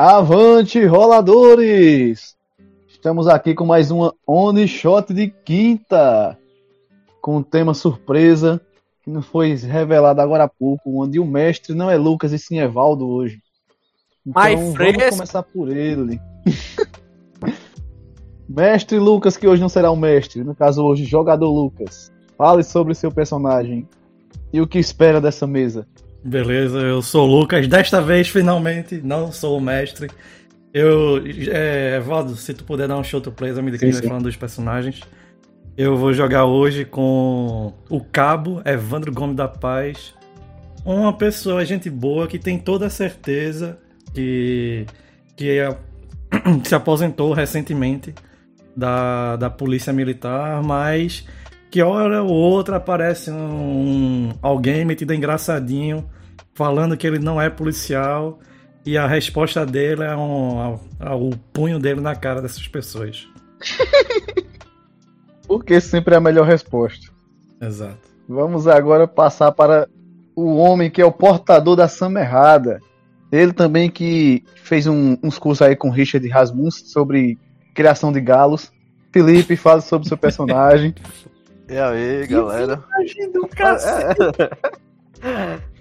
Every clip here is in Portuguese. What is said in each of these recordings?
Avante, roladores! Estamos aqui com mais uma One Shot de quinta, com um tema surpresa que não foi revelado agora há pouco, onde o mestre não é Lucas e sim Evaldo hoje. Então vamos começar por ele. mestre Lucas, que hoje não será o mestre, no caso hoje, jogador Lucas. Fale sobre seu personagem e o que espera dessa mesa. Beleza, eu sou o Lucas. Desta vez, finalmente, não sou o mestre. Eu. É, Valdo, se tu puder dar um show to play à medida que a gente vai falando dos personagens. Eu vou jogar hoje com o Cabo, Evandro Gomes da Paz. Uma pessoa, gente boa, que tem toda a certeza que, que é, se aposentou recentemente da, da Polícia Militar, mas que hora ou outra aparece um, alguém metido engraçadinho falando que ele não é policial e a resposta dele é, um, é o punho dele na cara dessas pessoas. Porque sempre é a melhor resposta. Exato. Vamos agora passar para o homem que é o portador da samba errada. Ele também que fez um, uns cursos aí com Richard Rasmussen sobre criação de galos. Felipe, fala sobre o seu personagem. E aí, galera?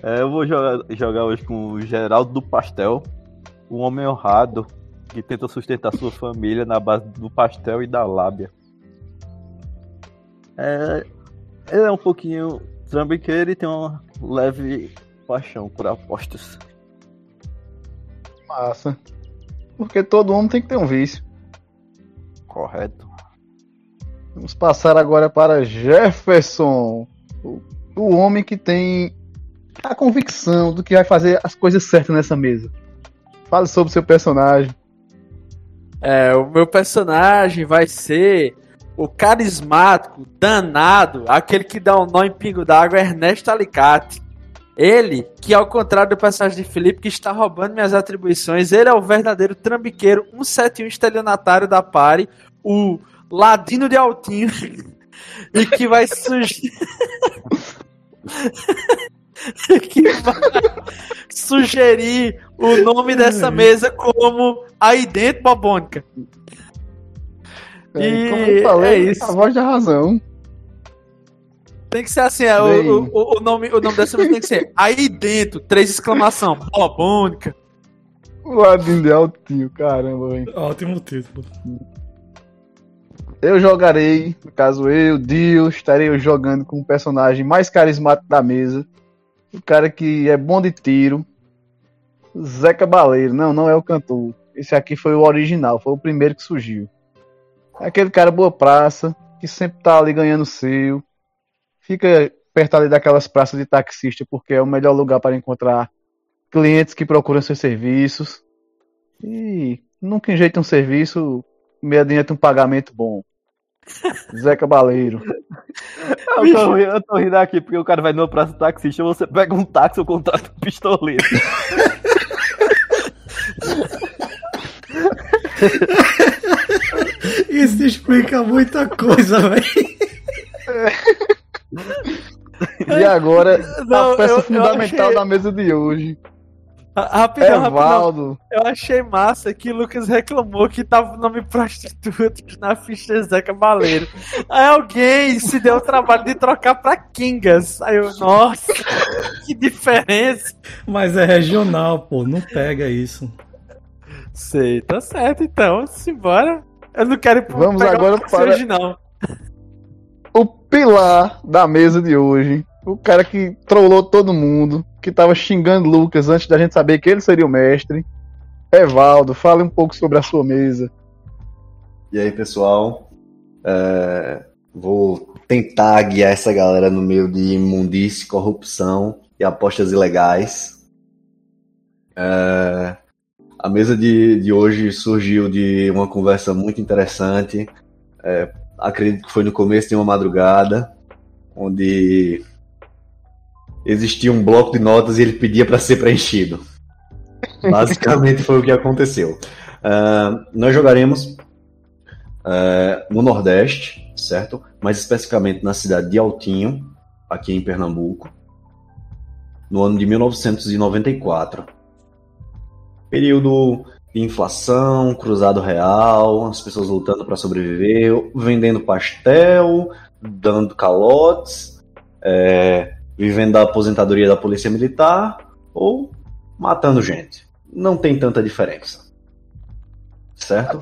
É, eu vou jogar, jogar hoje com o Geraldo do Pastel, um homem honrado que tenta sustentar sua família na base do pastel e da lábia. É, ele é um pouquinho trambiqueiro e tem uma leve paixão por apostas. Massa. Porque todo homem tem que ter um vício. Correto. Vamos passar agora para Jefferson, o, o homem que tem a convicção do que vai fazer as coisas certas nessa mesa. Fale sobre o seu personagem. É, o meu personagem vai ser o carismático, danado, aquele que dá um nó em pingo d'água, Ernesto Alicate. Ele, que ao contrário do personagem de Felipe, que está roubando minhas atribuições, ele é o verdadeiro trambiqueiro 171 estelionatário da Pare, o Ladino de Altinho e que vai sugerir. que vai sugerir o nome dessa mesa como Aí Dentro Bobônica. É, e como eu falei, é isso. a voz da razão. Tem que ser assim, é, o, o, o, nome, o nome dessa mesa tem que ser Aí Dentro, três exclamação, Bobônica. O ladinho de altinho, caramba, velho. Ótimo título. Eu jogarei, no caso eu, Dio, estarei jogando com o personagem mais carismático da mesa. O cara que é bom de tiro. Zeca Baleiro. Não, não é o cantor. Esse aqui foi o original, foi o primeiro que surgiu. Aquele cara boa praça, que sempre tá ali ganhando seu. Fica perto ali daquelas praças de taxista, porque é o melhor lugar para encontrar clientes que procuram seus serviços. E nunca enjeita um serviço mediante um pagamento bom. Zé Cabaleiro. Eu tô, eu tô rindo aqui porque o cara vai numa praça taxista, você pega um táxi ou contrata um pistoleiro. Isso explica muita coisa, velho. E agora, Não, a peça eu, fundamental eu achei... da mesa de hoje. Rapidão, rapidão. Eu achei massa que o Lucas reclamou que tava o nome prostituto na ficha de Zé Cabaleiro. Aí alguém se deu o trabalho de trocar pra Kingas. Aí eu, nossa, que diferença. Mas é regional, pô, não pega isso. Sei, tá certo então, simbora. Eu não quero ir Vamos agora para original. o pilar da mesa de hoje. O cara que trollou todo mundo que estava xingando Lucas antes da gente saber que ele seria o mestre. Evaldo, fale um pouco sobre a sua mesa. E aí, pessoal? É, vou tentar guiar essa galera no meio de imundície, corrupção e apostas ilegais. É, a mesa de, de hoje surgiu de uma conversa muito interessante. É, acredito que foi no começo de uma madrugada, onde existia um bloco de notas e ele pedia para ser preenchido. Basicamente foi o que aconteceu. Uh, nós jogaremos uh, no Nordeste, certo? Mais especificamente na cidade de Altinho, aqui em Pernambuco, no ano de 1994. Período inflação, cruzado real, as pessoas lutando para sobreviver, vendendo pastel, dando calotes, é, vivendo da aposentadoria da polícia militar ou matando gente. Não tem tanta diferença. Certo?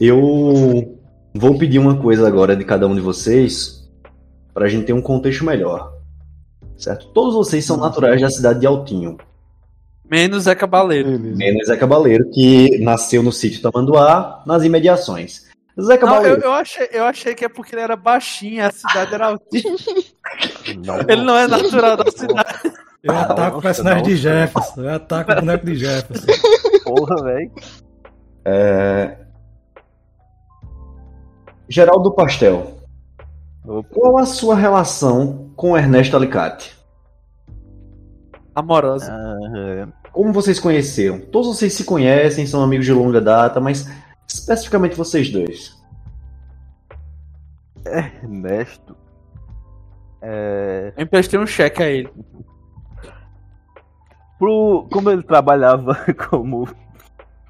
Eu vou pedir uma coisa agora de cada um de vocês para a gente ter um contexto melhor. Certo? Todos vocês são naturais da cidade de Altinho. Menos Zé Cabaleiro. Menos Zé Cabaleiro, que nasceu no sítio Tamanduá, nas imediações. Zé Não, eu, eu, achei, eu achei que é porque ele era baixinho, a cidade era altinha. Não, Ele não é natural da cidade. Eu ataco o personagem não. de Jefferson. Eu ataco o boneco de Jefferson. porra, velho. É... Geraldo Pastel, Opa. qual a sua relação com Ernesto Alicate? Amorosa. Ah, Como vocês conheceram? Todos vocês se conhecem, são amigos de longa data, mas especificamente vocês dois. Ernesto. É, Eu emprestei um cheque a ele. pro, como ele trabalhava como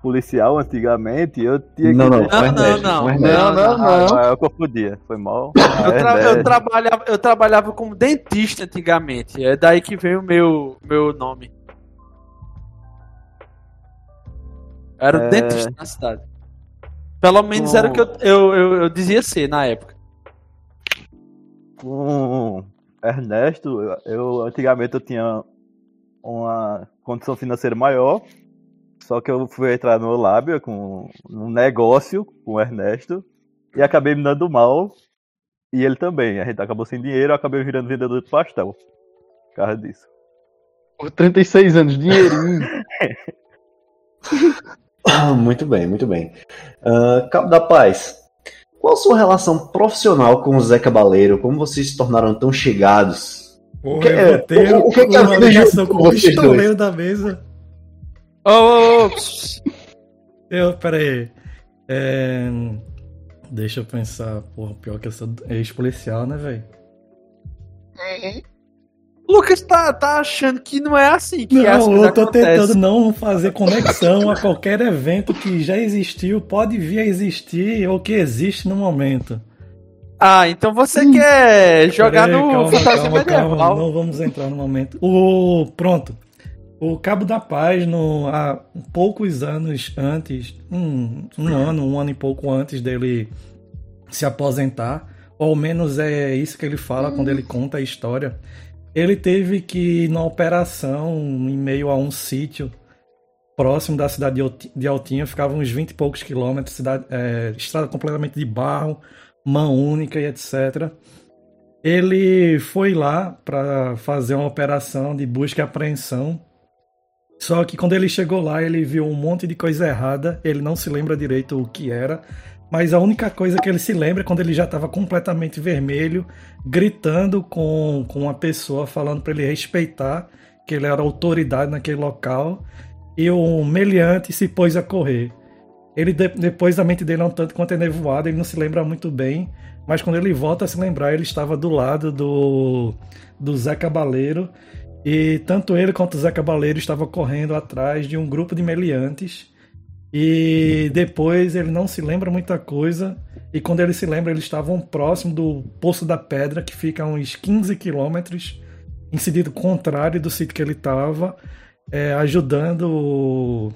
policial antigamente, eu tinha que. Não, não, Ernesto, não, não. Não, não, não. Ah, eu confundia, foi mal. Eu, Ah, tra- eu trabalhava, eu trabalhava como dentista antigamente. É daí que veio o meu, meu nome. Eu era É. dentista na cidade. Pelo menos era o que eu, eu, eu, eu dizia ser na época. com Ernesto, eu, eu- antigamente eu tinha uma condição financeira maior, só que eu fui entrar no Lábia com um negócio com o Ernesto e acabei me dando mal. E ele também. A gente acabou sem dinheiro, eu acabei virando vendedor de pastel. Por causa disso. Por 36 anos, dinheirinho. Muito bem, muito bem. Ah, Cabo da Paz, qual a sua relação profissional com o Zé Cabaleiro? Como vocês se tornaram tão chegados? Porra, que- eu vou ter o- o que que a uma vida ligação com o pistoleiro da mesa. Ô, ô, pss, Eu, pera aí. É... Deixa eu pensar. Porra, pior que eu sou ex-policial, né, velho? Lucas tá, tá achando que não é assim que Não, as coisas eu tô acontecem. tentando não fazer conexão a qualquer evento que já existiu, pode vir a existir ou que existe no momento. Ah, então você quer jogar Pera aí, no calma, fantasia calma, calma, medieval. Não vamos entrar no momento. O pronto. O Cabo da Paz, no, há poucos anos antes, um, um ano, um ano e pouco antes dele se aposentar, ou ao menos é isso que ele fala quando ele conta a história. Ele teve que ir na operação em meio a um sítio próximo da cidade de Altinha, ficava uns 20 e poucos quilômetros, cidade, é, estrada completamente de barro, mão única e etc. Ele foi lá para fazer uma operação de busca e apreensão. Só que quando ele chegou lá, ele viu um monte de coisa errada. Ele não se lembra direito o que era. Mas a única coisa que ele se lembra é quando ele já estava completamente vermelho, gritando com, com uma pessoa, falando para ele respeitar que ele era autoridade naquele local. E o meliante se pôs a correr. Ele de- depois a mente dele é um tanto quanto é nevoada, ele não se lembra muito bem, mas quando ele volta a se lembrar, ele estava do lado do, do Zé Cabaleiro, e tanto ele quanto o Zé Cabaleiro estavam correndo atrás de um grupo de meliantes, e depois ele não se lembra muita coisa, e quando ele se lembra, eles estavam próximo do Poço da Pedra, que fica a uns 15 quilômetros, em sentido contrário do sítio que ele estava, é, ajudando o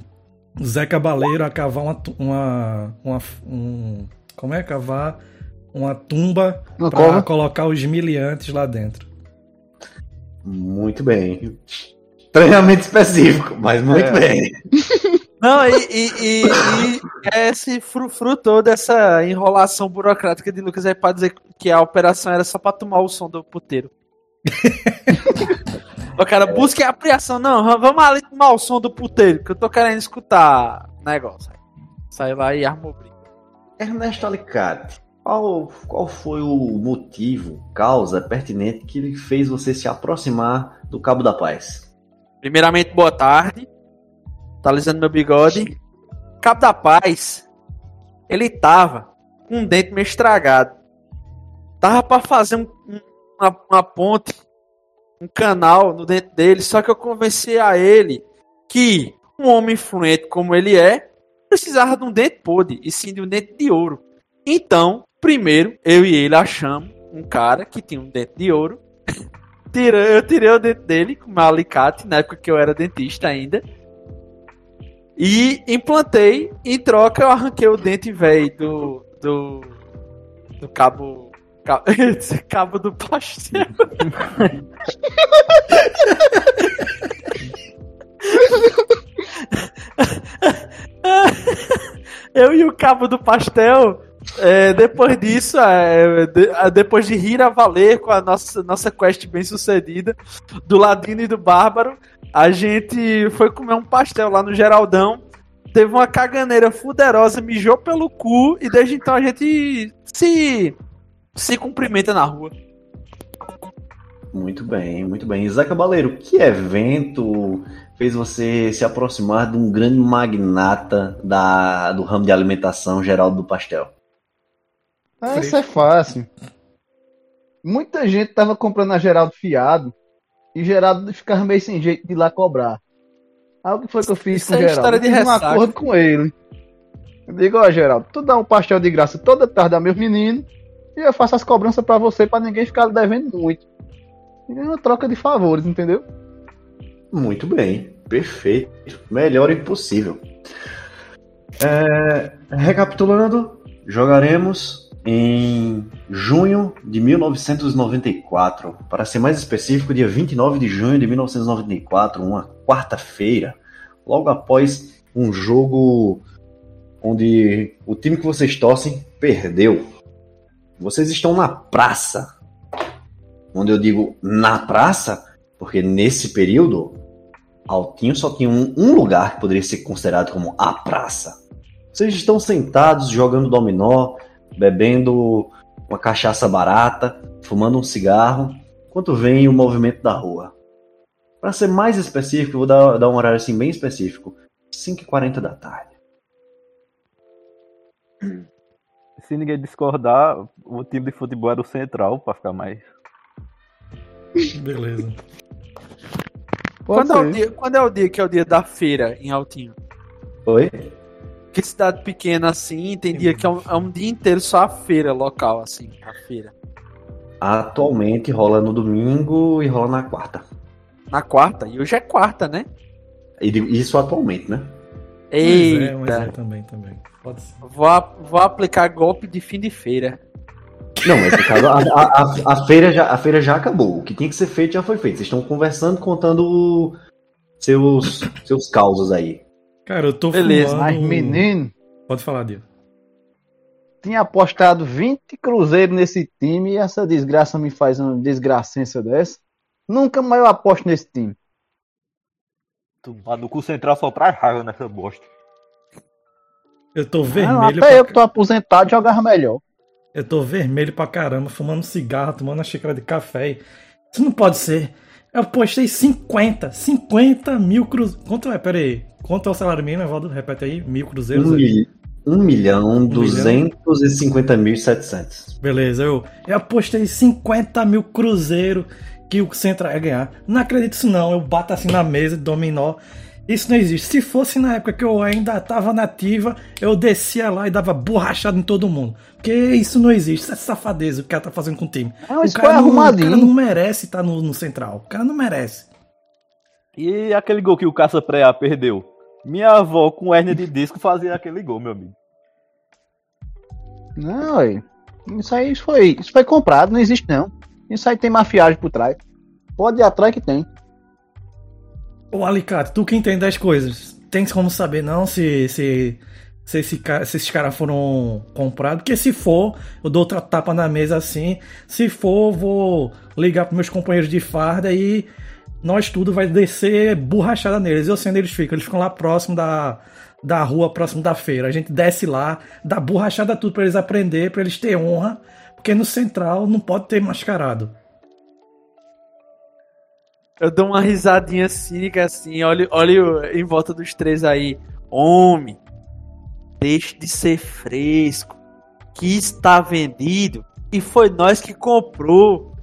Zé Cabaleiro a cavar uma, uma, uma um, como é cavar uma tumba para colocar os miliantes lá dentro. Muito bem. Treinamento específico, mas muito É. bem. Não, e, e, e, e é esse frufru todo, essa enrolação burocrática de Lucas aí pra dizer que a operação era só pra tomar o som do puteiro. o cara, busque a apreensão. Não, vamos ali tomar o som do puteiro, que eu tô querendo escutar negócio. Sai lá e armou briga. Ernesto Alicate, qual, qual foi o motivo, causa pertinente que lhe fez você se aproximar do Cabo da Paz? Primeiramente, boa tarde. Tá alisando meu bigode. Cabo da Paz, ele tava com um dente meio estragado. Tava pra fazer um- um- uma, uma ponte, um canal no dente dele, só que eu convenci a ele que um homem influente como ele é, precisava de um dente podre, e sim de um dente de ouro. Então, primeiro, eu e ele achamos um cara que tinha um dente de ouro. Eu tirei o dente dele com meu alicate, na época que eu era dentista ainda. E implantei, em troca eu arranquei o dente velho do, do. do cabo. Cabo, cabo do pastel. eu e o cabo do pastel é, depois disso, é, de, depois de rir a valer com a nossa, nossa quest bem sucedida, do Ladino e do Bárbaro, a gente foi comer um pastel lá no Geraldão. Teve uma caganeira fuderosa, mijou pelo cu e desde então a gente se, se cumprimenta na rua. Muito bem, muito bem. Zé Cabaleiro, que evento fez você se aproximar de um grande magnata da, do ramo de alimentação, Geraldo do Pastel? Ah, isso é fácil. Muita gente tava comprando a Geraldo fiado e Geraldo ficava meio sem jeito de ir lá cobrar. Aí o que foi que eu fiz Isso com é Geraldo? história de Eu fiz um acordo com ele. Eu digo, ó, Geraldo, tu dá um pastel de graça toda tarde a meus meninos e eu faço as cobranças pra você pra ninguém ficar devendo muito. E é uma troca de favores, entendeu? Muito bem, perfeito. Melhor impossível. É, recapitulando, jogaremos em junho de 1994. Para ser mais específico, dia 29 de junho de 1994, uma quarta-feira, logo após um jogo onde o time que vocês torcem perdeu. Vocês estão na praça. Onde eu digo na praça, porque nesse período Altinho só tinha um, um lugar que poderia ser considerado como a praça. Vocês estão sentados jogando dominó, bebendo uma cachaça barata, fumando um cigarro, enquanto vem o movimento da rua. Para ser mais específico, vou dar, dar um horário assim bem específico: 5h40 da tarde. Se ninguém discordar, o time de futebol era o central, pra ficar mais. Beleza. Quando é, dia, quando é o dia que é o dia da feira em Altinho? Oi? Que cidade pequena assim, tem dia que é um, é um dia inteiro só a feira local, assim, a feira. Atualmente rola no domingo e rola na quarta. Na quarta, e hoje é quarta, né? E isso atualmente, né? Mas Eita, é, mas é também, também. Pode ser. vou, a- vou aplicar golpe de fim de feira. Não, mas no caso, a, a- a- a feira já, a feira já acabou. O que tinha que ser feito já foi feito. Vocês estão conversando, contando seus, seus causos aí. Cara, eu tô Beleza, fumando... Mas, menino, Pode falar, Dio. tinha apostado 20 cruzeiros nesse time e essa desgraça me faz uma desgracença dessa. Nunca mais eu aposto nesse time. Tu vai no cu central só traz raiva nessa bosta. Eu tô Ah, vermelho até eu pra... que tô aposentado jogava melhor. Eu tô vermelho pra caramba, fumando cigarro, tomando uma xícara de café. Isso não pode ser. Eu postei 50, 50 mil cruzeiros. Quanto é? Pera aí. Quanto é o salário mínimo, Evaldo? Repete aí. Mil cruzeiros? Um, mil, um milhão duzentos e cinquenta mil setecentos. Beleza, eu, eu apostei 50 mil cruzeiro que o Central ia ganhar. Não acredito nisso não. Eu bato assim na mesa, dominó. Isso não existe. Se fosse na época que eu ainda tava nativa, eu descia lá e dava borrachada em todo mundo. Porque isso não existe. Isso é safadeza o que o cara tá fazendo com o time. Não, o, cara não, o cara não merece estar no, no Central. O cara não merece. E aquele gol que o Caça Preá perdeu? Minha avó com hérnia de disco fazia aquele gol, meu amigo. Não, ué. isso aí isso foi, isso foi comprado, não existe não. Isso aí tem mafiagem por trás. Pode ir atrás que tem. Ô Alicate, tu que entende das coisas, tem como saber não se, se, se, esse se esses caras foram comprados? Porque se for, eu dou outra tapa na mesa assim. Se for, vou ligar pros meus companheiros de farda e nós tudo vai descer borrachada neles. Eu sei onde eles ficam, eles ficam lá próximo da, da rua, próximo da feira. A gente desce lá, dá borrachada tudo pra eles aprender, pra eles ter honra. Porque no central não pode ter mascarado. Eu dou uma risadinha cínica assim, olha, olha em volta dos três aí. Homem, deixe de ser fresco. Que está vendido e foi nós que comprou.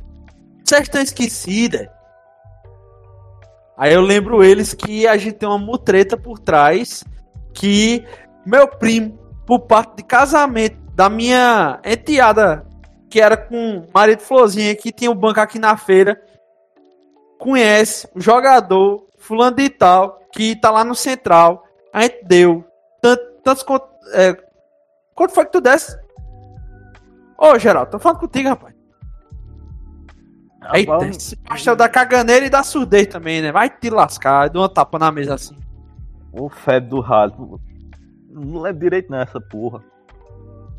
Vocês estão esquecidas. Aí eu lembro eles que a gente tem uma mutreta por trás que meu primo, por parte de casamento da minha enteada, que era com marido Florzinha, que tinha um banco aqui na feira, conhece o jogador fulano de tal, que tá lá no Central. A gente deu tanto, tantos quanto, é, quanto foi que tu desse? Ô, Geraldo, tô falando contigo, rapaz. Eita, Rapaz, esse pastel da caganeira e da surdez também, né? Vai te lascar, dou uma tapa na mesa assim. O febre do rato. Não lembro direito nessa porra.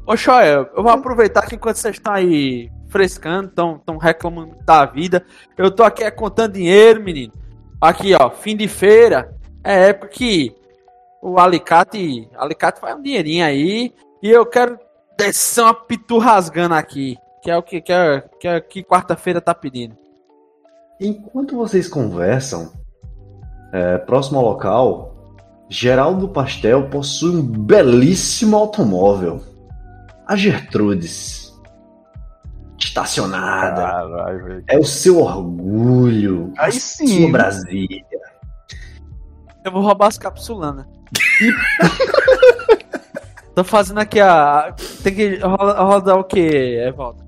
Ô, Joel, eu vou aproveitar que enquanto vocês estão aí frescando, estão tão reclamando da vida, eu tô aqui é, contando dinheiro, menino. Aqui, ó, fim de feira, é época que o alicate, alicate faz um dinheirinho aí, e eu quero descer uma pitu rasgando aqui, que é o que, que, é, que, é, que quarta-feira tá pedindo. Enquanto vocês conversam, é, próximo ao local, Geraldo Pastel possui um belíssimo automóvel. A Gertrudes. Estacionada. Caralho, velho. É o seu orgulho. Aí sim. Sua Brasília. Eu vou roubar as capsulanas. Tô fazendo aqui a. Tem que roda- rodar o que, Evaldo?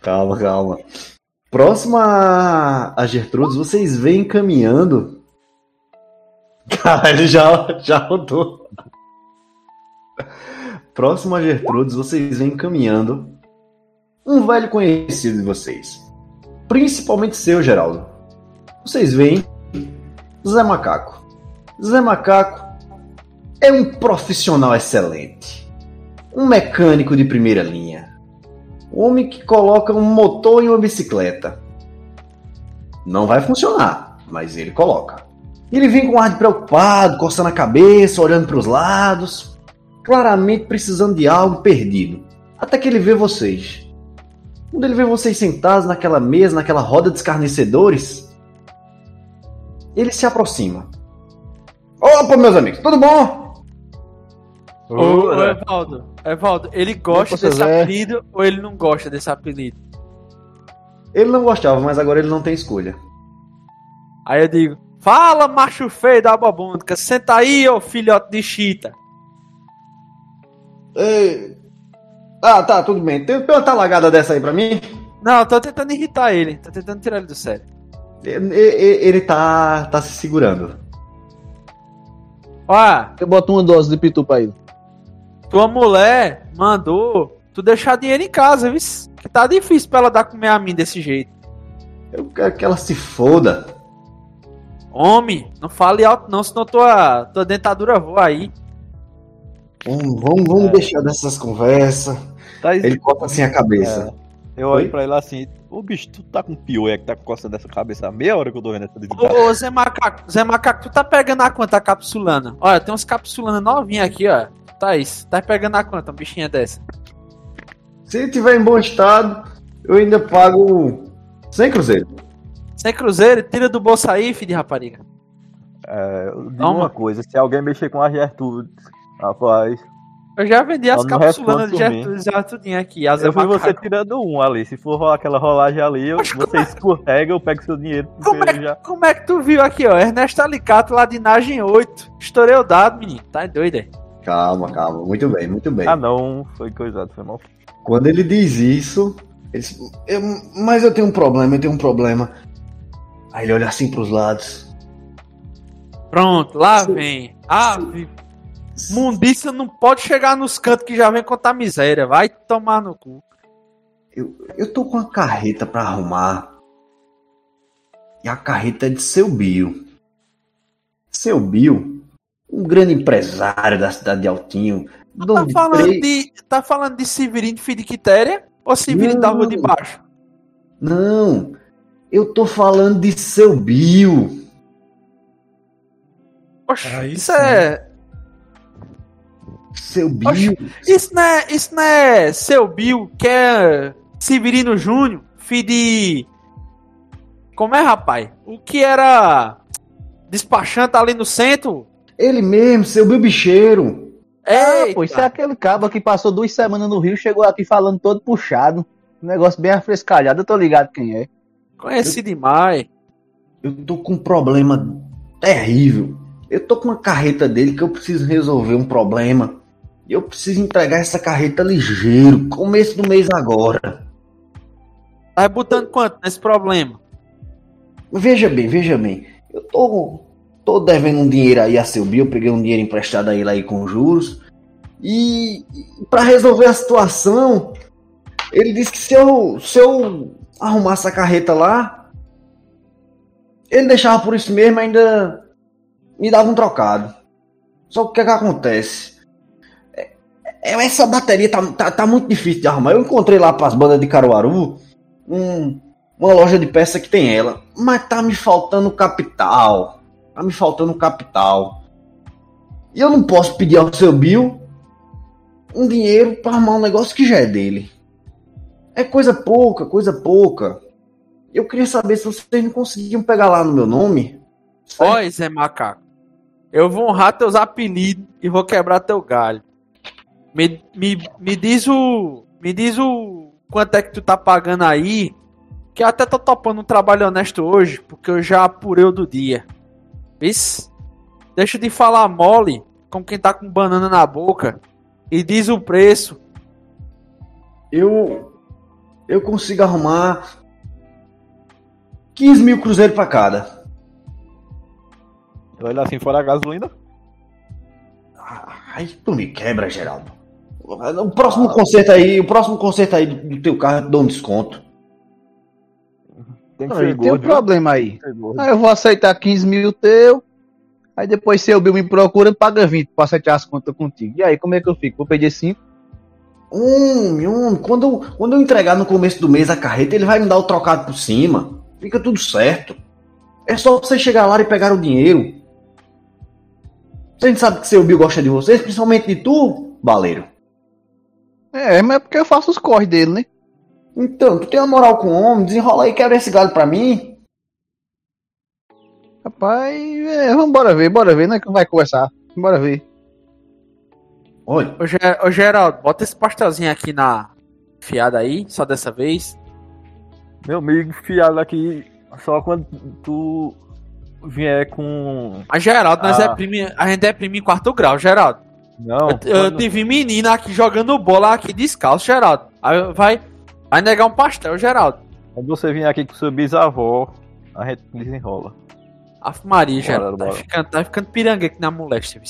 Calma, calma. Próximo a, a Gertrudes, vocês vêm caminhando. Cara, ele já, já rodou. Próximo a Gertrudes, vocês vêm caminhando. Um velho conhecido de vocês. Principalmente seu, Geraldo. Vocês veem Zé Macaco. Zé Macaco é um profissional excelente. Um mecânico de primeira linha. Um homem que coloca um motor em uma bicicleta. Não vai funcionar, mas ele coloca. Ele vem com um ar de preocupado, coçando a cabeça, olhando para os lados, claramente precisando de algo perdido. Até que ele vê vocês. Quando ele vê vocês sentados naquela mesa, naquela roda de escarnecedores, ele se aproxima. Opa, meus amigos, tudo bom? Ô, ô, Evaldo, Evaldo, ele gosta Opa, desse Zé. apelido ou ele não gosta desse apelido? Ele não gostava, mas agora ele não tem escolha. Aí eu digo, fala, macho feio da babônica, senta aí, ô filhote de chita. Ei. Ah, tá, tudo bem. Tem, uma talagada dessa aí pra mim? Não, eu tô tentando irritar ele, tô tentando tirar ele do sério. Ele, ele- tá, tá se segurando. Ó, Eu boto uma dose de pitu pra ele. tua mulher mandou tu deixar dinheiro em casa, viu? Que tá difícil pra ela dar comer a mim desse jeito. Eu quero que ela se foda. Homem, não fale alto não, senão tua, tua dentadura voa aí. Vamos, vamos, vamos deixar dessas conversas. Tá, Ele corta assim a cabeça. eu olho Oi? pra ele assim, ô bicho, tu tá com piolho, é que tá coçando essa cabeça há meia hora que eu tô vendo essa desgraça. ô, Zé Macaco, Zé Macaco, tu tá pegando a quanta capsulana? Olha, tem umas capsulanas novinhas aqui, ó. Tá isso, tá pegando a quanta, uma bichinha dessa? Se ele tiver em bom estado, eu ainda pago 100 cruzeiro. Sem cruzeiro, tira do bolso aí, filho de rapariga. É, eu digo Toma. uma coisa, se alguém mexer com a Gertrudes, rapaz, Eu já vendi as capsulanas de já tudinho aqui. As eu vi você tirando um ali, se for rolar aquela rolagem ali, eu, você escorrega, eu pego seu dinheiro, Como é, já... como é que tu viu aqui, ó? Ernesto Alicato, ladinagem 8. Estourei o dado, menino. Tá doido, é? Calma, calma. Muito bem, muito bem. Ah não, foi coisado, foi mal. Quando ele diz isso, ele diz, "Eu- mas eu tenho um problema, eu tenho um problema. Aí ele olha assim pros lados. Pronto, lá Sim. vem. Ave. Mundiça não pode chegar nos cantos que já vem contar miséria. Vai tomar no cu. Eu, eu tô com uma carreta pra arrumar. E a carreta é de seu Bio. Seu Bio, um grande empresário da cidade de Altinho. Tá dono de falando três- de, tá falando de Severino Filho de Quitéria ou Severino da Rua de Não. Baixo? Não, eu tô falando de seu Bio. Aí isso sim. é. Seu Bio. Oxe. Isso não é, isso não é seu Bill, que é Severino Júnior, filho de. Como é, rapaz? O que era despachante ali no centro? Ele mesmo, seu Bio bicheiro. Ah, Eita. pô, isso é aquele cabo que passou duas semanas no Rio, chegou aqui falando todo puxado. Um negócio bem afrescalhado, eu tô ligado quem é. Conheci demais. Eu tô com um problema terrível. eu tô com uma carreta dele que eu preciso resolver um problema. Eu preciso entregar essa carreta ligeiro, começo do mês agora. Tá botando quanto nesse problema? Veja bem, veja bem. Eu tô, tô devendo um dinheiro aí a seu Bill, peguei um dinheiro emprestado a ele aí com juros. E para resolver a situação, ele disse que se eu, se eu arrumasse a carreta lá, ele deixava por isso mesmo ainda me dava um trocado. Só que o que, é que acontece? É, essa bateria tá, tá, tá, muito difícil de arrumar. Eu encontrei lá para as bandas de Caruaru um, uma loja de peça que tem ela, mas tá me faltando capital. Tá me faltando capital. E eu não posso pedir ao seu Bill um dinheiro para arrumar um negócio que já é dele. É coisa pouca, coisa pouca. Eu queria saber se vocês não conseguiam pegar lá no meu nome. Pois é, macaco. Eu vou honrar teus apelidos e vou quebrar teu galho. Me, me, me diz o. Me diz o. Quanto é que tu tá pagando aí? Que eu até tô topando um trabalho honesto hoje, porque eu já apurei o do dia. Isso? Deixa de falar mole com quem tá com banana na boca e diz o preço. Eu. Eu consigo arrumar 15 mil cruzeiros pra cada. Olha assim fora a gasolina. Ai, tu me quebra, Geraldo. O próximo conserto aí, o próximo conserto aí do teu carro eu dou um desconto. Tem, que ser tem um problema aí. Aí eu vou aceitar 15 mil teu. Aí depois seu Bill me procura, paga 20 pra aceitar as contas contigo. E aí, como é que eu fico? Vou pedir 5? Hum, hum, quando, eu, quando eu entregar no começo do mês a carreta, ele vai me dar o trocado por cima. Fica tudo certo. É só você chegar lá e pegar o dinheiro. A gente sabe que seu Bill gosta de vocês, principalmente de tu, baleiro. É, mas é porque eu faço os corres dele, né? Então, tu tem uma moral com o homem, desenrola aí, quebra esse galho pra mim. Rapaz, é, vamos bora ver, bora ver, né? Que vai conversar. Bora ver. Oi. Ô, Ger ô Geraldo, bota esse pastelzinho aqui na fiada aí, só dessa vez. Meu amigo, fiado aqui só quando tu vier com. Mas Geraldo, nós Ah. é primo, a gente é primo em quarto grau, Geraldo. Não, Eu, eu tive menina aqui jogando bola aqui descalço, Geraldo. Aí vai, vai negar um pastel, Geraldo. quando você vier aqui com seu bisavó, a gente desenrola. Aff Maria, Bora, Geraldo. Tá ficando, tá ficando pirangue aqui na moléstia.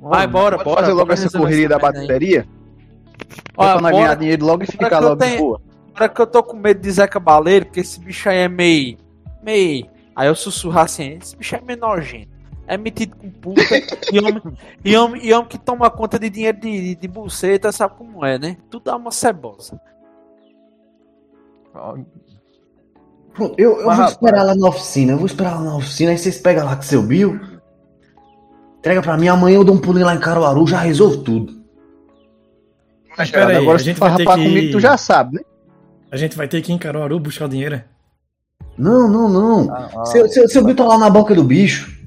Vai, bora, Pode bora. fazer logo essa correria da bateria? Olha, pra nós ganhar dinheiro logo e ficar logo de boa. Agora que eu tô com medo de Zeca Baleiro, porque esse bicho aí é meio. meio. Aí eu sussurrar assim: esse bicho é meio nojento. É metido com puta. e, homem, e, homem, e homem que toma conta de dinheiro de, de, de buceta, sabe como é, né? Tudo dá uma cebosa. Pronto, eu, eu Mas, vou rapaz. esperar lá na oficina, eu vou esperar lá na oficina, aí vocês pegam lá com seu Bill. Entrega pra mim, amanhã eu dou um pulinho lá em Caruaru, já resolvo tudo. Mas peraí, agora a se gente tu vai ter farrapar que... comigo, tu já sabe, né? A gente vai ter que ir em Caruaru buscar o dinheiro. é? Não, não, não. Ah, ah, seu, seu, seu Bill tá lá na boca do bicho.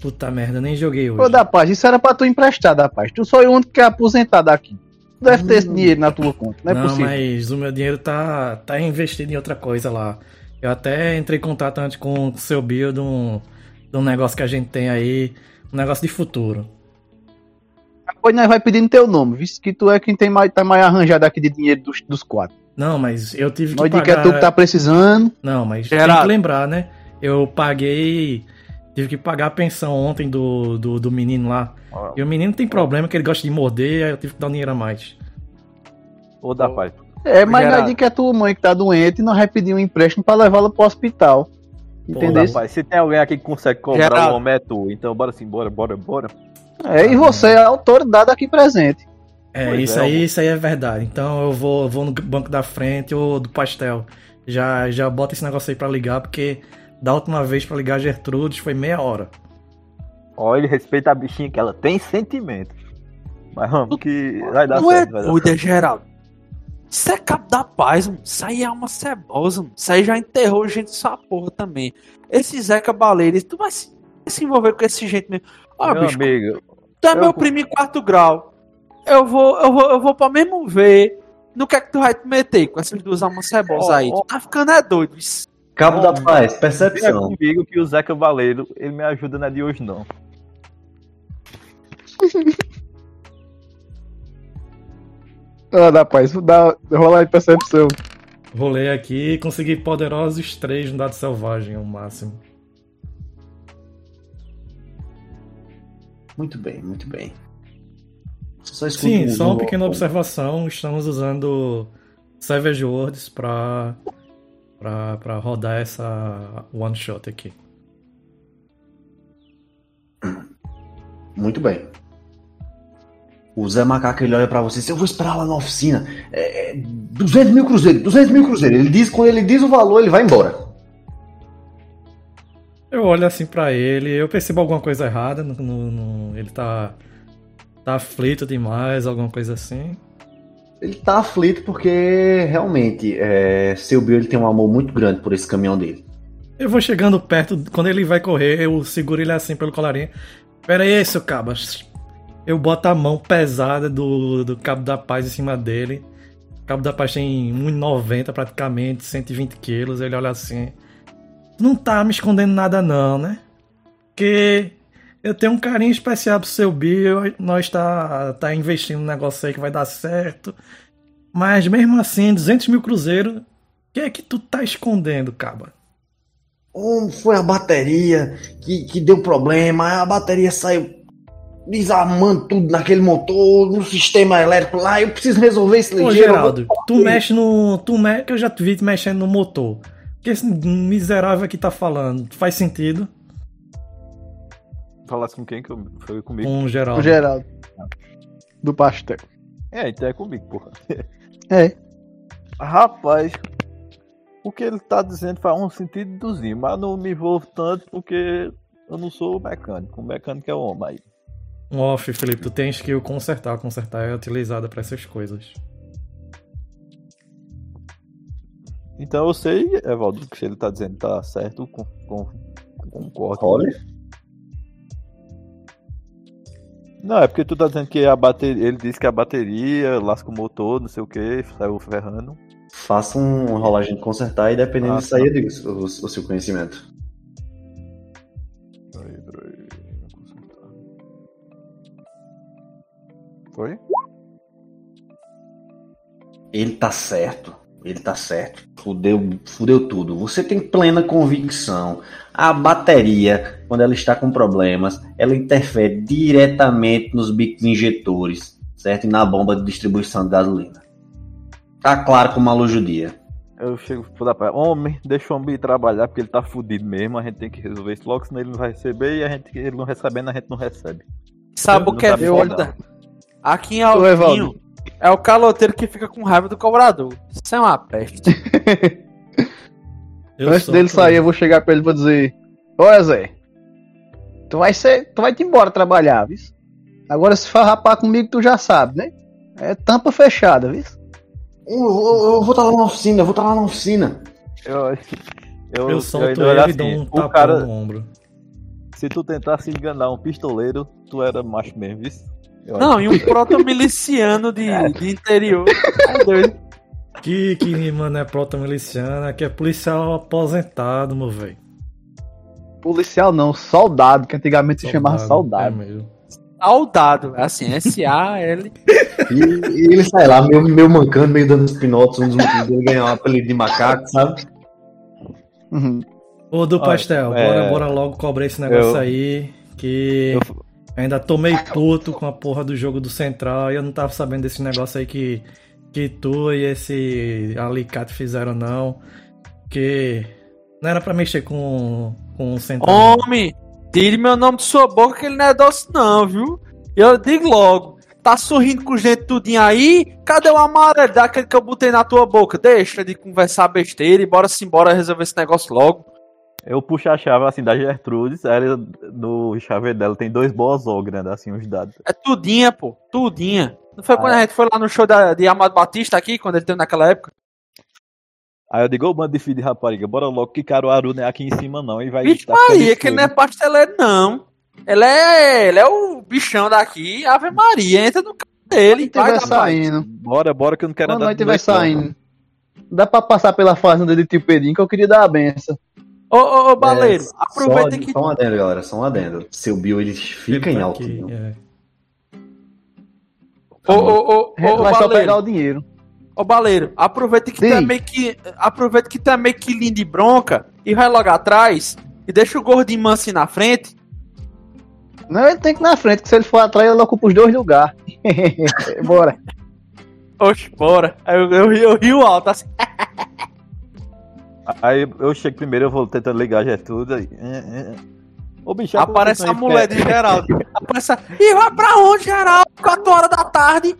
Puta merda, nem joguei hoje. Ô, da paz, isso era pra tu emprestar, da paz. Tu só é o único que é aposentado aqui. Tu deve ter esse dinheiro na tua conta, não é não, possível. mas o meu dinheiro tá, tá investido em outra coisa lá. Eu até entrei em contato antes com o seu Bill de um, de um negócio que a gente tem aí, um negócio de futuro. Depois nós vai pedindo teu nome, visto que tu é quem tem mais, tá mais arranjado aqui de dinheiro dos, dos quatro. Não, mas eu tive que Nós diz que pagar... é tu que tá precisando. Não, mas tem Geraldo. que lembrar, né? Eu paguei... Tive que pagar a pensão ontem do, do, do menino lá. ó, E o menino tem problema que ele gosta de morder, aí eu tive que dar um dinheiro a mais. Ô, da paz. É, mas Geraldo. nós diz que é tua mãe que tá doente e nós vai pedir um empréstimo pra levá-la pro hospital. Entendeu? da paz. Se tem alguém aqui que consegue cobrar Geraldo. o homem é tu. Então bora sim, bora, bora, bora. É, e você é a autoridade aqui presente. É, Pois isso é, aí, isso aí é verdade. Então eu vou, vou no banco da frente ou do pastel. Já, já bota esse negócio aí pra ligar, porque da última vez pra ligar a Gertrudes foi meia hora. Ó, ele respeita a bichinha que ela tem sentimento. Mas vamos, que vai dar Tu é certo. é certo. Geraldo. Isso é cabo da paz, mano. Isso aí é uma cebosa, mano. Isso aí já enterrou gente dessa porra também. Esse Zeca Baleiro, tu vai se, se envolver com esse gente mesmo. Ó, Meu bicho, amigo, tu é eu- meu primo em quarto grau. Eu vou, eu vou, eu vou pra mesmo ver no que é que tu vai te meter com essas duas almas cebosas Ó, aí. Tu tá ficando é doido. Isso. Cabo da Paz, percepção. comigo que o Zé Cavaleiro, ele me ajuda, não é de hoje não. Ah, dá paz. Dá, rolar de percepção. Rolei aqui e consegui poderosos três no dado selvagem, o máximo. Muito bem, muito bem. Só Sim, um- só uma um- pequena observação. Estamos usando Savage Words pra, pra, pra rodar essa one shot aqui. Muito bem. O Zé Macaco ele olha pra você e diz, eu vou esperar lá na oficina. É, é 200 mil cruzeiros, 200 mil cruzeiros. Ele diz, quando ele diz o valor, ele vai embora. Eu olho assim pra ele, eu percebo alguma coisa errada. No, no- no- ele tá, tá aflito demais, alguma coisa assim. Ele tá aflito porque realmente é, seu Bill ele tem um amor muito grande por esse caminhão dele. Eu vou chegando perto, quando ele vai correr, eu seguro ele assim pelo colarinho. Pera aí, seu cabas. Eu boto a mão pesada do, do Cabo da Paz em cima dele. O Cabo da Paz tem 1,90 praticamente, 120 quilos. Ele olha assim. Não tá me escondendo nada não, né? Porque eu tenho um carinho especial pro seu Bill. Nós tá, tá investindo num negócio aí que vai dar certo. Mas mesmo assim, 200 mil cruzeiros. O que é que tu tá escondendo, Caba? Um, foi a bateria que, que deu problema, a bateria saiu desarmando tudo naquele motor, no sistema elétrico lá, eu preciso resolver esse Ô, ligeiro. Geraldo, tu mexe no. Tu me... que eu já te vi mexendo no motor. O que esse miserável aqui tá falando? Faz sentido Falasse com quem que eu, foi comigo? com o Geraldo. O Geraldo. Do pastel. É, então é comigo, porra. É. Rapaz, o que ele tá dizendo faz um sentido duzinho, mas não me envolvo tanto porque eu não sou mecânico. O mecânico é o homem aí. Um off, Felipe, tu tens que o consertar. Consertar é utilizada pra essas coisas. Então eu sei, Evaldo, que se ele tá dizendo tá certo, com, com, concordo. Olha, Não, é porque tu tá dizendo que a bateria. Ele disse que a bateria lasca o motor, não sei o que, saiu ferrando. faça um rolagem de consertar e dependendo Ah, aí, eu digo o, o seu conhecimento. Peraí, peraí. consertar. Foi? Ele tá certo. Ele tá certo. Fudeu, fudeu tudo. Você tem plena convicção. A bateria, quando ela está com problemas, ela interfere diretamente nos bicos injetores, certo? E na bomba de distribuição de gasolina. Tá claro como a luz do dia. Eu chego dar pra homem, deixa o homem ir trabalhar porque ele tá fudido mesmo. A gente tem que resolver isso logo, senão ele não vai receber e a gente, ele não recebendo, a gente não recebe. Sabe o que é foda? Aqui em. Altinho é o caloteiro que fica com raiva do cobrador. Isso é uma peste. Antes dele sair, eu vou chegar pra ele e vou dizer: Olha, Zé, tu vai ser. Tu vai te embora trabalhar, viu? Agora se farrapar comigo, tu já sabe, né? É tampa fechada, viu? Eu, eu- eu vou estar lá na oficina, eu vou estar lá na oficina. Eu, eu, Eu solto ainda ele olho e dou um assim, o tapão cara, no ombro. se tu tentasse enganar um pistoleiro, tu era macho mesmo, viu? Eu Não, acho e um proto-miliciano de, de interior. É doido. Que, que mano, é prota-miliciana, que é policial aposentado, meu velho. Policial não, soldado, que antigamente se chamava É soldado. mesmo. Saudado. É assim, S-A-L. E, e ele sai lá, meio, meio mancando, meio dando os pinotes, um dos motivos dele ganhar um apelido de macaco, sabe? Uhum. Ô, do Olha, pastel, é, bora, bora logo cobrar esse negócio eu- aí. Que Eu- ainda tô meio puto com a porra do jogo do Central e eu não tava sabendo desse negócio aí que, que tu e esse alicate fizeram, não. Que não era pra mexer com, com não. Homem, tire meu nome de sua boca que ele não é doce não, viu? Eu digo logo. Tá sorrindo com gente tudinho aí? Cadê o amarelo daquele que eu botei na tua boca? Deixa de conversar besteira e bora se embora resolver esse negócio logo. Eu puxo a chave assim da Gertrudes, ela- no chaveiro dela tem dois bozol grandes, assim, os dados. É tudinha, pô. Tudinha. Não foi Ah, quando a gente foi lá no show da, de Amado Batista aqui, quando ele teve naquela época? Aí eu digo, ô bando de filho de rapariga, bora logo que Caruaru não é aqui em cima não, e vai Vixe Maria, que ele não é pasteleiro, não. Ele é, ele é o bichão daqui, Ave Maria, entra no carro dele. Quando vai paz. saindo. Bora, bora que eu não quero Quando andar de estiver noite, não. saindo. Dá pra passar pela fazenda de tio Pedrinho que eu queria dar a benção. Ô, ô, ô, Baleiro, É, aproveita só, que. Só um adendo, galera, só um adendo. Seu Bill, ele fica Ele em alto. aqui, é. Ô, ô, ô, ô, vai só pegar Baleiro, o dinheiro. Ô, Baleiro, aproveita que Sim. é meio que. Aproveita que é meio que lindo e bronca e vai logo atrás e deixa o gordinho manso na frente. Não, ele tem que ir na frente, que se ele for atrás, ele ocupa os dois lugares. Bora. Oxe, bora. Aí eu, eu, eu rio alto assim. Aí eu chego primeiro, eu vou tentando ligar já tudo aí. Ô, bicho, Aparece a mulher de Geraldo. Aparece a... E vai pra onde, Geraldo? 4 horas da tarde.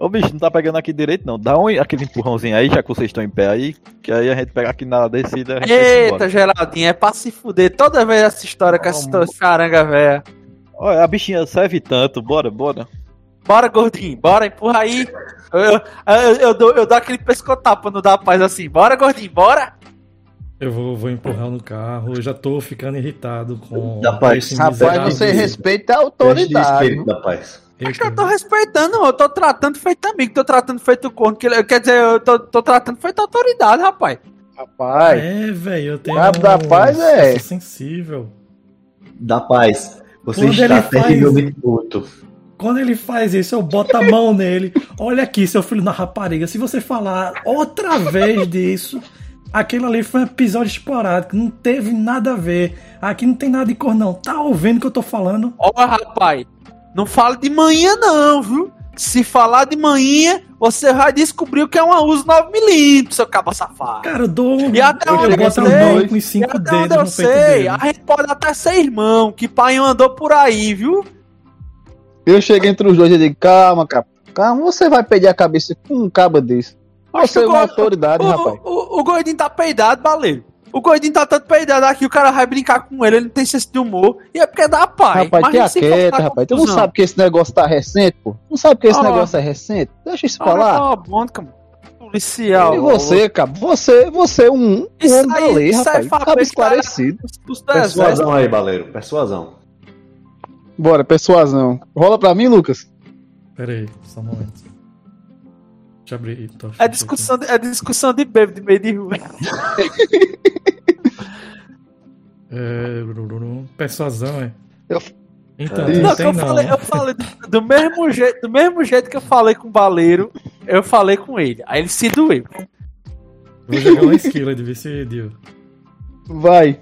Ô, bicho, não tá pegando aqui direito, não. Dá um, aquele empurrãozinho aí, já que vocês estão em pé aí, que aí a gente pega aqui na descida. Eita, Geraldinho, é pra se fuder toda vez essa história com essa Vamos. caranga velha. Olha, a bichinha serve tanto, bora, bora. Bora, gordinho, bora, empurra aí. Eu, eu, eu, eu dou, eu dou aquele pescotapa no da paz assim. Bora, gordinho, bora. Eu vou, vou empurrar no carro, eu já tô ficando irritado com Da paz. Rapaz, você respeita a Teste de autoridade. espírito da paz. Que eu tô respeitando, eu tô tratando feito amigo, tô tratando feito corno. que Quer dizer, eu tô, tô tratando feito autoridade, rapaz. Rapaz, É, velho, eu tenho Cabo da paz é- eu sou sensível. Da paz. Você Quando está faz- terrivelmente puto. Quando ele faz isso, eu boto a mão nele. Olha aqui, seu filho da rapariga. Se você falar outra vez disso, aquilo ali foi um episódio esporádico. Não teve nada a ver. Aqui não tem nada de cor, não. Tá ouvindo o que eu tô falando? Ó, rapaz, não fala de manhã não, viu? Se falar de manhã, você vai descobrir o que é uma uso 9mm, seu cabo safado. Cara, eu dou. E até eu onde eu a sei, com os E cinco até dedos onde eu sei, a gente pode até ser irmão, que pai andou por aí, viu? eu chego entre os dois e digo, calma, cara. Calma, você vai perder a cabeça com um cabo desse. Você é o uma go- autoridade, o, rapaz. O, o gordinho tá peidado, baleiro. O gordinho tá tanto peidado aqui, o cara vai brincar com ele, ele não tem senso de humor. E é porque é da pai. Rapaz, tenha se quieta, rapaz. Tu não sabe que esse negócio tá recente, pô? Não sabe que esse Ah. negócio é recente? Deixa isso pra Olha lá. só, bom, cara. Policial. E você, cara? Você, você é um, um Isso homem lei, isso aí rapaz. esse cara- esclarecido. Persuasão aí, Baleiro. Persuasão. Bora, persuasão. Rola pra mim, Lucas. Pera aí, só um momento. Deixa eu abrir. Tô É discussão, de, é discussão de bebo de meio de rua. É, persuasão, é. Eu- Então, não, Não, que tem eu não. falei, eu falei do, do mesmo jeito, do mesmo jeito que eu falei com o baleiro, eu falei com ele. Aí ele se doeu. Vou jogar uma esquila de ver se deu. Vai.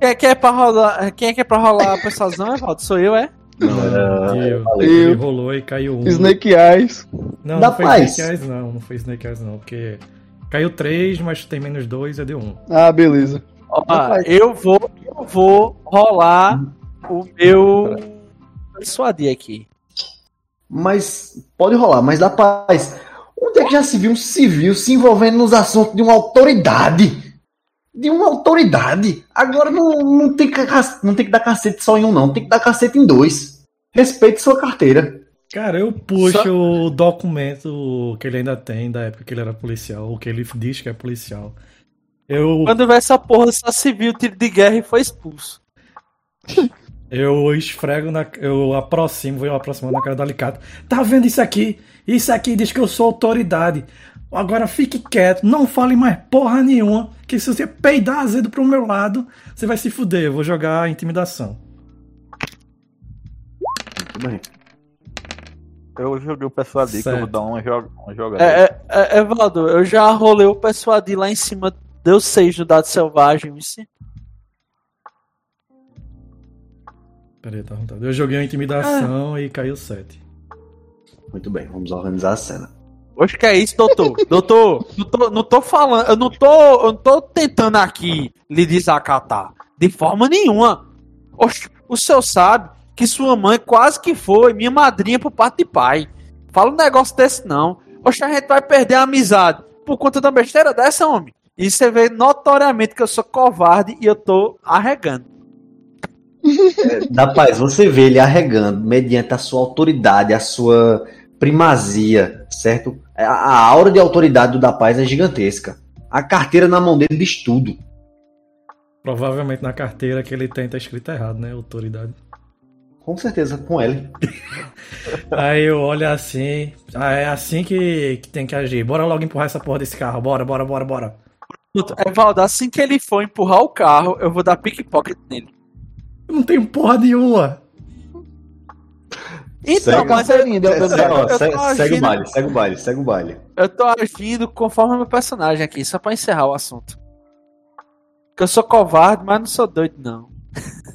Quem é que é pra rolar, quem é que é pra rolar a persuasão, Evaldo? Sou eu, é? Não. Baleiro. Ele Eu. rolou e caiu um. Snake Eyes. Não, Da não foi paz. Snake Eyes, não. Não foi Snake Eyes, não. Porque caiu 3, mas tem menos 2, é deu 1. Ah, beleza. Ó, eu vou, eu vou rolar o meu persuadir aqui. Mas pode rolar, mas da paz. Onde é que já se viu um civil se envolvendo nos assuntos de uma autoridade? De uma autoridade. Agora não, não, tem, que, não tem que dar cacete só em um, não. Tem que dar cacete em dois. Respeite sua carteira. Cara, eu puxo o documento que ele ainda tem da época que ele era policial, ou que ele diz que é policial. Eu, Quando vê essa porra só civil, tiro de guerra e foi expulso. eu esfrego na. Eu aproximo, vou aproximando na cara do alicate. Tá vendo isso aqui? Isso aqui diz que eu sou autoridade. Agora fique quieto, não fale mais porra nenhuma. Que se você peidar azedo pro meu lado, você vai se fuder. Eu vou jogar intimidação. Bem. Eu joguei o persuadir, que eu vou Certo. dar uma, joga, uma jogada. É, é, é, Evaldo, eu já rolei o persuadir lá em cima, deu 6 no dado selvagem, vice. Pera aí, tá vontade. Eu joguei uma intimidação e caiu 7. Muito bem, vamos organizar a cena. Oxe, que é isso, doutor? doutor, não tô, não tô falando, eu não tô, eu não tô tentando aqui lhe desacatar. De forma nenhuma. Oxe, o senhor sabe que sua mãe quase que foi minha madrinha por parte de pai. Fala um negócio desse não. Oxe, a gente vai perder a amizade por conta da besteira dessa, homem. E você vê notoriamente que eu sou covarde e eu tô arregando. Da paz, você vê ele arregando mediante a sua autoridade, a sua primazia, certo? A, a aura de autoridade do da paz é gigantesca. A carteira na mão dele diz tudo. Provavelmente na carteira que ele tem tá escrito errado, né? Autoridade. Com certeza, com L. Aí eu olho assim. Ah, é assim que, que tem que agir. Bora logo empurrar essa porra desse carro. Bora, bora, bora, bora. Evaldo, assim que ele for empurrar o carro, eu vou dar pickpocket nele. Eu não tenho porra nenhuma. Então, Segue. mas eu, Carteirinha, deu Se- pra se- ó, eu tô se- segue o agindo- baile, segue o baile, segue o baile. eu tô agindo conforme o meu personagem aqui, só pra encerrar o assunto. Porque eu sou covarde, mas não sou doido, não.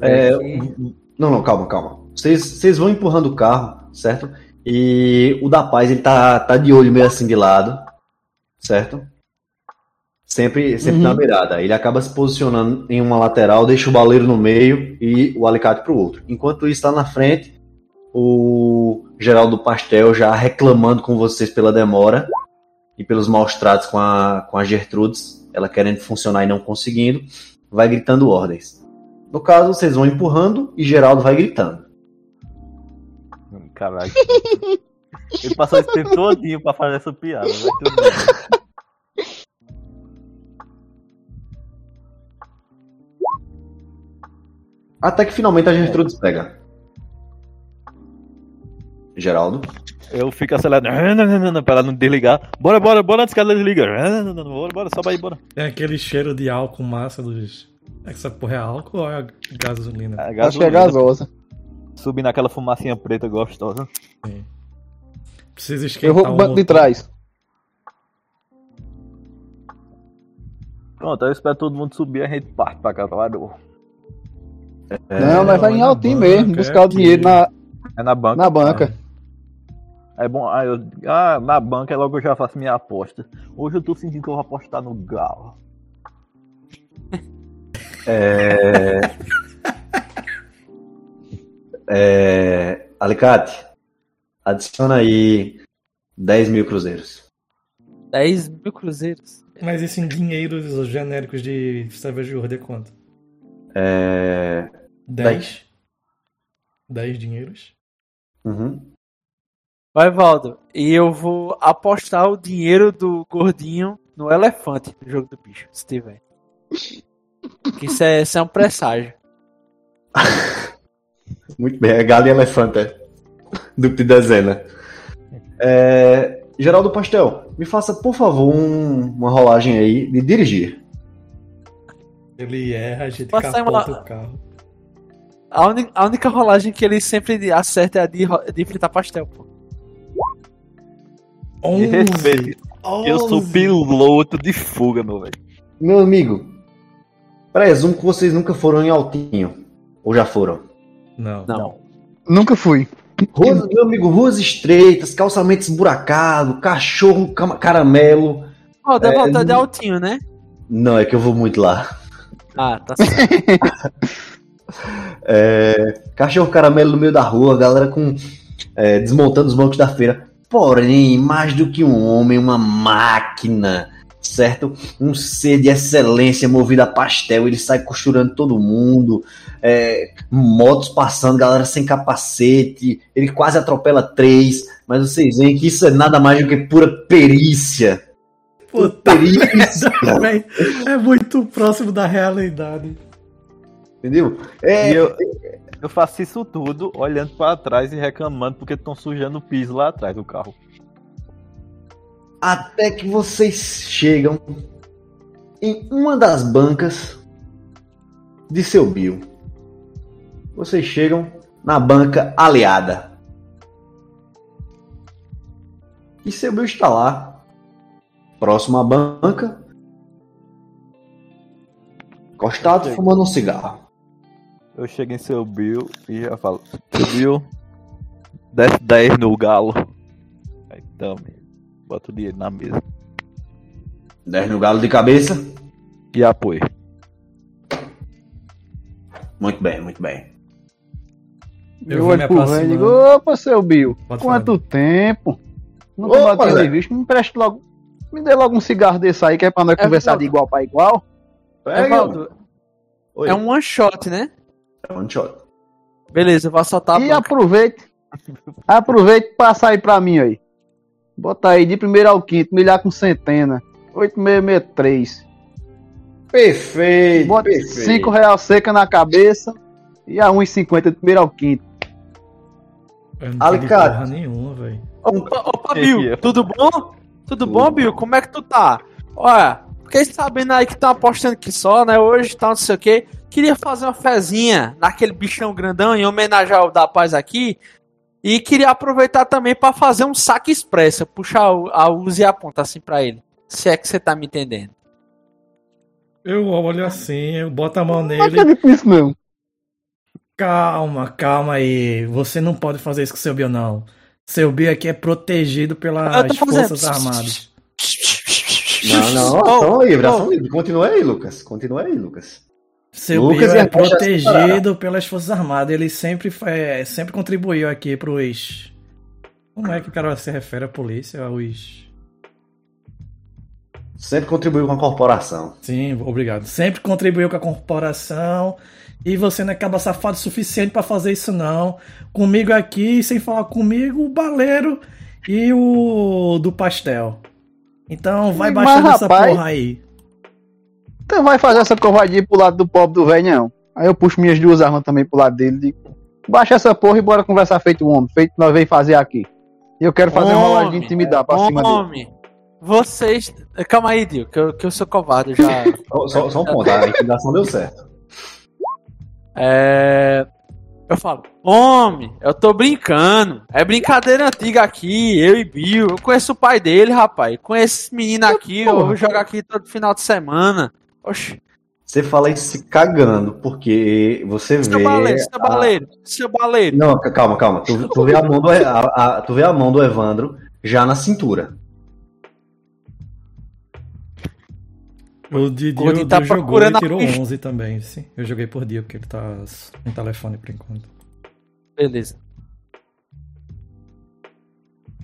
É. Não, não, calma, calma. Vocês, vocês vão empurrando o carro, certo? E o da paz, ele tá, tá de olho meio assim de lado, certo? Sempre, sempre Uhum. na beirada. Ele acaba se posicionando em uma lateral, deixa o baleiro no meio e o alicate pro outro. Enquanto isso, tá na frente, o Geraldo Pastel já reclamando com vocês pela demora e pelos maus tratos com a, com a Gertrudes, ela querendo funcionar e não conseguindo, vai gritando ordens. No caso, vocês vão empurrando e Geraldo vai gritando. Caralho. Ele passou esse tempo todinho pra fazer essa piada. Vai tudo bem. Até que finalmente a Gertrudes pega. Geraldo. Eu fico acelerando pra ela não desligar. Bora, bora, bora antes que ela desliga. Bora, bora, sobe aí, bora. Tem aquele cheiro de álcool massa dos. Essa porra é álcool ou é gasolina? A Acho que é gasolina gasosa. Subindo aquela fumacinha preta gostosa. Precisa Eu esquentar vou pro o banco de trás. Pronto, eu espero todo mundo subir e a gente parte pra casa. Valeu. não, nós vai em na altinho mesmo, buscar é o dinheiro na, É na banca. na banca. É bom. Ah, eu, ah, na banca logo eu já faço minha aposta. Hoje eu tô sentindo que eu vou apostar no Galo. É... é... Alicate, adiciona aí 10 mil cruzeiros. 10 mil cruzeiros. Mas isso em dinheiros genéricos de de urda é quanto? É... 10? 10 dinheiros? Uhum. Vai, Valdo. E eu vou apostar o dinheiro do gordinho no elefante no jogo do bicho, se tiver. Que isso é, isso é um presságio. Muito bem, é galo e elefante. é. De dezena. É... Geraldo Pastel, me faça, por favor, um- uma rolagem aí de dirigir. Ele erra, a gente Passa aí capota uma- o carro. A, uni- a única rolagem que ele sempre acerta é a de, de fritar pastel, pô. Me 11! respeite. Eu sou 11. piloto de fuga, meu velho. Meu amigo, presumo que vocês nunca foram em Altinho. Ou já foram? Não. Não. Nunca fui. Ruas, meu amigo, ruas estreitas, calçamentos esburacados, cachorro caramelo. Ó, deve É, voltar de altinho, né? Não, é que eu vou muito lá. Ah, tá certo. É, cachorro caramelo no meio da rua, galera com é, desmontando os bancos da feira. Porém, mais do que um homem, uma máquina, certo? Um ser de excelência movido a pastel. Ele sai costurando todo mundo. é, motos passando, galera sem capacete. Ele quase atropela três. Mas vocês veem que isso é nada mais do que pura perícia. Puta Perícia. Véi, É muito próximo da realidade. Entendeu? É, E eu, eu faço isso tudo olhando pra trás e reclamando porque estão sujando o piso lá atrás do carro. Até que vocês chegam em uma das bancas de seu Bill. Vocês chegam na banca aliada. E seu Bill está lá, próximo à banca, encostado, fumando um cigarro. Eu chego em seu Bill e já falo: Seu Bill, desce 10 no galo. Aí bota o dinheiro na mesa. 10 no galo de cabeça. E apoio. Muito bem, muito bem. Eu Eu olho pro velho e digo, opa, seu Bill, Pode quanto tempo? Nunca Opa, bateu Zé. de visto, me empreste logo. Me dê logo um cigarro desse aí, que é pra nós É conversar de igual pra igual. Pega, Oi. é um one shot, né? É um shot. Beleza, eu vou assaltar a e banca. aproveite. aproveite e passa aí pra mim aí. Bota aí de primeiro ao quinto, milhar com centena. 8663. Perfeito, Bota perfeito. 5 real seca na cabeça E a 1,50 do primeiro ao quinto. Eu não Alicate. porra nenhuma, velho. Opa, opa, Bill, tudo bom? Tudo bom, Bill? Como é que tu tá? Olha, fiquei sabendo aí que tá apostando que só, né? Hoje tá não sei o quê. Queria fazer uma fezinha naquele bichão grandão em homenagem ao da paz aqui. E queria aproveitar também pra fazer um saque expresso. Puxar a usa e a ponta assim pra ele. Se é que você tá me entendendo. Eu olho assim, eu boto a mão Não nele. acredito nisso, não. Calma, calma aí. Você não pode fazer isso com seu Bill, não. Seu Bill aqui é protegido Eu pelas tô fazendo. Forças Armadas. Não, não, Oh, ação livre, oh. livre. Continua aí, Lucas. Continua aí, Lucas. Seu Lucas Bill é protegido pelas Forças Armadas. Ele sempre, foi, sempre contribuiu aqui pros. Como é que o cara se refere à polícia? Aos. Sempre contribuiu com a corporação. Sim, obrigado. Sempre contribuiu com a corporação. E você não é caba safado o suficiente pra fazer isso, não. Comigo aqui, sem falar comigo, o baleiro e o do pastel. Então vai Mas, baixando essa rapaz, porra aí. Então vai fazer essa covardia pro lado do pobre do velho, não. Aí eu puxo minhas duas armas também pro lado dele. Digo, baixa essa porra e bora conversar feito homem. Feito nós veio fazer aqui. E eu quero fazer uma rolagem de Homem, intimidar pra cima dele. Homem, vocês. Calma aí, Dio, que eu, que eu sou covarde já. Só, só- um ponto, a intimidação deu certo. É. Eu falo, homem, eu tô brincando. É brincadeira antiga aqui, eu e Bill. Eu conheço o pai dele, rapaz. Conheço esse menino aqui, eu porra. jogo aqui todo final de semana. Oxi, Você fala isso se cagando, porque você vê. seu baleiro, seu a- baleiro, seu baleiro. Não, calma, calma. Tu, tu vê a mão do, a- a- tu vê a mão do Evandro já na cintura. O Didi Gordinho tá jogou e procurando a tirou pista. 11 também. Sim. Eu joguei por dia, porque ele tá no telefone por enquanto. Beleza.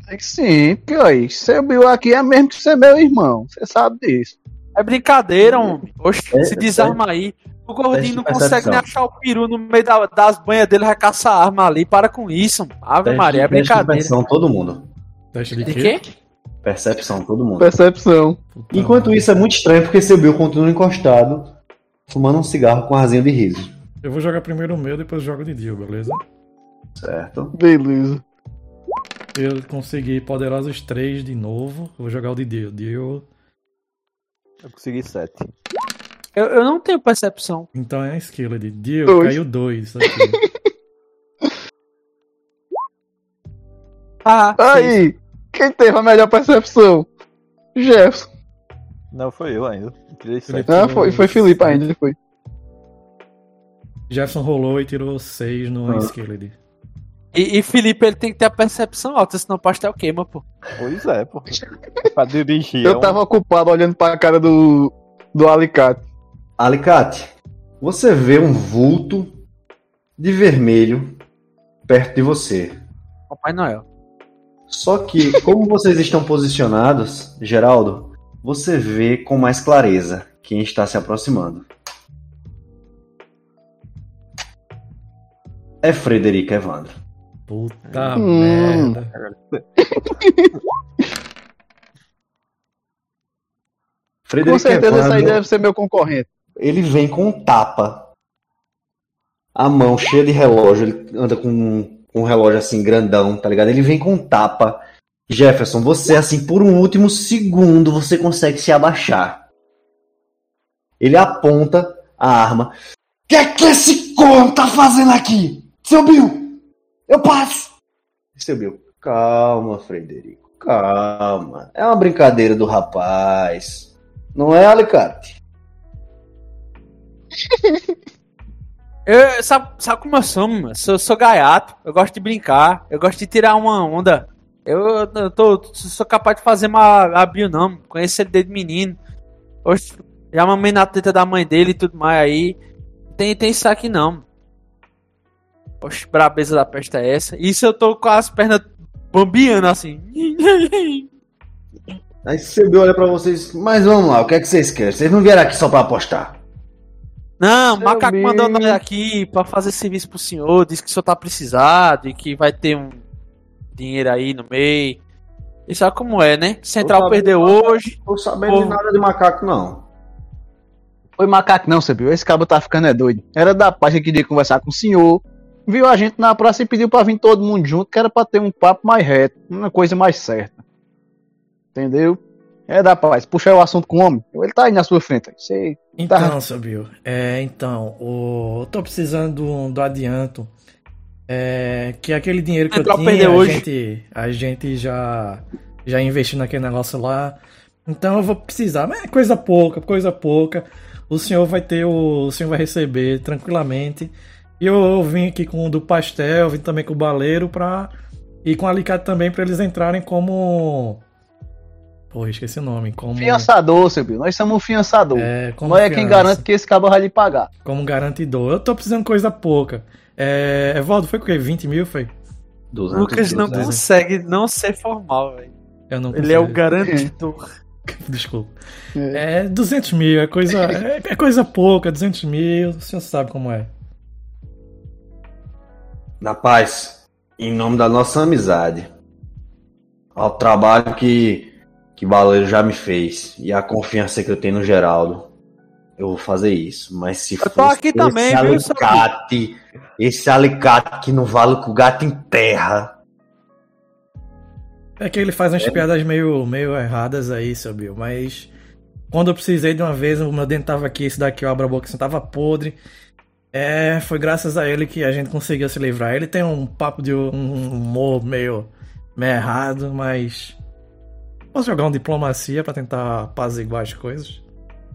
É que sim, porque aí, seu Bill aqui é mesmo que ser meu irmão. Você sabe disso. É brincadeira, homem. Oxi, É, se desarma aí. O gordinho não consegue nem achar o peru no meio da- das banhas dele, vai caçar arma ali. Para com isso. Ave Teste Maria, é brincadeira. Percepção, todo mundo. Teste de, De quê? quê? Percepção, todo mundo. Percepção. Puta Enquanto merda. isso é muito estranho, porque seu Bill continua encostado, fumando um cigarro com arzinho de riso. Eu vou jogar primeiro o meu, depois jogo o de Dio, beleza? Certo? Beleza. Eu consegui poderosos 3 de novo. Vou jogar o de Dio. Dio. Eu consegui sete. Eu, eu não tenho percepção. Então é a skill de Dio. Dois. Caiu 2 aqui. Ah, sim. Aí, quem teve a melhor percepção? Jefferson. Não, foi eu ainda. Eu tirei. Ah, foi, foi Felipe ainda, foi. Jefferson rolou e tirou 6 no Ah. Skilled. E, e Felipe, ele tem que ter a percepção alta, senão o pastel queima, pô. Pois é, pô. pra dirigir. é Eu um- tava ocupado olhando pra cara do, do alicate. Alicate, você vê um vulto de vermelho perto de você. Papai Noel. Só que, como vocês estão posicionados, Geraldo, você vê com mais clareza quem está se aproximando. É Frederico Evandro. Puta Hum. merda. Com certeza esse aí deve ser meu concorrente. ele vem com um tapa. A mão cheia de relógio, ele anda com um, um relógio assim grandão, tá ligado? Ele vem com um tapa. Jefferson, você assim, por um último segundo, você consegue se abaixar. Ele aponta a arma. O que é que esse corno tá fazendo aqui? Seu Bill! Eu passo! Seu Bill, calma, Frederico, calma. É uma brincadeira do rapaz. Não é, Alicate? Eu, sabe, sabe como eu sou, mano? Sou, sou gaiato, eu gosto de brincar, eu gosto de tirar uma onda. Eu, eu tô, sou capaz de fazer uma Bill, não. Conheço ele desde menino. Oxe, já mamei na teta da mãe dele e tudo mais aí. Tem, tem isso aqui não. Oxe, brabeza da peste é essa. Isso eu tô com as pernas bambiando assim. Aí Bill olha pra vocês, mas vamos lá, o que é que vocês querem? Vocês não vieram aqui só pra apostar. Não, Seu macaco mandou nós aqui pra fazer serviço pro senhor, disse que o senhor tá precisado e que vai ter um dinheiro aí no meio. E sabe como é, né? Central perdeu não. hoje. Tô sabendo de nada de macaco, não. Foi macaco não, Sabio. Esse cabo tá ficando é doido. Era da paz que queria conversar com o senhor. Viu a gente na praça e pediu pra vir todo mundo junto, que era pra ter um papo mais reto, uma coisa mais certa. Entendeu? É da paz. Puxar o assunto com o homem. Ele tá aí na sua frente. Você Então, Tá. seu Bill, é, então, o, eu tô precisando do, do adianto. É, que aquele dinheiro que eu pra tinha, a hoje. gente, a gente já, já investiu naquele negócio lá. Então eu vou precisar, mas é coisa pouca, coisa pouca. O senhor vai ter o, o senhor vai receber tranquilamente. E eu, eu vim aqui com o do pastel, vim também com o baleiro pra e com o alicate também pra eles entrarem como Pô, esqueci o nome, como Fiançador, Sabio. Nós somos um fiançador. é, como Nós é quem garante que esse cabo vai lhe pagar. como garantidor. Eu tô precisando de coisa pouca. É, Evaldo, foi o quê? 20 mil? Foi? 200, Lucas não 200. consegue não ser formal, velho. Eu não Ele é o consigo. garantidor. Desculpa. É 200 mil, é coisa, é, é coisa pouca, 200 mil, o senhor sabe como é. Na paz, em nome da nossa amizade, ao trabalho que, que Baleiro já me fez e a confiança que eu tenho no Geraldo, eu vou fazer isso. Mas se fosse aqui também, esse viu, alicate, esse alicate que não vale o gato enterra, É que ele faz umas piadas meio, meio erradas aí, seu Bill, mas quando eu precisei de uma vez, o meu dente tava aqui, esse daqui eu abro a boca, assim, tava podre. É, foi graças a ele que a gente conseguiu se livrar. Ele tem um papo de um humor meio, meio errado, mas. Posso jogar um diplomacia pra tentar apaziguar as coisas?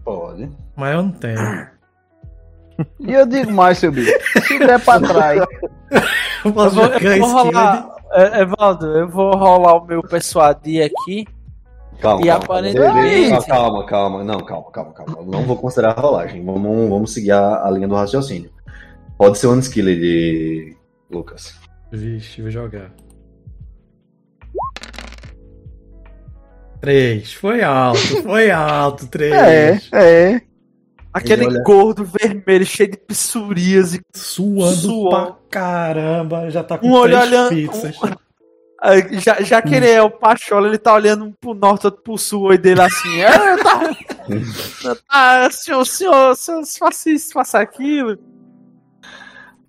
pode. Mas eu não tenho. E eu digo mais, Sabio. Se der pra trás, Eu vou, eu vou rolar. É, Evaldo, eu vou rolar o meu persuadir aqui. Calma, E calma, aparentemente- calma, calma, calma, não, calma, calma, calma. Não vou considerar a rolagem. Vamos, vamos seguir a, a linha do raciocínio. Pode ser um skill de Lucas. Vixe, vou jogar. Três. Foi alto, foi alto. Três. é, é. Aquele olha- gordo vermelho cheio de psoríase. Suando Suor. pra caramba. Já tá com Um olho três olhando- pizzas. Ah, Já, já que ele é o Pachola, ele tá olhando pro norte, outro pro sul, aí dele assim. É, tá, tá, senhor, senhor, senhor, faça isso, faça aquilo.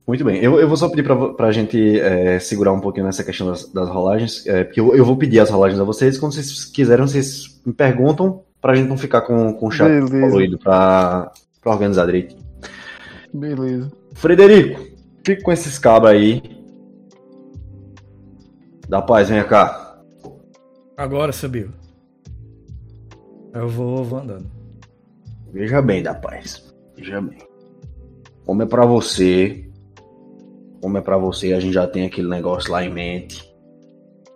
Muito bem, eu, eu vou só pedir pra, pra gente é, segurar um pouquinho nessa questão das, das rolagens, é, porque eu, eu vou pedir as rolagens a vocês, quando vocês quiserem, vocês me perguntam, pra gente não ficar com, com o chat Beleza. poluído, pra, pra organizar direitinho. Beleza. Frederico, fica com esses cabos aí. Da paz, vem cá. Agora subiu. Eu vou, vou andando. Veja bem, da paz. Veja bem. Como é pra você, como é pra você, a gente já tem aquele negócio lá em mente.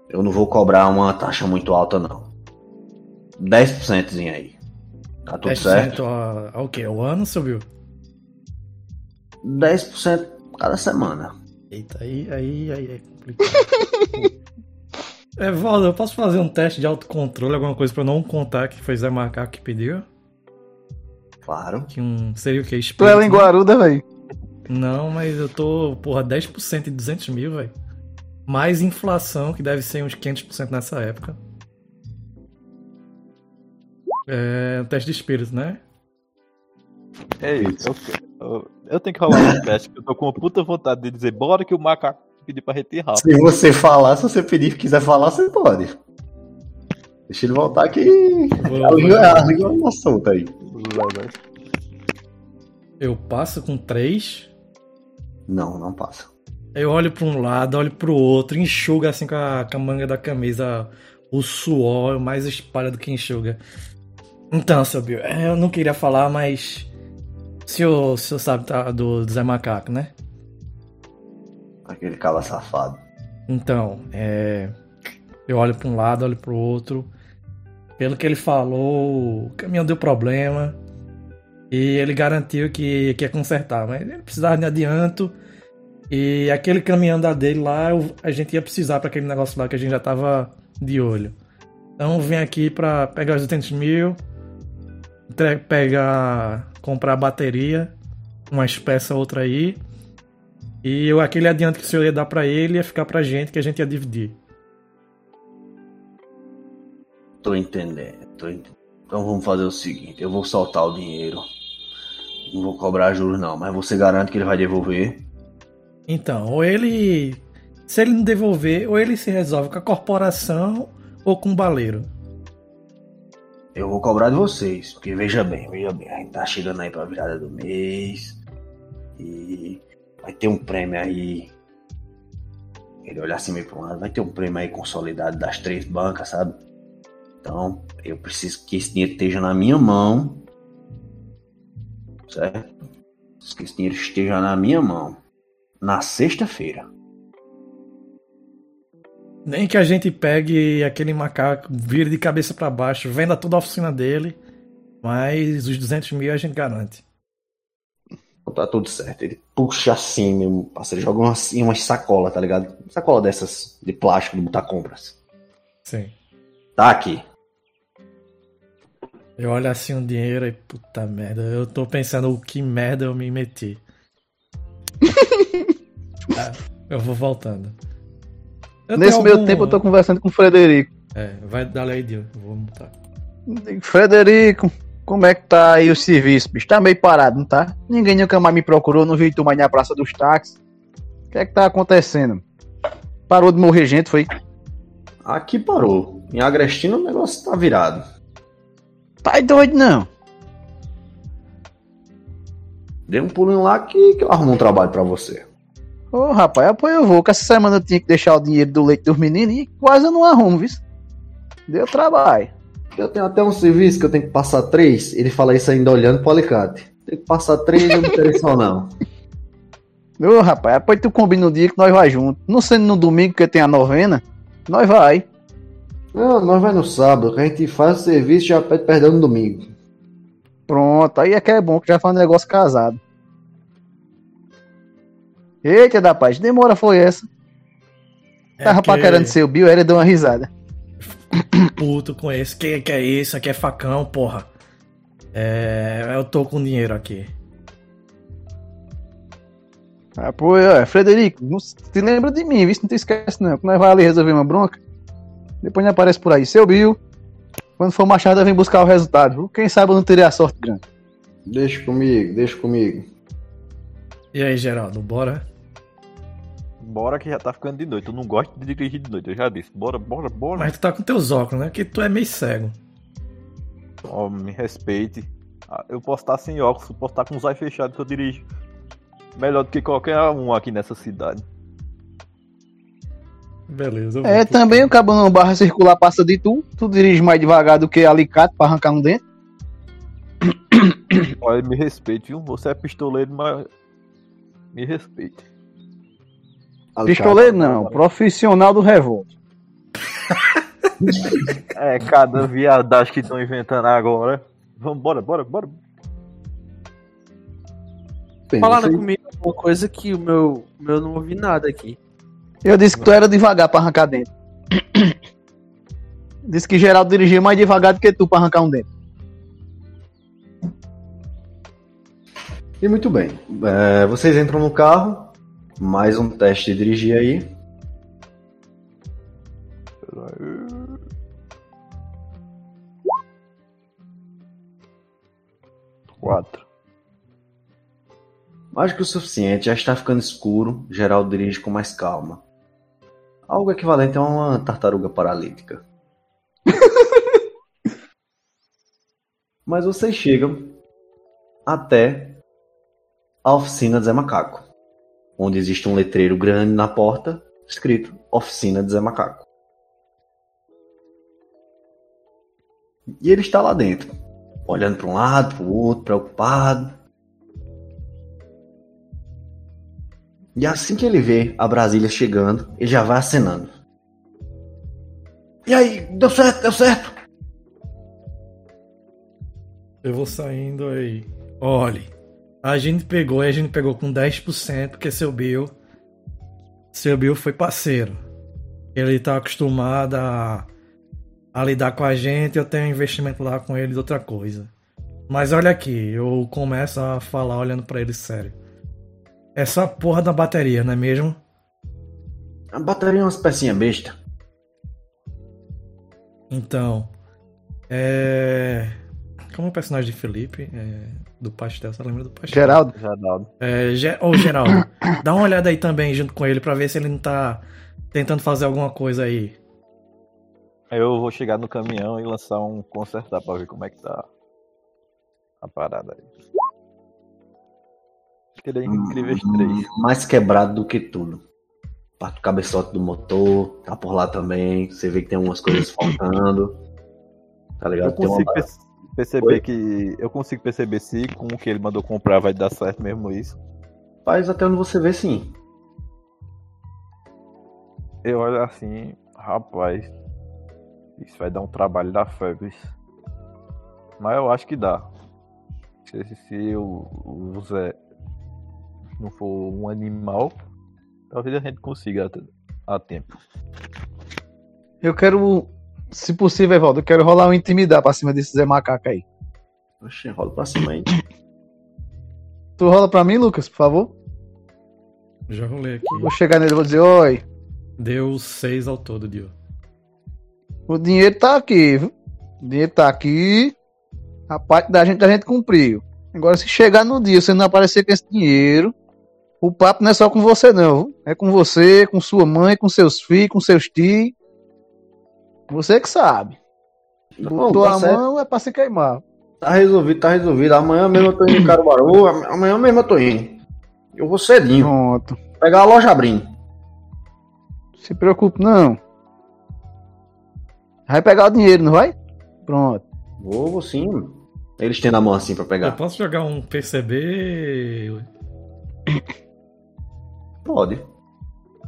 Eu não vou cobrar uma taxa muito alta, não. 10% aí. Tá tudo 10% certo? a- ao quê? O ano subiu? 10% cada semana. Eita, aí, aí, aí é complicado. É, Valdo, eu posso fazer um teste de autocontrole, alguma coisa pra não contar que foi Zé Macaco que pediu? Claro. Que um seria o quê? Tu é Espírito, né? linguaruda, velho. Não, mas eu tô, porra, 10% de 200 mil, velho. Mais inflação, que deve ser uns 500% nessa época. É um teste de espírito, né? É isso. Eu, eu- eu tenho que rolar um teste, que eu tô com uma puta vontade de dizer, bora que o macaco pediu pra rápido. Se você falar, se você pedir, quiser falar, você pode. Deixa ele voltar que a língua, a língua é uma solta aí. Eu passo com 3. Não, não passa. Eu olho pra um lado, olho pro outro, enxuga assim com a, com a manga da camisa o suor, mais espalha do que enxuga. Então, seu Bill, é, eu não queria falar, mas. O senhor, o senhor sabe tá, do, do Zé Macaco, né? Aquele cala safado. Então, é. Eu olho pra um lado, olho pro outro. Pelo que ele falou, o caminhão deu problema. E ele garantiu que, que ia consertar. Mas ele precisava de adianto. E aquele caminhão da dele lá, a gente ia precisar para aquele negócio lá que a gente já tava de olho. Então vem aqui pra pegar os 200 mil. Pegar. Comprar bateria. Umas peças, outra aí. E aquele adianto que o senhor ia dar pra ele ia ficar pra gente, que a gente ia dividir. Tô entendendo, tô entendendo. Então vamos fazer o seguinte, eu vou soltar o dinheiro. Não vou cobrar juros não, mas você garante que ele vai devolver? Então, ou ele. Se ele não devolver, ou ele se resolve com a corporação ou com o baleiro. Eu vou cobrar de vocês, porque veja bem, veja bem, a gente tá chegando aí pra virada do mês e vai ter um prêmio aí. Ele olha assim meio pro lado, vai ter um prêmio aí consolidado das três bancas, sabe? Então, eu preciso que esse dinheiro esteja na minha mão, certo? Que esse dinheiro esteja na minha mão na sexta-feira. Nem que a gente pegue aquele macaco, vire de cabeça para baixo, venda toda a oficina dele, mas os 200 mil a gente garante. Tá tudo certo. Ele puxa assim, meu parceiro, joga uma, assim, uma sacola, tá ligado? Sacola dessas de plástico de botar compras. Sim. Tá aqui. Eu olho assim o dinheiro e puta merda, eu tô pensando o que merda eu me meti. tá, eu vou voltando. Eu Nesse meio algum- tempo eu tô conversando com o Frederico. É, vai dar aí, Dio. Vou montar. Digo, Frederico, como é que tá aí o serviço, bicho? Tá meio parado, não tá? Ninguém nunca mais me procurou, não vi tu mais na Praça dos Táxis. O que é que tá acontecendo? Parou de morrer gente, foi? Aqui parou. Em Agrestino o negócio tá virado. Tá doido, não. Dê um pulinho lá que, que eu arrumo um trabalho pra você. Ô, rapaz, apoio eu vou, que essa semana eu tinha que deixar o dinheiro do leite dos meninos e quase eu não arrumo, viu? Deu trabalho. Eu tenho até um serviço que eu tenho que passar três. Ele fala isso ainda olhando pro alicate. Tem que passar três, eu não quero só não. Ô, rapaz, depois tu combina o dia que nós vai junto. Não sendo no domingo que tem a novena, nós vai. Não, nós vai no sábado, que a gente faz o serviço e já pede perdão no domingo. Pronto, aí é que é bom, que já faz um negócio casado. Eita, da paz, demora foi essa. É Tava porque paquerando seu Bill, aí ele deu uma risada. Puto com esse. Que que é isso? Aqui é facão, porra. É, eu tô com dinheiro aqui. Ah, pô, é, Frederico, não se te lembra de mim, viu? Não te esquece não, que nós vai ali resolver uma bronca. Depois não aparece por aí. Seu Bill, quando for Machado, vem buscar o resultado. Quem sabe eu não teria a sorte grande. Deixa comigo, deixa comigo. E aí, Geraldo, bora? Bora que já tá ficando de noite. Eu não gosto de dirigir de noite, eu já disse. Bora, bora, bora. Mas tu tá com teus óculos, né? Que tu é meio cego. Ó, me respeite. Ah, Eu posso estar sem óculos, eu posso estar com os olhos fechados que eu dirijo. Melhor do que qualquer um aqui nessa cidade. Beleza. É, também o cabo não barra circular passa de tu. Tu dirige mais devagar do que alicate pra arrancar no dente. Olha, me respeite, viu? Você é pistoleiro, mas. Me respeite. Pistoleiro não, profissional do revólver. É, cada viadagem que estão inventando agora. Vamos, bora, bora, bora. Bem, Falaram você- comigo uma coisa que o meu, meu não ouvi nada aqui. Eu disse que tu era devagar pra arrancar dente. disse que Geraldo dirigia mais devagar do que tu pra arrancar um dente. E muito bem. É, vocês entram no carro. Mais um teste de dirigir aí. Quatro. Mais que o suficiente, já está ficando escuro. Geraldo dirige com mais calma. Algo equivalente a uma tartaruga paralítica. Mas vocês chegam até a oficina de Zé Macaco, onde existe um letreiro grande na porta escrito Oficina de Zé Macaco. E ele está lá dentro, olhando para um lado, para o outro, preocupado. E assim que ele vê a Brasília chegando, ele já vai acenando. E aí, deu certo, deu certo. Eu vou saindo aí. Olhe, a gente pegou e a gente pegou com 10%, porque seu Bill. Seu Bill foi parceiro. Ele tá acostumado a, a lidar com a gente, eu tenho um investimento lá com ele de outra coisa. Mas olha aqui, eu começo a falar olhando pra ele sério. É só a porra da bateria, não é mesmo? A bateria é umas pecinhas besta. Então. É. Como o personagem de Felipe, é, do Pastel, você lembra do Pastel? Geraldo, Geraldo. É, Ge- Ô, Geraldo, dá uma olhada aí também junto com ele pra ver se ele não tá tentando fazer alguma coisa aí. Eu vou chegar no caminhão e lançar um consertar pra ver como é que tá a parada aí. Aquele é incríveis três. Mais quebrado do que tudo. Parte do cabeçote do motor, tá por lá também. Você vê que tem umas coisas faltando. Tá ligado? Eu Tem uma- consigo perce- perceber Oi? que. Eu consigo perceber se com o que ele mandou comprar vai dar certo mesmo isso. Faz até onde você vê sim. Eu olho assim, rapaz. Isso vai dar um trabalho da febre. Mas eu acho que dá. Se, se o, o Zé não for um animal, talvez a gente consiga a, a tempo. eu quero, se possível, Evaldo, eu quero rolar um intimidar pra cima desse Zé Macaco aí. Oxe, rola pra cima aí. Tu rola pra mim, Lucas, por favor? Já rolei aqui. Vou chegar nele e vou dizer, oi, Deu seis ao todo, Dio. o dinheiro tá aqui, viu? O dinheiro tá aqui. A parte da gente a gente cumpriu. Agora, se chegar no dia você não aparecer com esse dinheiro, o papo não é só com você, não. viu? É com você, com sua mãe, com seus filhos, com seus tios. Você que sabe. Botou tá a certo. mão é pra se queimar. Tá resolvido, tá resolvido. Amanhã mesmo eu tô indo em Caruaru. am- Amanhã mesmo eu tô indo. Eu vou cedinho. Pronto. Pegar a loja abrindo. Se preocupe, não. Vai pegar o dinheiro, não vai? Pronto. Vou, vou sim. Eles têm na mão assim pra Eu pegar. posso jogar um PCB Pode.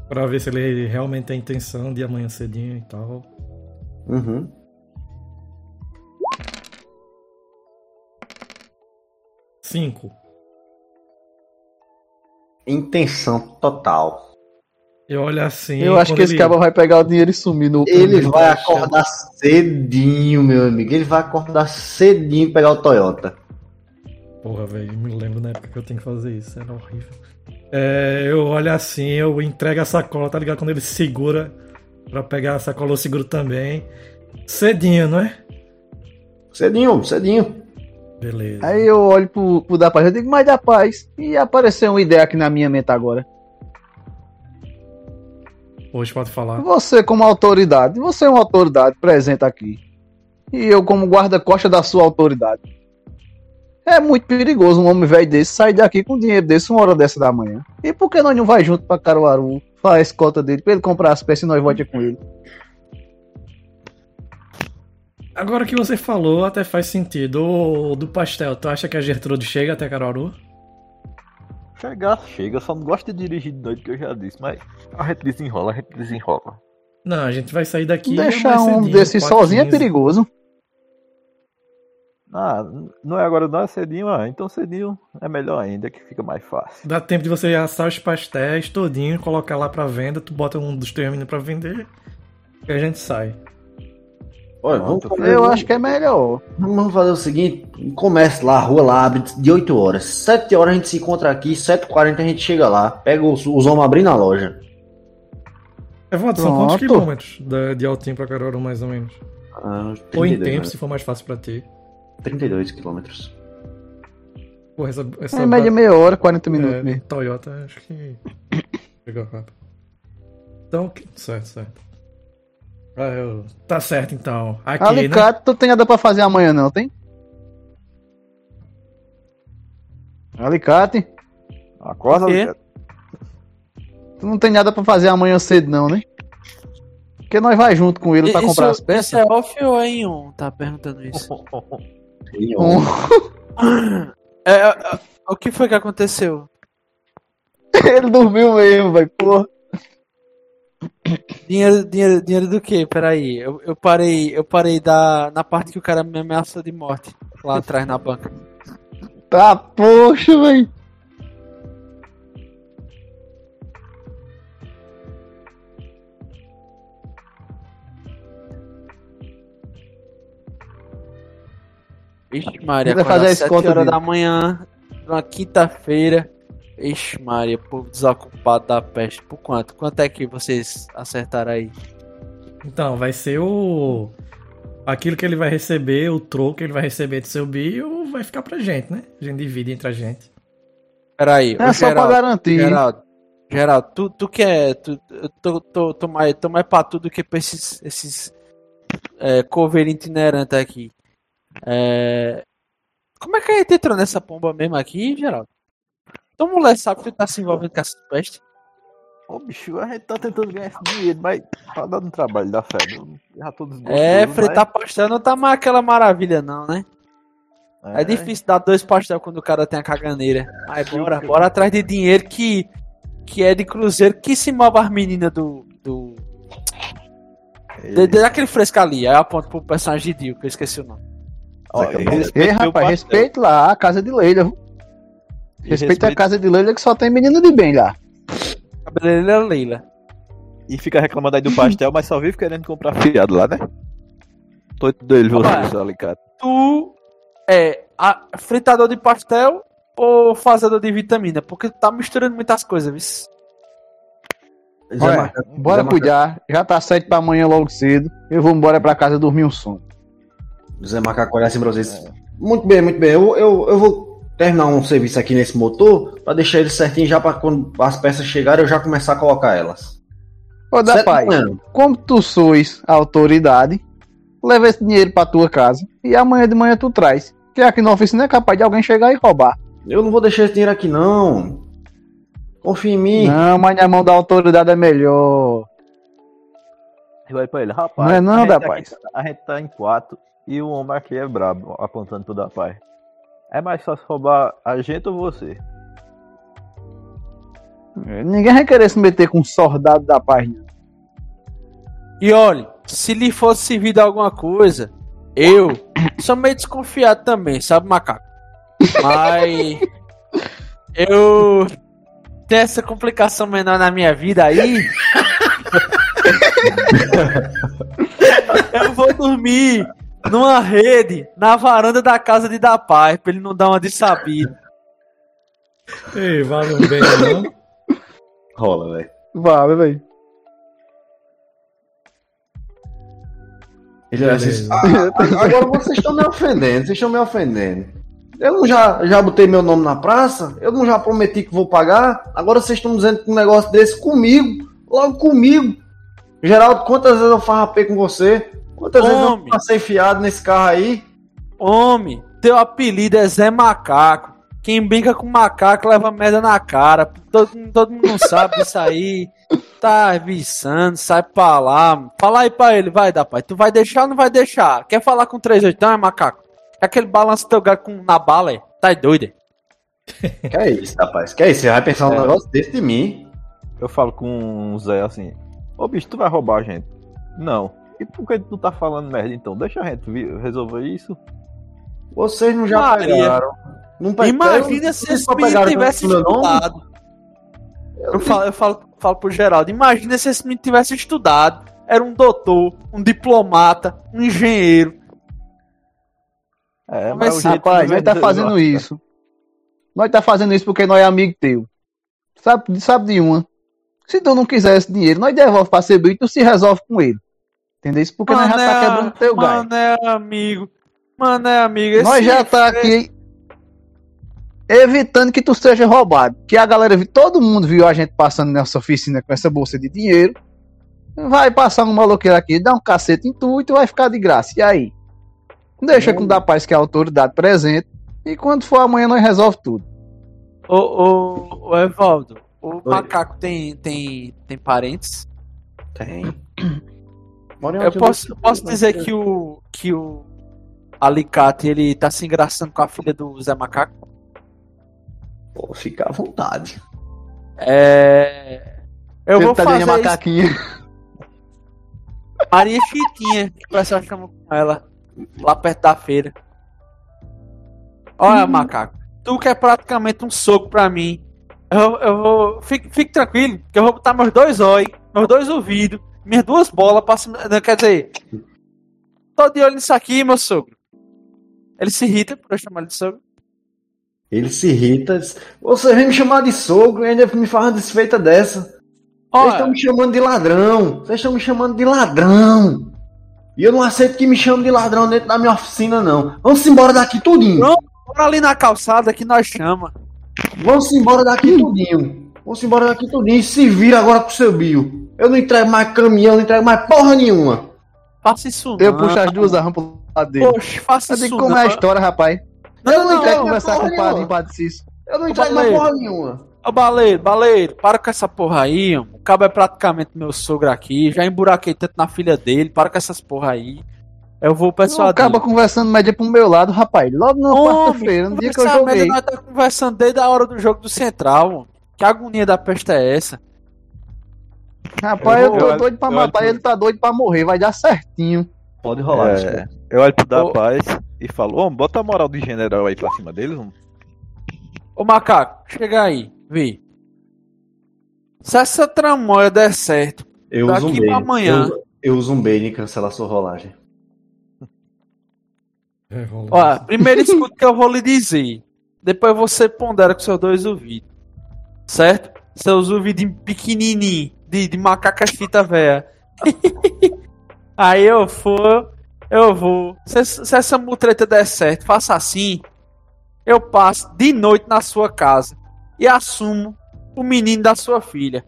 pra ver se ele realmente tem intenção de amanhã cedinho e tal. Uhum. Cinco. Intenção total. Eu olho assim. Eu acho que esse ele- cara vai pegar o dinheiro e sumir no. Ele vai acordar cedinho, meu amigo. Ele vai acordar cedinho e pegar o Toyota. Porra, velho, me lembro na época que eu tenho que fazer isso, era horrível. É, eu olho assim, eu entrego a sacola, tá ligado? Quando ele segura pra pegar a sacola, seguro também. Cedinho, não é? Cedinho, cedinho. Beleza. Aí eu olho pro, pro da paz, eu digo, mas da paz. E apareceu uma ideia aqui na minha mente agora. Hoje pode falar. Você, como autoridade, você é uma autoridade presente aqui. E eu, como guarda-costa da sua autoridade. É muito perigoso um homem velho desse sair daqui com dinheiro desse uma hora dessa da manhã. E por que nós não vai junto pra Caruaru, fazer a escolta dele, pra ele comprar as peças e nós voltamos com ele? Agora que você falou, até faz sentido. O do pastel, tu acha que a Gertrude chega até Caruaru? Chegar, chega, eu só não gosto de dirigir de noite, que eu já disse, mas a gente desenrola, a gente desenrola. Não, a gente vai sair daqui. Deixar um cedinho, desse 4h15. sozinho é perigoso. Ah, não é agora, não é cedinho, ah, então cedinho é melhor ainda, que fica mais fácil. Dá tempo de você assar os pastéis todinho, colocar lá pra venda, tu bota um dos teus meninos pra vender e a gente sai. Olha, vamos fazer, Eu acho que é melhor. vamos fazer o seguinte: comece lá, a rua lá abre de 8 horas. 7 horas a gente se encontra aqui, 7h40 a gente chega lá. Pega os, os homens abrindo a loja. Evandro, são quantos quilômetros da- de Altim pra Caruaru, mais ou menos? Ah, Ou em 32, tempo, né? se for mais fácil pra ti. 32 quilômetros. Porra, essa, essa É média meia hora, 40 minutos é, mesmo. Toyota, acho que. Pegou rápido. Então, certo, certo. Ah, eu- Tá certo então. Aqui, né? Alicate, tu tem nada pra fazer amanhã, não, tem? Alicate, Acorda, quê? Lucas. tu não tem nada pra fazer amanhã cedo, não, né? Porque nós vai junto com ele pra Isso- comprar as Isso peças. é off ou é em on? Tá perguntando isso. Um- É, é, é, o que foi que aconteceu? ele dormiu mesmo, velho. Porra. Dinheiro, dinheiro, dinheiro do quê? Peraí. Eu, eu parei, eu parei da, na parte que o cara me ameaçou de morte. Lá atrás na banca. Tá, poxa, velho. Ixi, Maria, Vai fazer a 7 escolta horas da manhã, numa quinta-feira. Ixi, Maria, povo desocupado da peste. Por quanto? Quanto é que vocês acertaram aí? Então, vai ser o. aquilo que ele vai receber, o troco que ele vai receber do seu bio, vai ficar pra gente, né? A gente divide entre a gente. Peraí, É só pra Geraldo, garantir. Geraldo, Geraldo, tu, tu que é. Tu, eu tô, tô, tô, mais, tô mais pra tudo que pra esses, esses é, coveiro itinerante aqui. É, como é que a gente entrou nessa pomba mesmo aqui, Geraldo? Então, mulher, sabe que tá se envolvendo com essa peste? Ô, bicho, a gente tá tentando ganhar esse dinheiro, mas tá dando trabalho da fé. Já todos É, fritar pastel não tá mais aquela maravilha, não, né? É difícil dar dois pastel quando o cara tem a caganeira. Mas bora, bora atrás de dinheiro que, que é de cruzeiro que se move as meninas do. do de- daquele fresco ali. Aí eu aponto pro personagem de Dio, que eu esqueci o nome. Ei, rapaz, respeite lá a casa de Leila. viu? Respeita a casa de Leila que só tem menino de bem lá. Cabeleireira Leila. E fica reclamando aí do pastel, mas só vive querendo comprar fiado lá, né? Tô dele, Rapaz. você, alicate. Tu é a- fritador de pastel ou fazedor de vitamina? Porque tu tá misturando muitas coisas, viu? Olha, bora cuidar. Já tá sete pra amanhã logo cedo. Eu vou embora pra casa dormir um sono. Zé Macaco olha assim pra vocês. Muito bem, muito bem. Eu, eu, eu vou terminar um serviço aqui nesse motor pra deixar ele certinho já pra quando as peças chegarem eu já começar a colocar elas. Ô, da manhã. como tu sois a autoridade, leva esse dinheiro pra tua casa e amanhã de manhã tu traz. Que aqui na oficina é capaz de alguém chegar e roubar. Eu não vou deixar esse dinheiro aqui não. Confia em mim. Não, mas na mão da autoridade é melhor. Vai pra ele, rapaz. Não é não, a gente da aqui- paz. A gente tá em quatro e o homem aqui é brabo, apontando pro da paz. É mais fácil roubar a gente ou você? Ninguém vai querer se meter com um soldado da paz. não. E olha, se lhe fosse servido alguma coisa, eu sou meio desconfiado também, sabe, macaco? Mas eu tenho essa complicação menor na minha vida aí. eu vou dormir numa rede na varanda da casa de da paz, pra ele não dar uma de sabido. Ei, vale um bem, não? Rola, velho. Vale, velho. Ele Beleza. "Ah, agora vocês estão me ofendendo, vocês estão me ofendendo. Eu não já, já botei meu nome na praça, eu não já prometi que vou pagar, agora vocês estão dizendo que um negócio desse comigo, logo comigo. Geraldo, quantas vezes eu farrapei com você? Quantas vezes eu Homem. passei fiado nesse carro aí? Homem, teu apelido é Zé Macaco. Quem brinca com macaco leva merda na cara. Todo, todo mundo sabe disso aí. Tá viçando, sai pra lá. Fala aí pra ele, vai dar pai. Tu vai deixar ou não vai deixar? Quer falar com 38 é macaco? É aquele balanço teu gato com, na bala, é? Tá doido? é? Que é isso, rapaz? Que é isso? Você vai pensar um É. negócio desse de mim? Eu falo com o Zé assim: Ô bicho, tu vai roubar a gente? Não. E por que tu tá falando merda então? Deixa a gente resolver isso. Vocês não já Maria. pegaram. Não pe- Imagina eu- se esse menino tivesse estudado. Eu falo, eu falo, falo pro Geraldo, imagina se esse menino tivesse estudado. Era um doutor, um diplomata, um engenheiro. É, Mas, jeito Rapaz, nós tá fazendo isso. Nós tá fazendo isso porque nós é amigo teu. Sabe, sabe de uma? Se tu não quiser esse dinheiro, nós devolve pra Sebu e tu se resolve com ele. Entendeu? Isso porque nós já tá quebrando teu galho. Mano, é amigo. Mano, é amigo. Esse Nós já tá é- aqui evitando que tu seja roubado. Que a galera, viu- todo mundo viu a gente passando nessa oficina com essa bolsa de dinheiro. Vai passar um maloqueiro aqui, dá um cacete em tu e tu vai ficar de graça. E aí? Deixa com o da paz que é a autoridade presente. E quando for amanhã nós resolve tudo. Ô, ô, ô, Evaldo, o macaco tem, tem, tem parentes? Tem. Em Eu posso, posso dizer que o, que o Alicate, ele tá se engraçando com a filha do Zé Macaco? Pô, fica à vontade. É... Eu vou fazer isso. macaquinha. Maria Chiquinha, que o pessoal chama com ela, lá perto da feira. Olha, macaco, tu que é praticamente um soco pra mim. Eu, eu vou. Fique, fique tranquilo, que eu vou botar meus dois olhos, meus dois ouvidos, minhas duas bolas cima. não, Quer dizer, tô de olho nisso aqui, meu sogro. Ele se irrita por eu chamar ele de sogro. Ele se irrita. Você vem me chamar de sogro e ainda me faz uma desfeita dessa. Vocês estão me chamando de ladrão. Vocês estão me chamando de ladrão. E eu não aceito que me chame de ladrão dentro da minha oficina, não. Vamos embora daqui tudinho. Não. Bora ali na calçada que nós chama. Vamos embora daqui tudinho. Vamos embora daqui tudinho. E se vira agora com seu bio. Eu não entrego mais caminhão, não entrego mais porra nenhuma. Faça isso Eu não. puxo as duas armas pro lado dele. Poxa, faça Eu isso digo não. como é a história, rapaz. Não, eu não não, quero não, conversar com o padre, padre Cis. Eu não entrego mais Baleiro. porra nenhuma. Ô, Baleiro, Baleiro, para com essa porra aí, mano. O cabo é praticamente meu sogro aqui. Já emburaquei tanto na filha dele. Para com essas porra aí. Eu vou pessoal acaba conversando média pro meu lado, rapaz. Logo na quarta-feira, no dia que eu joguei. Nós tá conversando desde a hora do jogo do Central, mano. Que agonia da peste é essa? Rapaz, eu, Eu tô vou- doido pra eu matar e ele tá doido pra morrer. Vai dar certinho. Pode rolar, É, eu olho pro da Ô. paz e falo, ô, bota a moral de general aí pra cima deles, homem. Ô, macaco, chega aí, vê. Se essa tramóia der certo, Eu Daqui uso um pra amanhã. Eu, eu uso um Bane e cancela a sua rolagem. É, ó, primeiro escuta o que eu vou lhe dizer. Depois você pondera com seus dois ouvidos. Certo? Seus ouvidinhos pequenininhos, de, de macaca fita véia. aí eu for, eu vou. Se, se essa mutreta der certo, faça assim. Eu passo de noite na sua casa e assumo o menino da sua filha.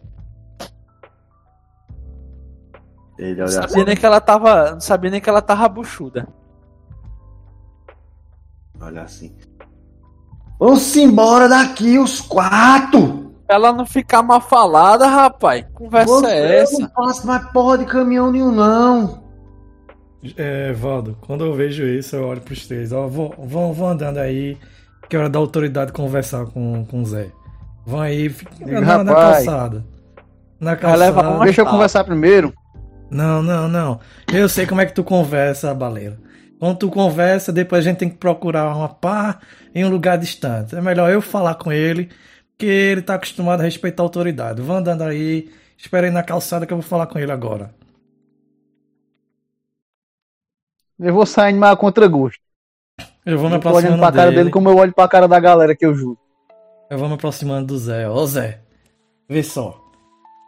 Ele Não olha assim. sabia nem que ela tava. Não sabia nem que ela tava buchuda. Olha assim. Vamos embora daqui, os quatro! Ela não ficar mal falada, rapaz. Conversa Você é essa? não faço mais porra de caminhão nenhum, não. É, Valdo, quando eu vejo isso, eu olho pros três. Ó, vão, vão, vão andando aí, que é hora da autoridade conversar com, com o Zé. Vão aí, fica- na, na rapaz. calçada. Na calçada. uma- Deixa eu conversar primeiro. Não, não, não. Eu sei como é que tu conversa, baleira. Quando tu conversa, depois a gente tem que procurar uma pá em um lugar distante. É melhor eu falar com ele, porque ele tá acostumado a respeitar a autoridade. Vão andando aí, espera aí na calçada que eu vou falar com ele agora. Eu vou saindo mais a contragosto. Eu vou me Eu tô olhando aproximando pra cara dele. dele como eu olho pra cara da galera que eu juro. Eu vou me aproximando do Zé. Ô Zé, vê só.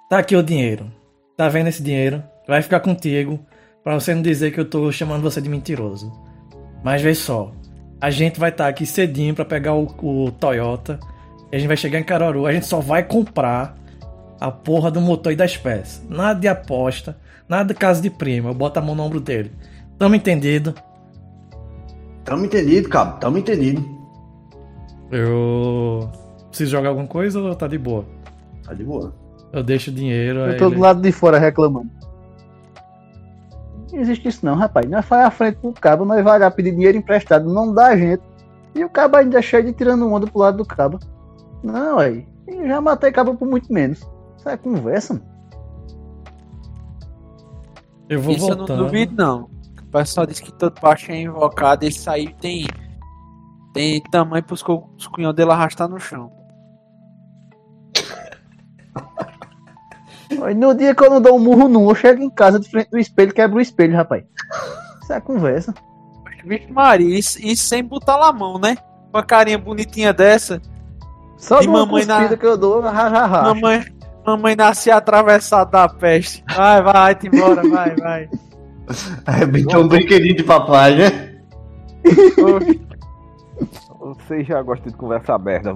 Tá aqui o dinheiro. Tá vendo esse dinheiro? Vai ficar contigo pra você não dizer que eu tô chamando você de mentiroso. Mas vê só. A gente vai estar aqui cedinho pra pegar o, o Toyota. A gente vai chegar em Caruaru. A gente só vai comprar a porra do motor e das peças. Nada de aposta. Nada de casa de prima. Eu boto a mão no ombro dele. Tamo entendido? Tamo entendido, cabo. Tamo entendido. Eu. Preciso jogar alguma coisa ou tá de boa? Tá de boa. Eu deixo o dinheiro. Eu tô ele- do lado de fora reclamando. Não existe isso não, rapaz. Nós faz a frente pro cabo, nós vai lá pedir dinheiro emprestado, não dá a gente. E o cabo ainda é cheio de tirando onda pro lado do cabo. Não, aí. Eu já matei cabo por muito menos. Isso é conversa, mano. Eu vou Isso eu voltando. não duvido, não. O pessoal diz que todo baixo é invocado. Esse aí tem. Tem tamanho pros co- os cunhão dele arrastar no chão. Aí No dia que eu não dou um murro num, eu chego em casa de frente do espelho, quebro o espelho, rapaz. Isso é conversa. Vixe Maria, isso, isso sem botar na mão, né? Uma carinha bonitinha dessa. Só de mamãe na- que eu dou, racha. Mamãe, mamãe nascia atravessada da peste. Vai, vai, vai-te embora, vai, vai. Arrebentou um brinquedinho de papai, né? Vocês já gostam de conversa aberta.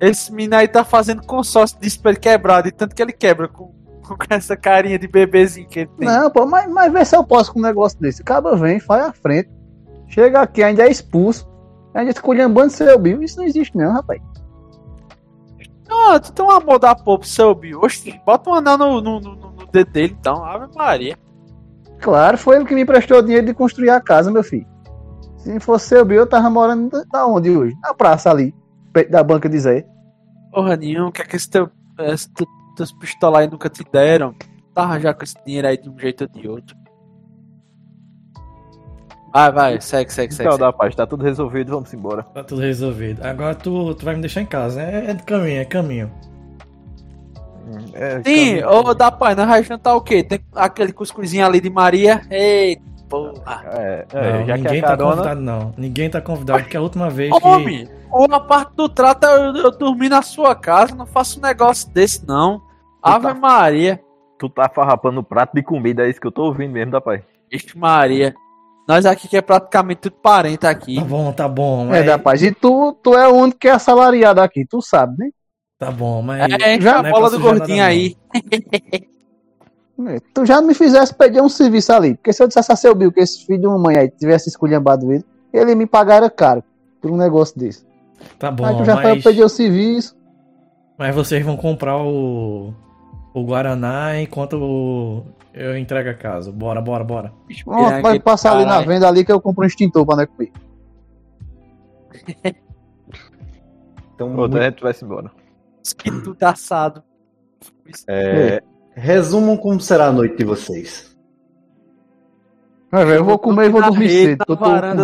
Esse menino aí tá fazendo consórcio de espelho quebrado, e tanto que ele quebra com, com essa carinha de bebezinho que ele tem. Não, pô, mas, mas vê se eu posso com um negócio desse. Acaba vem, faz a frente. Chega aqui, ainda é expulso. Ainda esculhambando seu bio. Isso não existe não, rapaz. Ah, tu tem um amor da porra pro seu. Oxi, bota um anel no, no, no, no dedo dele, então. Ave Maria. Claro, foi ele que me emprestou dinheiro de construir a casa, meu filho. Se fosse seu bio, eu tava morando da- onde hoje? Na praça ali, perto da banca de Zé. Porra nenhuma, o que é que esse teu, esse teu, teus pistolas aí nunca te deram? Tá já com esse dinheiro aí de um jeito ou de outro. Vai, vai, segue, segue, segue. Então, segue. da paz, tá tudo resolvido, vamos embora. Tá tudo resolvido. Agora tu, tu vai me deixar em casa. É, é de caminho, é caminho. Hum, É, Sim, ô da pai, nós vai jantar o quê? Tem aquele cuscuzinho ali de Maria. Ei, porra. É, é, não, já que ninguém tá carona. convidado, não. Ninguém tá convidado, porque a última vez que. Homem, uma parte do trato é eu, eu dormir na sua casa, não faço um negócio desse, não. Ave tá- Maria. Tu tá farrapando prato de comida, é isso que eu tô ouvindo mesmo, da pai. Ixi, Maria. Nós aqui que é praticamente tudo parente aqui. Tá bom, tá bom. É, Mas, rapaz, e tu, tu é o único que é assalariado aqui, tu sabe, né? Tá bom, mas. É, Já a é bola pra do gordinho aí. É, Tu já me fizesse pedir um serviço ali. Porque se eu dissesse a seu Bill que esse filho de uma mãe aí tivesse esculhambado ele, ele me pagara caro por um negócio desse. Tá bom, aí tu já foi mas, pedir o serviço. mas vocês vão comprar o. O Guaraná enquanto o- eu entrego a casa. Bora, bora, bora. Aqui, pode passar ali na caralho. venda ali que eu compro um extintor pra não comer. Então, a gente vai embora. Que tudo assado. É, resumam como será a noite de vocês. Vai, velho, eu vou comer e vou dormir rede, cedo, eu tô com raiva. do-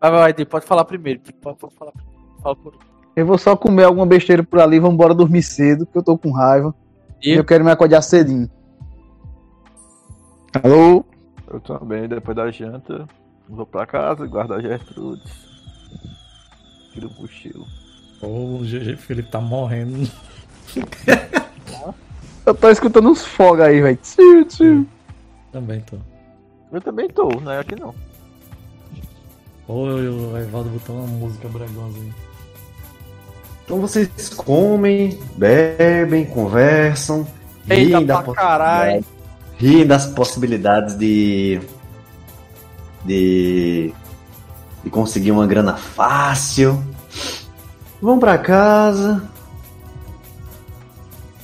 Vai, vai, vai, pode falar primeiro. Pode, pode falar primeiro. Fala por... Eu vou só comer alguma besteira por ali, vamos embora dormir cedo, que eu tô com raiva. E eu quero me acordar cedinho. Alô? Eu também, depois da janta, vou pra casa, guardo a Gertrudes. Tiro o cochilo. Ô, o GG Felipe tá morrendo. Eu tô escutando uns fogos aí, velho. Tchiu, tchiu. Também tô. Eu também tô, não é aqui não. Ô, o Evaldo botou uma música bregosa aí. Então vocês comem, bebem, conversam, riem, da possibilidade- riem das possibilidades de, de de conseguir uma grana fácil. Vão pra casa,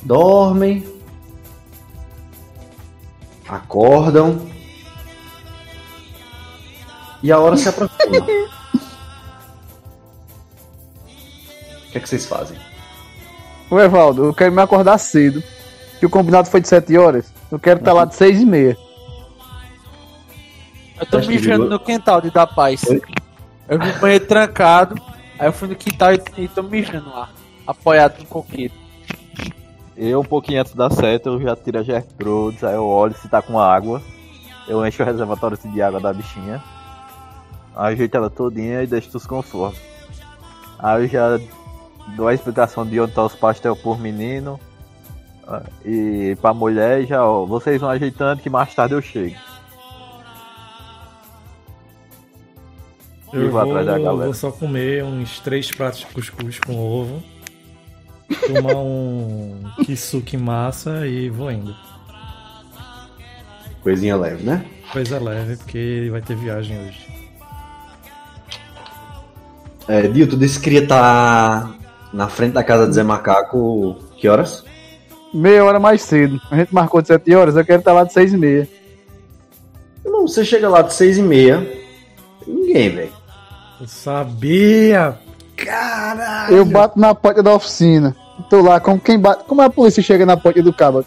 dormem, acordam e a hora se aproxima. que é que vocês fazem? Ô, Evaldo, eu quero me acordar cedo. Que o combinado foi de 7 horas. Eu quero estar lá de 6 e meia. Eu tô mijando no quintal de dar paz. Oi? Eu vi o banheiro trancado, aí eu fui no quintal e, e tô mijando lá, apoiado no coqueiro. Eu, um pouquinho antes da seta, eu já tiro a Gertrudes, aí eu olho se tá com água. Eu encho o reservatório de água da bichinha. Ajeito ela todinha e deixo os confortos. Aí eu já dou a explicação de onde tá os pastel por menino. ah, E pra mulher já, ó, vocês vão ajeitando que mais tarde eu chego. E Eu vou vou, atrás da galera. vou só comer uns três pratos de cuscuz com ovo. Tomar um kisuke massa e vou indo. Coisinha leve, né? Coisa leve, porque vai ter viagem hoje. É, Dio, tu disse que queria estar na frente da casa de Zé Macaco. Que horas? Meia hora mais cedo. A gente marcou de 7 horas, eu quero estar lá de 6 e meia. Não, você chega lá de seis e meia. Tem ninguém, velho. Eu sabia! Caralho! Eu bato na porta da oficina. Tô lá, como quem bate. Como a polícia chega na porta do cabo?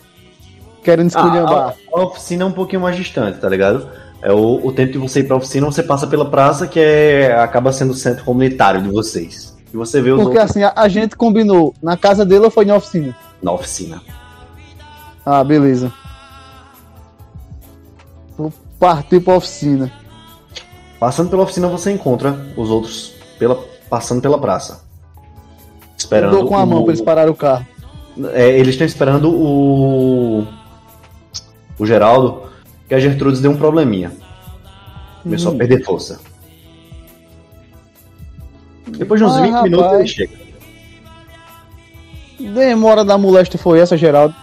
Querendo esculhambar. a, a oficina é um pouquinho mais distante, tá ligado? É o, o tempo de você ir pra oficina, você passa pela praça, que é, acaba sendo o centro comunitário de vocês. E você vê os Porque outros assim, a, a gente combinou. Na casa dele ou foi na oficina? na oficina. Ah, beleza. Vou partir pra oficina. Passando pela oficina, você encontra os outros pela, passando pela praça. Eu Esperando dou com a mão o- pra eles pararem o carro. É, eles estão esperando o. O Geraldo, que a Gertrudes deu um probleminha. Começou Hum. a perder força. Depois de uns Ah, 20 minutos rapaz. ele chega. Demora da moléstia foi essa, Geraldo?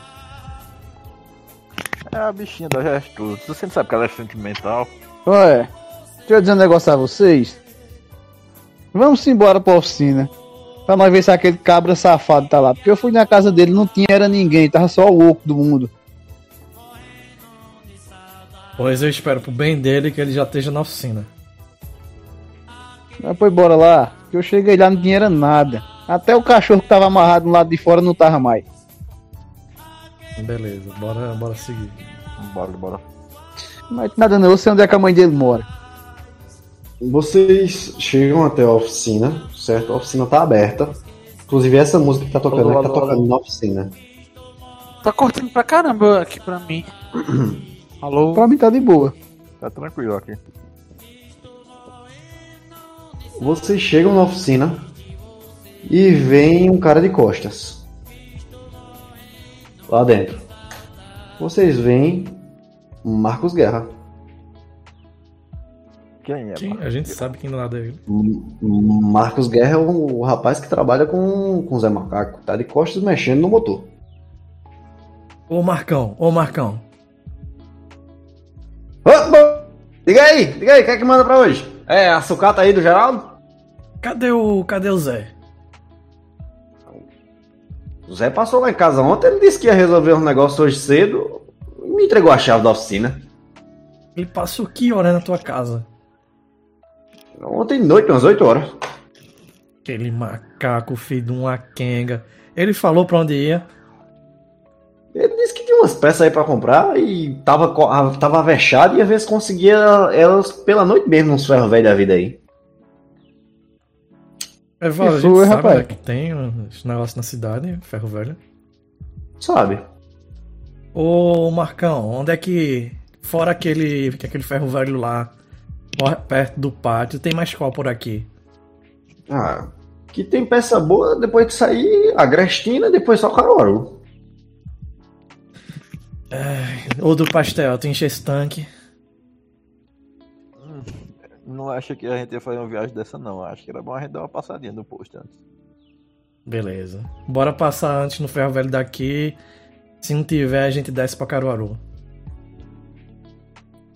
É a bichinha da Gertrudes. Você não sabe que ela é sentimental. Ué, deixa eu dizer um negócio a vocês. Vamos embora pra oficina. Pra nós ver se aquele cabra safado tá lá. Porque eu fui na casa dele, não tinha era ninguém, tava só o oco do mundo. Pois eu espero pro bem dele que ele já esteja na oficina. Mas foi bora lá, que eu cheguei lá não tinha era nada. Até o cachorro que tava amarrado no lado de fora não tava mais. Beleza, bora, bora seguir. Bora, bora. Mas nada não, eu sei onde é que a mãe dele mora. Vocês chegam até a oficina, certo? A oficina tá aberta. Inclusive essa música que tá tocando Alô, é que tá tocando na oficina. Tá cortando pra caramba aqui pra mim. Alô? Pra mim tá de boa. Tá tranquilo aqui. Vocês chegam na oficina e veem um cara de costas. Lá dentro. Vocês veem Marcos Guerra. Quem é? Quem? A gente sabe quem do lado é ele. Marcos Guerra é o, rapaz que trabalha com, com o Zé Macaco. Tá de costas mexendo no motor. Ô Marcão, ô Marcão. Ô, Diga aí, diga aí, o que é que manda pra hoje? É a sucata aí do Geraldo? Cadê o. Cadê o Zé? O Zé passou lá em casa ontem, ele disse que ia resolver um negócio hoje cedo. e Me entregou a chave da oficina. Ele passou que hora na tua casa? Ontem de noite, umas 8 horas. Aquele macaco, filho de uma quenga. Ele falou pra onde ia. Ele disse que tinha umas peças aí pra comprar e tava, tava avexado e ia ver se conseguia elas pela noite mesmo nos ferros velhos da vida aí. É, Val, a Que gente rapaz? né, que tem esse negócio na cidade, ferro velho. Sabe? Ô Marcão, onde é que. Fora aquele, aquele ferro velho lá, perto do pátio, tem mais qual por aqui? Ah, que tem peça boa depois de sair a Grestina depois só Caruaru. Ou do pastel, tu enche esse tanque. Não acho que a gente ia fazer uma viagem dessa, não. Acho que era bom a gente dar uma passadinha no posto antes. Beleza. Bora passar antes no ferro velho daqui. Se não tiver, a gente desce pra Caruaru.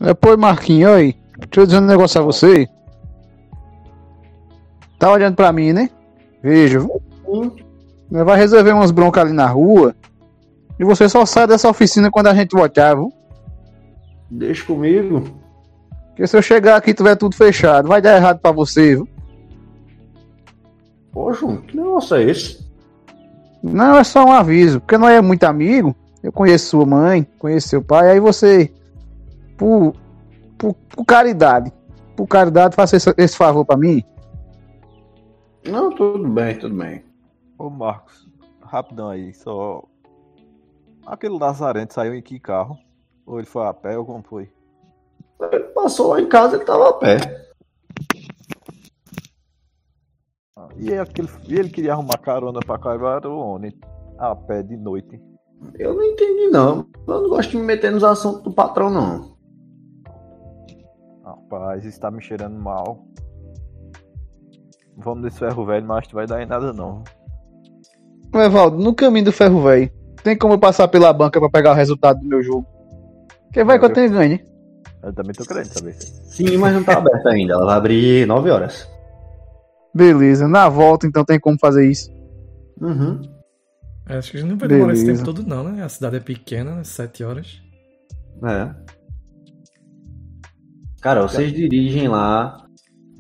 É, pô, Marquinhos, aí. Deixa eu dizer um negócio a você. Tá olhando pra mim, né? Nós vai resolver umas broncas ali na rua. E você só sai dessa oficina quando a gente voltar, viu? Deixa comigo. Porque se eu chegar aqui e tiver tudo fechado, vai dar errado pra você, viu? Pô, João, que negócio é esse? Não, é só um aviso. Porque não é muito amigo. Eu conheço sua mãe, conheço seu pai. Aí você, por, por, por caridade, por caridade, faça esse, esse favor pra mim. Não, tudo bem, tudo bem. Ô Marcos, rapidão aí, só. Aquele Lazarento saiu em que carro? Ou ele foi a pé ou como foi? Ele passou lá em casa, ele tava a pé. Ah, E, aquele, e ele queria arrumar carona pra Caruaru? A pé de noite. Eu não entendi, não. Eu não gosto de me meter nos assuntos do patrão, não. Rapaz, isso tá me cheirando mal. Vamos nesse ferro velho, mas acho que vai dar em nada não. Evaldo, no caminho do ferro velho, tem como eu passar pela banca pra pegar o resultado do meu jogo? Quem vai que eu tenho ganho, hein? Eu também tô querendo saber. Sim, mas não tá aberta ainda. Ela vai abrir 9 horas. Beleza, na volta então tem como fazer isso. Uhum. É, Acho que a gente não vai demorar esse Beleza. tempo todo, não, né? A cidade é pequena, né? Sete horas. É. Cara, vocês dirigem lá.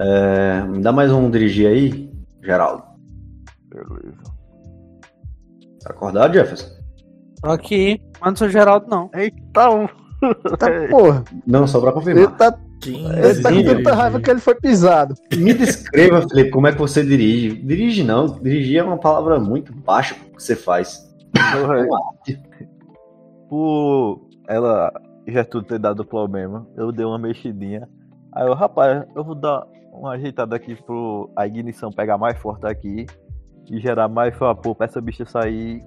É, Me dá mais um dirigir aí, Geraldo. Beleza. Tá acordado, Jefferson? Tô aqui, mas não sou Geraldo, não. Eita, um. Tá porra, Não, só pra ele confirmar. tá, 15 ele tá com tanta raiva que ele foi pisado. Me descreva, Felipe, como é que você dirige. Dirige não. Dirigir é uma palavra muito baixa que você faz. Por ela já tudo ter dado problema, eu dei uma mexidinha. Aí eu, rapaz, eu vou dar uma ajeitada aqui pro a ignição pegar mais forte aqui e gerar mais vapor pra essa bicha sair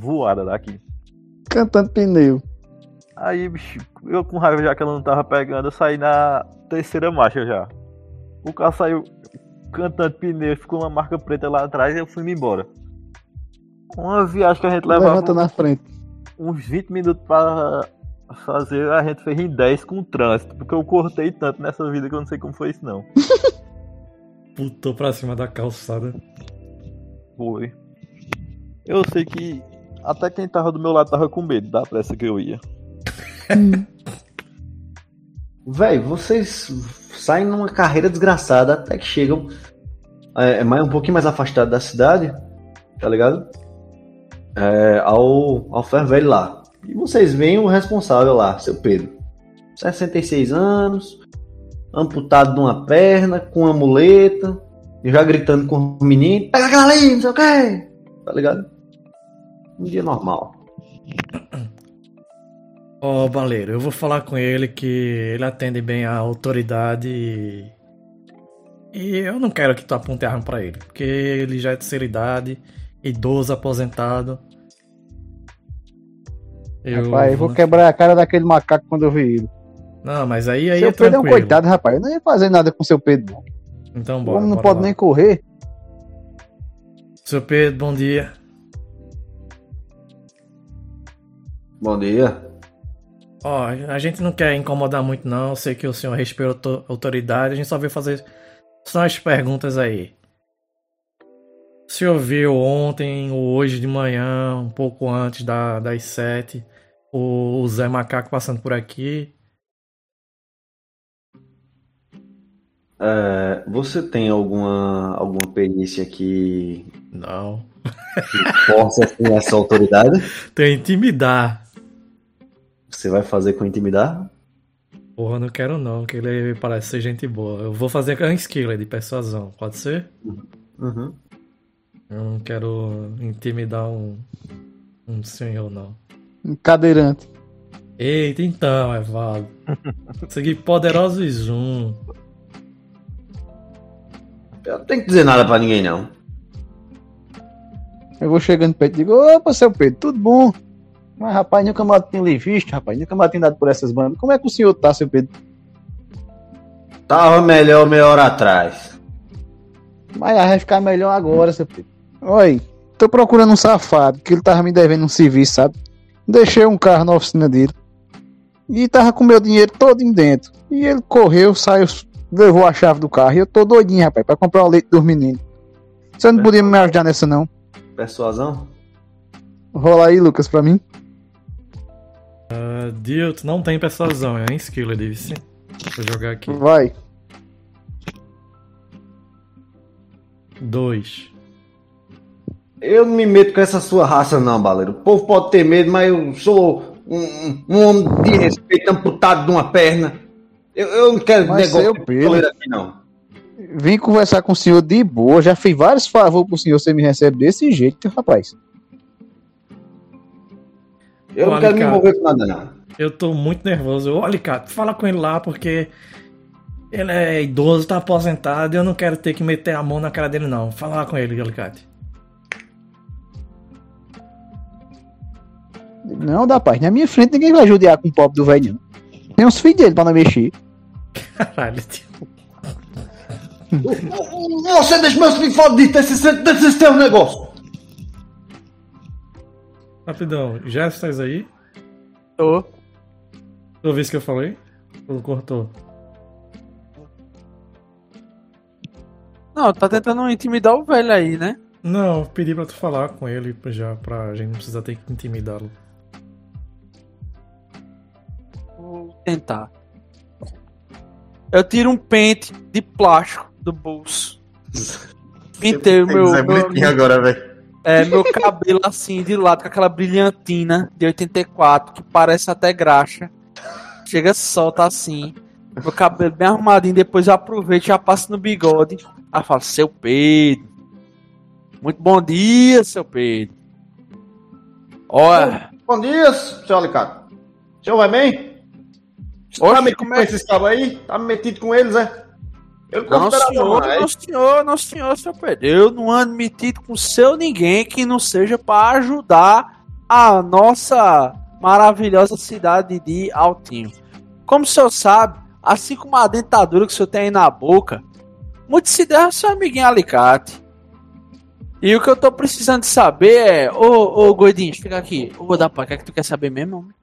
voada daqui. Cantando pneu. Aí, bicho, eu com raiva já que ela não tava pegando, eu saí na terceira marcha já. O carro saiu cantando pneu, ficou uma marca preta lá atrás e eu fui me embora. Uma viagem que a gente levava Levanta na frente. uns 20 minutos pra fazer, a gente fez em 10 com o trânsito, porque eu cortei tanto nessa vida que eu não sei como foi isso não. Putou pra cima da calçada. Foi. Eu sei que até quem tava do meu lado tava com medo da pressa que eu ia. Véi, vocês saem numa carreira desgraçada até que chegam é, é mais, um pouquinho mais afastado da cidade, tá ligado? É, ao, ao ferro velho lá. E vocês veem o responsável lá, seu Pedro. 66 anos, amputado de uma perna, com uma muleta, já gritando com o menino, pega aquela ali, não sei o que, tá ligado? Um dia normal. Ó, Baleiro, eu vou falar com ele que ele atende bem a autoridade e... e eu não quero que tu aponte arma pra ele, porque ele já é de terceira idade, idoso, aposentado. Eu Rapaz, eu vou quebrar a cara daquele macaco quando eu ver ele. Não, mas aí, aí seu é Pedro é um coitado, rapaz. Eu não ia fazer nada com seu Pedro. Então O bora. homem não bora pode lá. nem correr. Seu Pedro, bom dia. Bom dia. Ó, a gente não quer incomodar muito não, eu sei que o senhor respeita autoridade, a gente só veio fazer só as perguntas aí. O senhor viu ontem ou hoje de manhã, um pouco antes da, das sete, o Zé Macaco passando por aqui? É, você tem alguma, alguma perícia que Não. possa ter essa autoridade? Tem intimidar. Você vai fazer com intimidar? Porra, não quero não, que ele parece ser gente boa. Eu vou fazer um skiller de persuasão, pode ser? Uhum. Eu não quero intimidar um, um senhor, não. Um cadeirante. Eita, então, Evaldo. Segui poderoso e zoom. Eu não tenho que dizer nada pra ninguém, não. Eu vou chegando perto e digo, opa, seu Pedro, tudo bom? Mas, rapaz, nunca mais tinha lhe visto, rapaz. Nunca mais tinha dado por essas bandas. Como é que o senhor tá, seu Pedro? Tava melhor meia hora atrás. Mas vai ficar melhor agora, seu Pedro. Oi, tô procurando um safado, que ele tava me devendo um serviço, sabe? Deixei um carro na oficina dele. E tava com meu dinheiro todo em dentro. E ele correu, saiu, levou a chave do carro. E eu tô doidinho, rapaz, pra comprar o leite dos meninos. Você não podia me ajudar nessa, não? Persuasão? Rola aí, Lucas, pra mim. Uh, Dilt não tem persuasão, é um skiller, disse. Vou jogar aqui. Vai. Dois. Eu não me meto com essa sua raça, não, baleiro. O povo pode ter medo, mas eu sou um, um- homem de respeito amputado de uma perna. Eu, eu não quero Mas negócio de pistoleiro aqui, não. Vim conversar com o senhor de boa. Já fiz vários favores pro senhor. Você me recebe desse jeito, rapaz. Eu não quero me envolver com nada, não. Eu tô muito nervoso. Olha, cara, fala com ele lá porque ele é idoso, tá aposentado e eu não quero ter que meter a mão na cara dele, não. Fala lá com ele, Alicate. Não dá paz. Na minha frente ninguém vai judiar com o pobre do velho, não. Tem uns filhos dele pra não mexer. Caralho, tio. Você deixa meus filhos fora disso, desse, desse teu negócio. Rapidão, já estás aí? Tô. Tu ouviu isso que eu falei? Ou cortou? Não, tá tentando intimidar o velho aí, né? Não, eu pedi pra tu falar com ele já, pra gente não precisar ter que intimidá-lo. Vou tentar. Eu tiro um pente de plástico do bolso. Pintei o meu, meu, agora, velho. É, meu cabelo assim de lado, com aquela brilhantina de 84, que parece até graxa. Chega, solta assim. Meu cabelo bem arrumadinho, depois eu aproveito e já passo no bigode. Aí falo, seu Pedro. Muito bom dia, seu Pedro. Olha, Bom dia, senhor Alicate. O senhor vai bem? Você Oxe, tá metido como com é- esses cabos aí? Tá metido com eles, é? Eu Não, senhor, mais. não, senhor, não, senhor, seu Pedro. Eu não ando metido com seu ninguém que não seja para ajudar a nossa maravilhosa cidade de Altinho. Como o senhor sabe, assim como a dentadura que o senhor tem aí na boca, muito se der seu amiguinho Alicate. E o que eu tô precisando de saber é, ô, ô, Goidinho, fica aqui. Ô, da pai, o que é que tu quer saber mesmo? homem?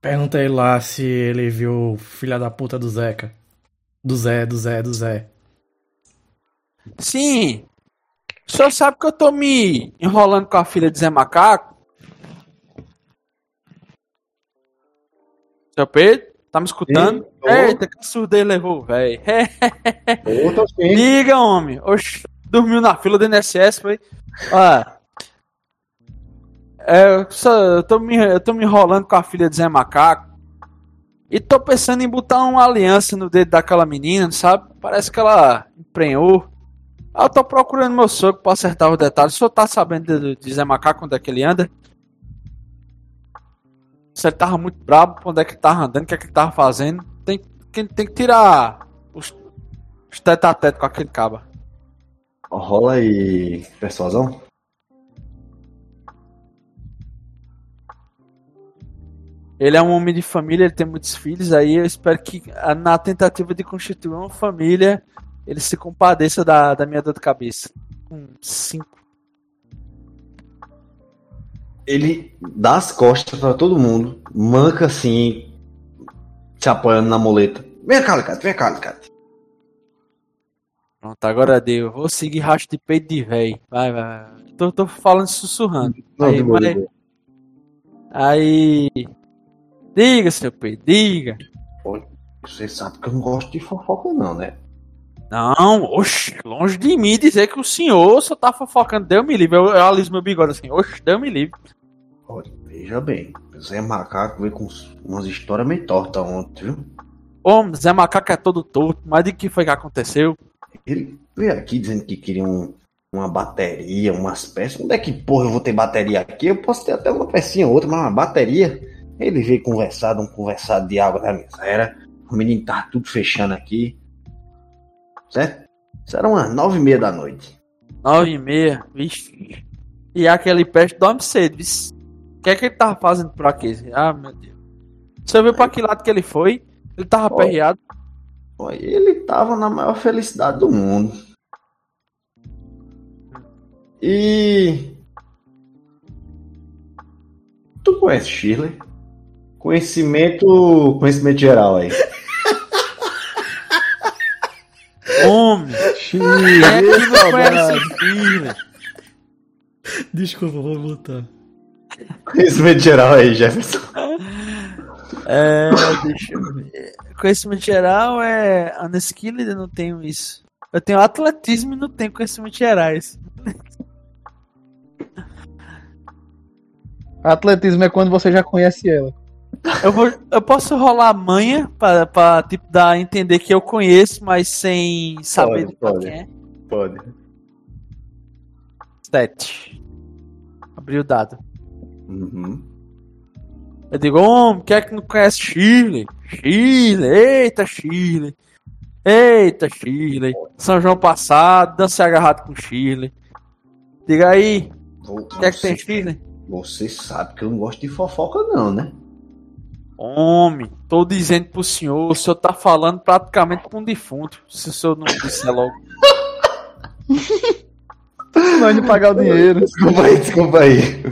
Pergunta aí lá se ele viu o filha da puta do Zeca. Do Zé, do Zé, do Zé. Sim. O senhor sabe que eu tô me enrolando com a filha de Zé Macaco? Seu Pedro, tá me escutando? Sim, tô. Eita, que surdo levou, velho. Liga, homem. Oxi, dormiu na fila do INSS, foi? Ó. É, eu, só- eu, tô me, eu tô me enrolando com a filha de Zé Macaco. E tô pensando em botar uma aliança no dedo daquela menina, sabe? Parece que ela emprenhou. Ah, eu tô procurando meu sogro pra acertar os detalhes. O senhor tá sabendo de, Zé Macaco onde é que ele anda? Se ele tava muito brabo, onde é que ele tava andando, o que é que ele tava fazendo. Tem, que- tem que tirar os, tete a tete com aquele caba. Rola aí, persuasão. Ele é um homem de família, ele tem muitos filhos, aí eu espero que na tentativa de constituir uma família, ele se compadeça da, da minha dor de cabeça. Um cinco. Ele dá as costas pra todo mundo, manca assim, se apoiando na muleta. Vem cá, Alicate, vem cá, Alicate. Pronto, agora deu. Vou seguir racho de peito de véi. Vai, vai, vai. Tô, tô falando sussurrando. Não, aí, aí. Diga, seu Pedro, diga. Você sabe que eu não gosto de fofoca, não, né? Não, oxe, longe de mim dizer que o senhor só tá fofocando. Deu me livre. Eu, eu aliso meu bigode assim. Oxe, deu me livre. Olha, veja bem, Zé Macaco veio com umas histórias meio tortas ontem, viu? Ô, Zé Macaco é todo torto. Mas de que foi que aconteceu? Ele veio aqui dizendo que queria um- uma bateria, umas peças. Onde é que porra eu vou ter bateria aqui? Eu posso ter até uma pecinha ou outra, mas uma bateria. Ele veio conversar, um conversado de água da miséria. O menino tava tudo fechando aqui. Certo? Isso era umas nove e meia da noite. Nove e meia, vixe. E aquele peste dorme cedo, vixe. O que é que ele tava fazendo por aqui? Ah, meu Deus. Você viu pra que lado que ele foi? Ele tava Olha. aperreado. Ele tava na maior felicidade do mundo. E. Tu conhece Shirley? Conhecimento. Conhecimento geral aí. Homem, é? Desculpa, vou botar. Conhecimento geral aí, Jefferson. É, deixa eu ver. Conhecimento geral é unskilled, eu não tenho isso. Eu tenho atletismo e não tenho conhecimentos gerais. Atletismo é quando você já conhece ela. Eu, vou, eu posso rolar manha pra, pra tipo, dar a entender que eu conheço, mas sem saber Pode, de pode. quem é. Pode. Sete. Abri o dado. Uhum. Eu digo, homem, quem é que não conhece Chile? Chile, eita Chile. Eita Chile. São João passado, dança agarrado com Chile. Diga aí, Vo- o que é que tem Chile? Você sabe que eu não gosto de fofoca, não, né? Homem, tô dizendo pro senhor, o senhor tá falando praticamente com um defunto. Se o senhor não disser logo. Não de pagar o dinheiro. Desculpa aí, desculpa aí.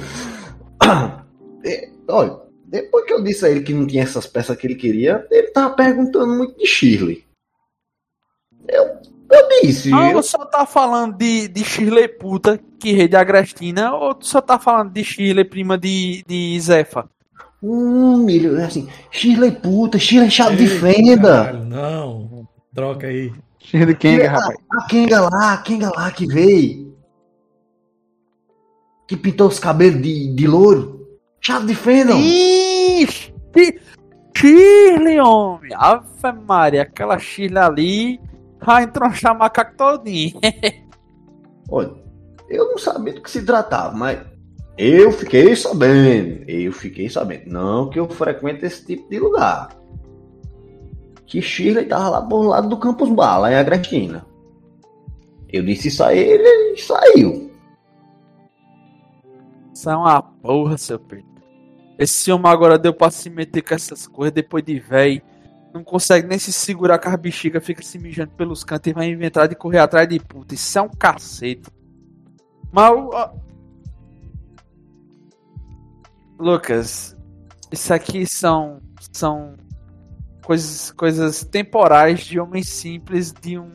É, olha, depois que eu disse a ele que não tinha essas peças que ele queria, ele tava perguntando muito de Shirley. Eu, eu disse. Ah, eu- o senhor tá falando de, de Shirley puta, que rei de Agrestina, ou o senhor tá falando de Shirley prima de, de Zefa? Hum, milho, é assim, Shirley puta, Shirley chave de fenda. caralho, Não, troca aí. De Kenga, rapaz. A Kenga lá, a Kenga lá que veio. Que pintou os cabelos de, de louro. Chave de fenda. Ixi! Shi- Shirley, homem! Ave Maria, aquela Shirley ali vai entronchar macaco todinho. Olha, eu não sabia do que se tratava, mas eu fiquei sabendo. Eu fiquei sabendo. Não que eu frequento esse tipo de lugar. Que Shirley tava lá por lado do Campus Bar, lá em Agrestina. Eu disse isso a ele e saiu. Isso é uma porra, seu Pedro. Esse homem agora deu pra se meter com essas coisas depois de véi. Não consegue nem se segurar com as bexigas, fica se mijando pelos cantos e vai inventar de correr atrás de puta. Isso é um cacete. Mas. Lucas, isso aqui são. São coisas, coisas temporais de homens simples de um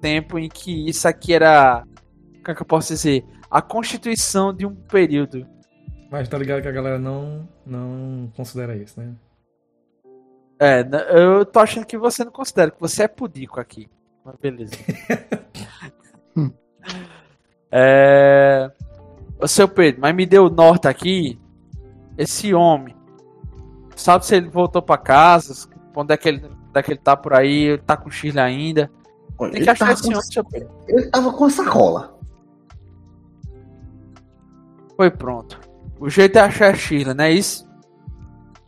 tempo em que isso aqui era. Como é que eu posso dizer? A constituição de um período. Mas tá ligado que a galera não, não considera isso, né? É, n- eu tô achando que você não considera, que você é pudico aqui. Mas beleza. é. Ô seu Pedro, mas me deu o norte aqui. Esse homem. Sabe se ele voltou pra casa? Onde é que ele, onde é que ele tá por aí? Ele tá com Chile ainda. Olha, Tem ele, que achar esse com, homem, seu ele tava com a sacola. Foi pronto. O jeito é achar Chile, não é isso?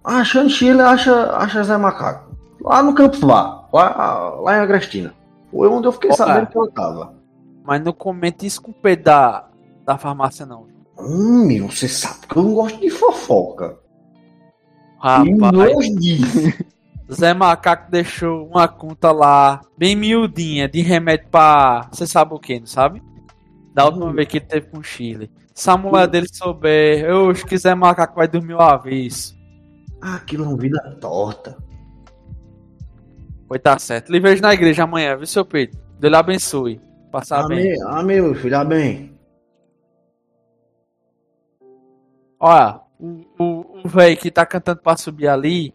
Achando Shirley, acha, acha Zé Macaco. Lá no Campus Bar, lá, lá em Agrestina. Foi onde eu fiquei sabendo que ela tava. Mas não comente isso com o Pedro da, da farmácia, não. Hum, meu, você sabe que eu não gosto de fofoca. Rapaz. Zé Macaco deixou uma conta lá, bem miudinha, de remédio pra. Você sabe o que, não sabe? Da última vez que ele teve com o Chile. Se a mulher dele souber, eu acho que Zé Macaco vai dormir uma vez. Ah, aquilo é uma vida torta. Foi tá certo. Lhe vejo na igreja amanhã, viu, seu Pedro? Deus lhe abençoe. Passar bem. Amém, amém, meu filho, amém. Olha, o, o, o velho que tá cantando pra subir ali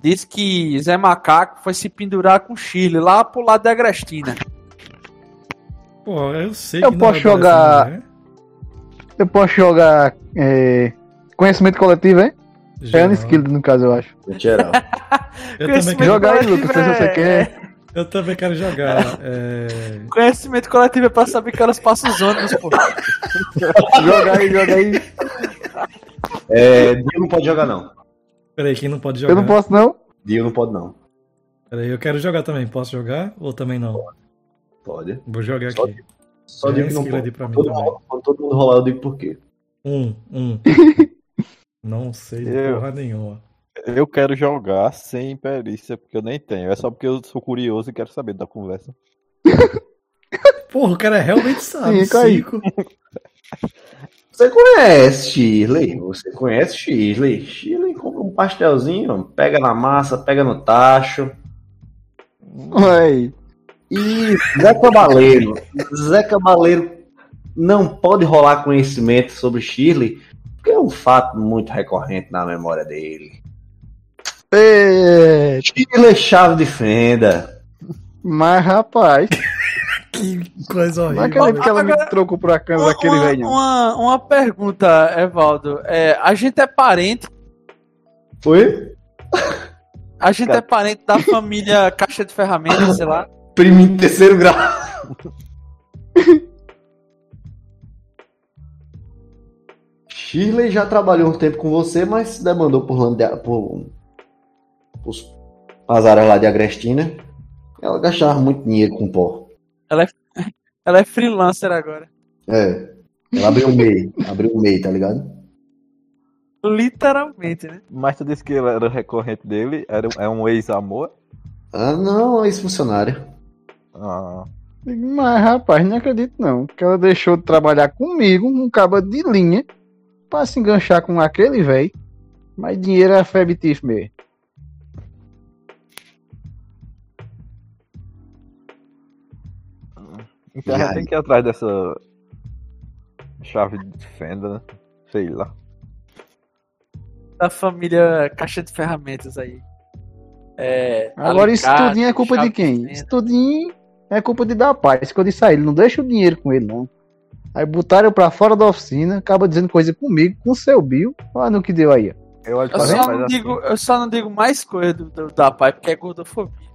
disse que Zé Macaco foi se pendurar com o Chile lá pro lado da Agrestina. Pô, eu sei Eu que posso não é jogar- dessa, né? Eu posso jogar é, conhecimento coletivo, hein? É Geral. unskill, no caso, eu acho. Em geral. Eu também, quero, Joga aí, Lucas, se você é- quer. eu também quero jogar. é, Conhecimento coletivo é pra saber que horas passam os ônibus, pô. Joga aí, joga aí. É, Dio não pode jogar, não. Peraí, quem não pode jogar? Eu não posso, não. Dio não pode, não. Peraí, eu quero jogar também. Posso jogar ou também não? Pode. Vou jogar Só- aqui. Só É digo que não pode. pra mim Todo também. mundo- Quando todo mundo rolar, eu digo por quê. Um, um. não sei de Eu- porra nenhuma. Eu quero jogar sem perícia, porque eu nem tenho. É só porque eu sou curioso e quero saber da conversa. Porra, o cara realmente sabe. Sim. Cinco. Você conhece Shirley? Você conhece Shirley? Shirley compra um pastelzinho, pega na massa, pega no tacho. Aí. E Zé Cabaleiro. Zé Cabaleiro não pode rolar conhecimento sobre Shirley, porque é um fato muito recorrente na memória dele. É, Shirley é chave de fenda. mas, rapaz, Que coisa horrível. acredito que ela me trocou por a cama Uma, daquele uma, velho. uma, uma pergunta, Evaldo. É, a gente é parente, Foi? a gente é parente da família Caixa de Ferramentas, sei lá. Primo em terceiro grau. Shirley já trabalhou um tempo com você, mas se demandou por, lande... por... os azaras lá de Agrestina. Ela gastava muito dinheiro com pó. Ela é freelancer agora. É. Ela abriu um MEI. abriu um MEI, tá ligado? Literalmente, né? Mas tu disse que ele era recorrente dele, era, é um ex-amor? Ah, não, ex-funcionária. Ah, Mas, rapaz, não acredito não. Que ela deixou de trabalhar comigo, um cabo de linha, pra se enganchar com aquele velho. Mas dinheiro é febitif mesmo. Então a gente tem que ir atrás dessa chave de fenda, né? Sei lá. Da família Caixa de Ferramentas aí. É, Agora isso tudinho é culpa de quem? Isso tudinho é culpa de dar paz. Quando isso aí, ele não deixa o dinheiro com ele, não. Aí botaram eu pra fora da oficina, acaba dizendo coisa comigo, com o seu Bill. Olha no que deu aí. ó. Eu Eu só, não assim, digo, eu só não digo mais coisa do, do da pai, porque é gordofobia.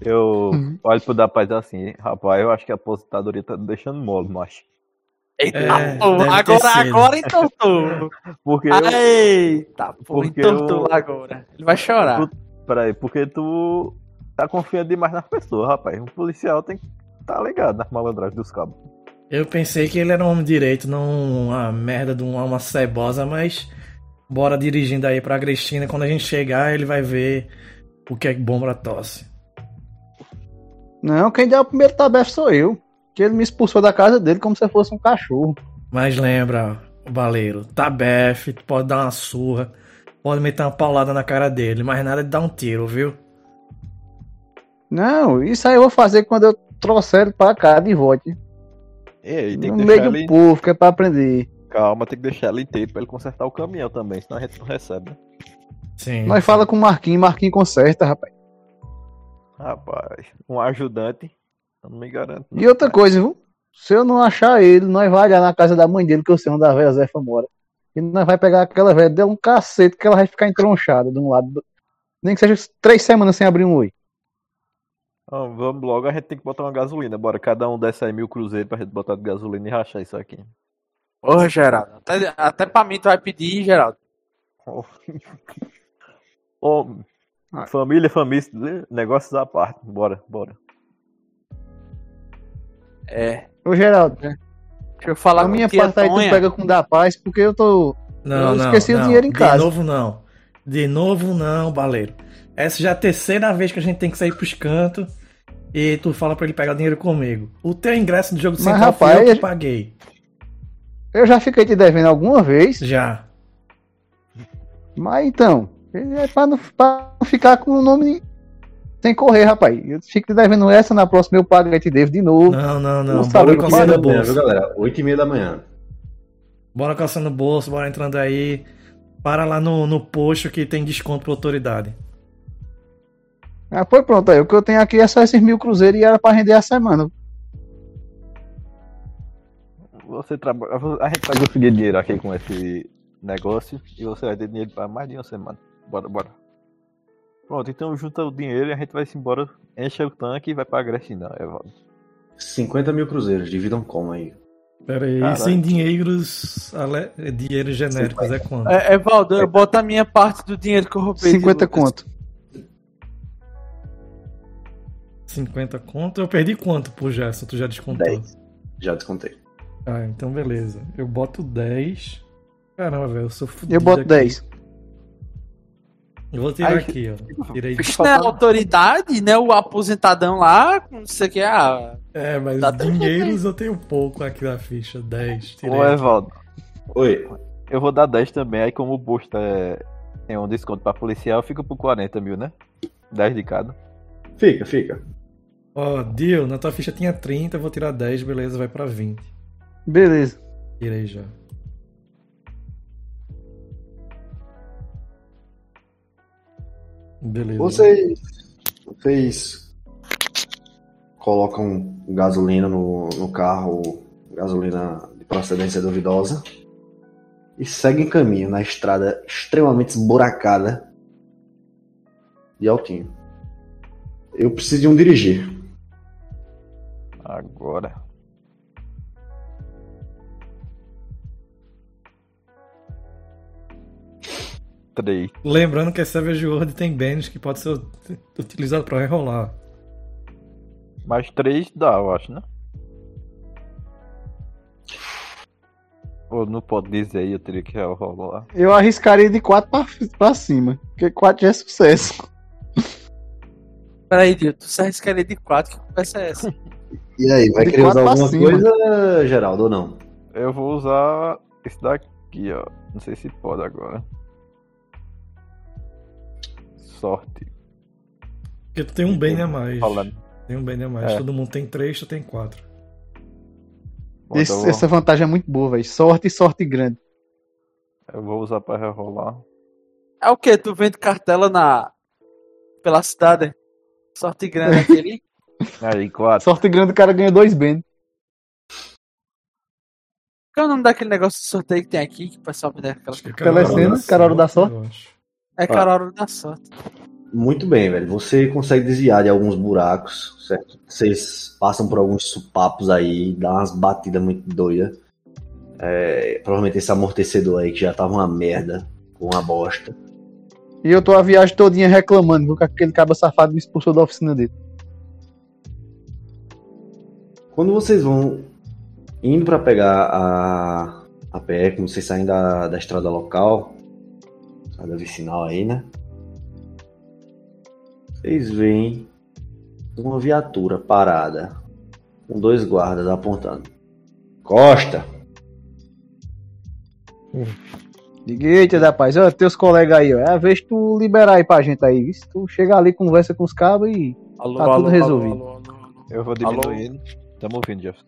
Eu Uhum. olho pro da paz assim, rapaz, eu acho que a aposentadoria tá me deixando mole, macho. Eita, É, ter agora, agora entortou. Porque eu. Eita, Porque entortou eu- agora. Ele vai chorar. Peraí, porque tu tá confiando demais nas pessoas, rapaz. Um policial tem que tá ligado nas malandragens dos cabos. Eu pensei que ele era um homem direito, não uma merda de uma, uma cebosa, mas bora dirigindo aí pra Agrestina. Quando a gente chegar, ele vai ver o que é bom pra tosse. Não, quem deu o primeiro tabefe sou eu. Que ele me expulsou da casa dele como se fosse um cachorro. Mas lembra, baleiro, tá bef, pode dar uma surra, pode meter uma paulada na cara dele, mas nada de dar um tiro, viu? Não, isso aí eu vou fazer quando eu trouxer ele pra cá de volta. Ei, tem No que meio deixar do ele. povo, que é pra aprender. Calma, tem que deixar ele inteiro pra ele consertar o caminhão também, senão a gente não recebe. né? Sim. Nós fala com o Marquinhos, Marquinhos conserta, rapaz. Rapaz, um ajudante, eu não me garanto. não. E outra coisa, viu? Se eu não achar ele, nós vai olhar na casa da mãe dele, que eu sei onde a velha Zefa mora. E nós vai pegar aquela velha, der um cacete que ela vai ficar entronchada de um lado. do- Nem que seja três semanas sem abrir um oi. Ah, vamos logo, a gente tem que botar uma gasolina. Bora, cada um desce aí mil cruzeiros pra gente botar de gasolina e rachar isso aqui. Porra, Geraldo. Até, até pra mim tu vai pedir, Geraldo. Ô, família, família, negócios à parte. Bora, bora. É. Ô, Geraldo, Deixa eu falar a com minha parte aí tu pega com da paz, porque eu tô. Não, eu não, esqueci o não. dinheiro em casa. De novo, não. De novo, não, baleiro. Essa já é a terceira vez que a gente tem que sair pros cantos e tu fala pra ele pegar dinheiro comigo. O teu ingresso do jogo Mas, central foi rapaz, eu que paguei. Eu já fiquei te devendo alguma vez, Já. mas então, é pra não, pra não ficar com o nome sem correr, rapaz. Eu fico te devendo essa, na próxima eu pago e te devo de novo. Não, não, não. Não Bora sabe o que coçando manda, o da manhã, viu, bolso. galera? 8 e meia da manhã. Bora coçando o bolso, bora entrando aí. Para lá no, no posto que tem desconto pra autoridade. Ah, foi pronto, aí. O que eu tenho aqui é só esses mil cruzeiros e era pra render a semana. Você trabalha. A gente vai conseguir dinheiro aqui com esse negócio e você vai ter dinheiro para mais de uma semana. Bora, bora. Pronto, então junta o dinheiro e a gente vai se embora, enche o tanque e vai pra Grécia, não, Evaldo. 50 mil cruzeiros, dividam como aí. Pera aí, Caralho. sem dinheiros, ale... dinheiros genéricos é quanto? É, Evaldo, eu boto a minha parte do dinheiro que eu roubei. de 50 Lucas. conto. 50 conto? Eu perdi quanto pro Gerson? Tu já descontou? 10. Já descontei. Ah, então beleza. Eu boto 10. Caramba, velho, eu sou fudido. Eu boto aqui. 10. Eu vou tirar Ai, aqui, ó. Tirei. Isso não é autoridade, né? O aposentadão lá, não sei o que. Ah, É, mas Dá até dinheiros eu tenho pouco aqui na ficha. 10. Tirei. Ô, Evaldo, Oi. eu vou dar 10 também, aí como o Busta é... tem um desconto pra policial, fica por 40 mil, né? 10 de cada. Fica, fica. Ó, Dio, na tua ficha tinha 30, eu vou tirar 10, beleza, vai pra 20. Beleza. Tirei já. Beleza. Vocês, vocês colocam gasolina no, no carro, gasolina de procedência duvidosa, e seguem caminho na estrada extremamente esburacada de Altinho. Eu preciso de um dirigir. Agora. Três. Lembrando que a Savage World tem bens que pode ser utilizado pra rerolar. Mais três dá, eu acho, né? Ou não pode dizer aí, eu teria que rolar. Eu arriscaria de 4 pra, pra cima. Porque 4 já é sucesso. peraí, Dio, tu se arriscaria de 4, que conversa é essa? E aí, vai De querer usar pra alguma cima. coisa, Geraldo, ou não? Eu vou usar esse daqui, ó. Não sei se pode agora. Sorte. Porque tu tem um bem a mais. Falando. Tem um bem a mais. É. Todo mundo tem 3, tu tem 4. Bom, Esse- então Essa vantagem é muito boa, velho. Sorte e sorte grande. eu vou usar pra rerolar. É o que? Tu vende cartela na. pela cidade? Sorte grande aquele. Aí, quatro. Sorte grande, o cara ganha dois bens. Qual é o nome daquele negócio de sorteio que tem aqui? Que o pessoal me dá aquela. É Telecena, da Carol da Sorte. É Carol da sorte. Muito bem, velho. Você consegue desviar de alguns buracos, certo? Vocês passam por alguns supapos aí, dá umas batidas muito doidas. É, provavelmente esse amortecedor aí que já tava uma merda, com uma bosta. E eu tô a viagem todinha reclamando, viu? Que aquele cabo safado me expulsou da oficina dele. Quando vocês vão indo pra pegar a, a pé, como vocês saem da, da estrada local, estrada vicinal aí, né? Vocês veem uma viatura parada, com dois guardas apontando. Costa! Diga, eita, rapaz, ó, teus colegas aí, ó. É a vez tu liberar aí pra gente aí. Se tu chega ali, conversa com os cabos e. Alô, Tá tudo resolvido. Eu vou diminuindo. Tamo ouvindo, Jeff.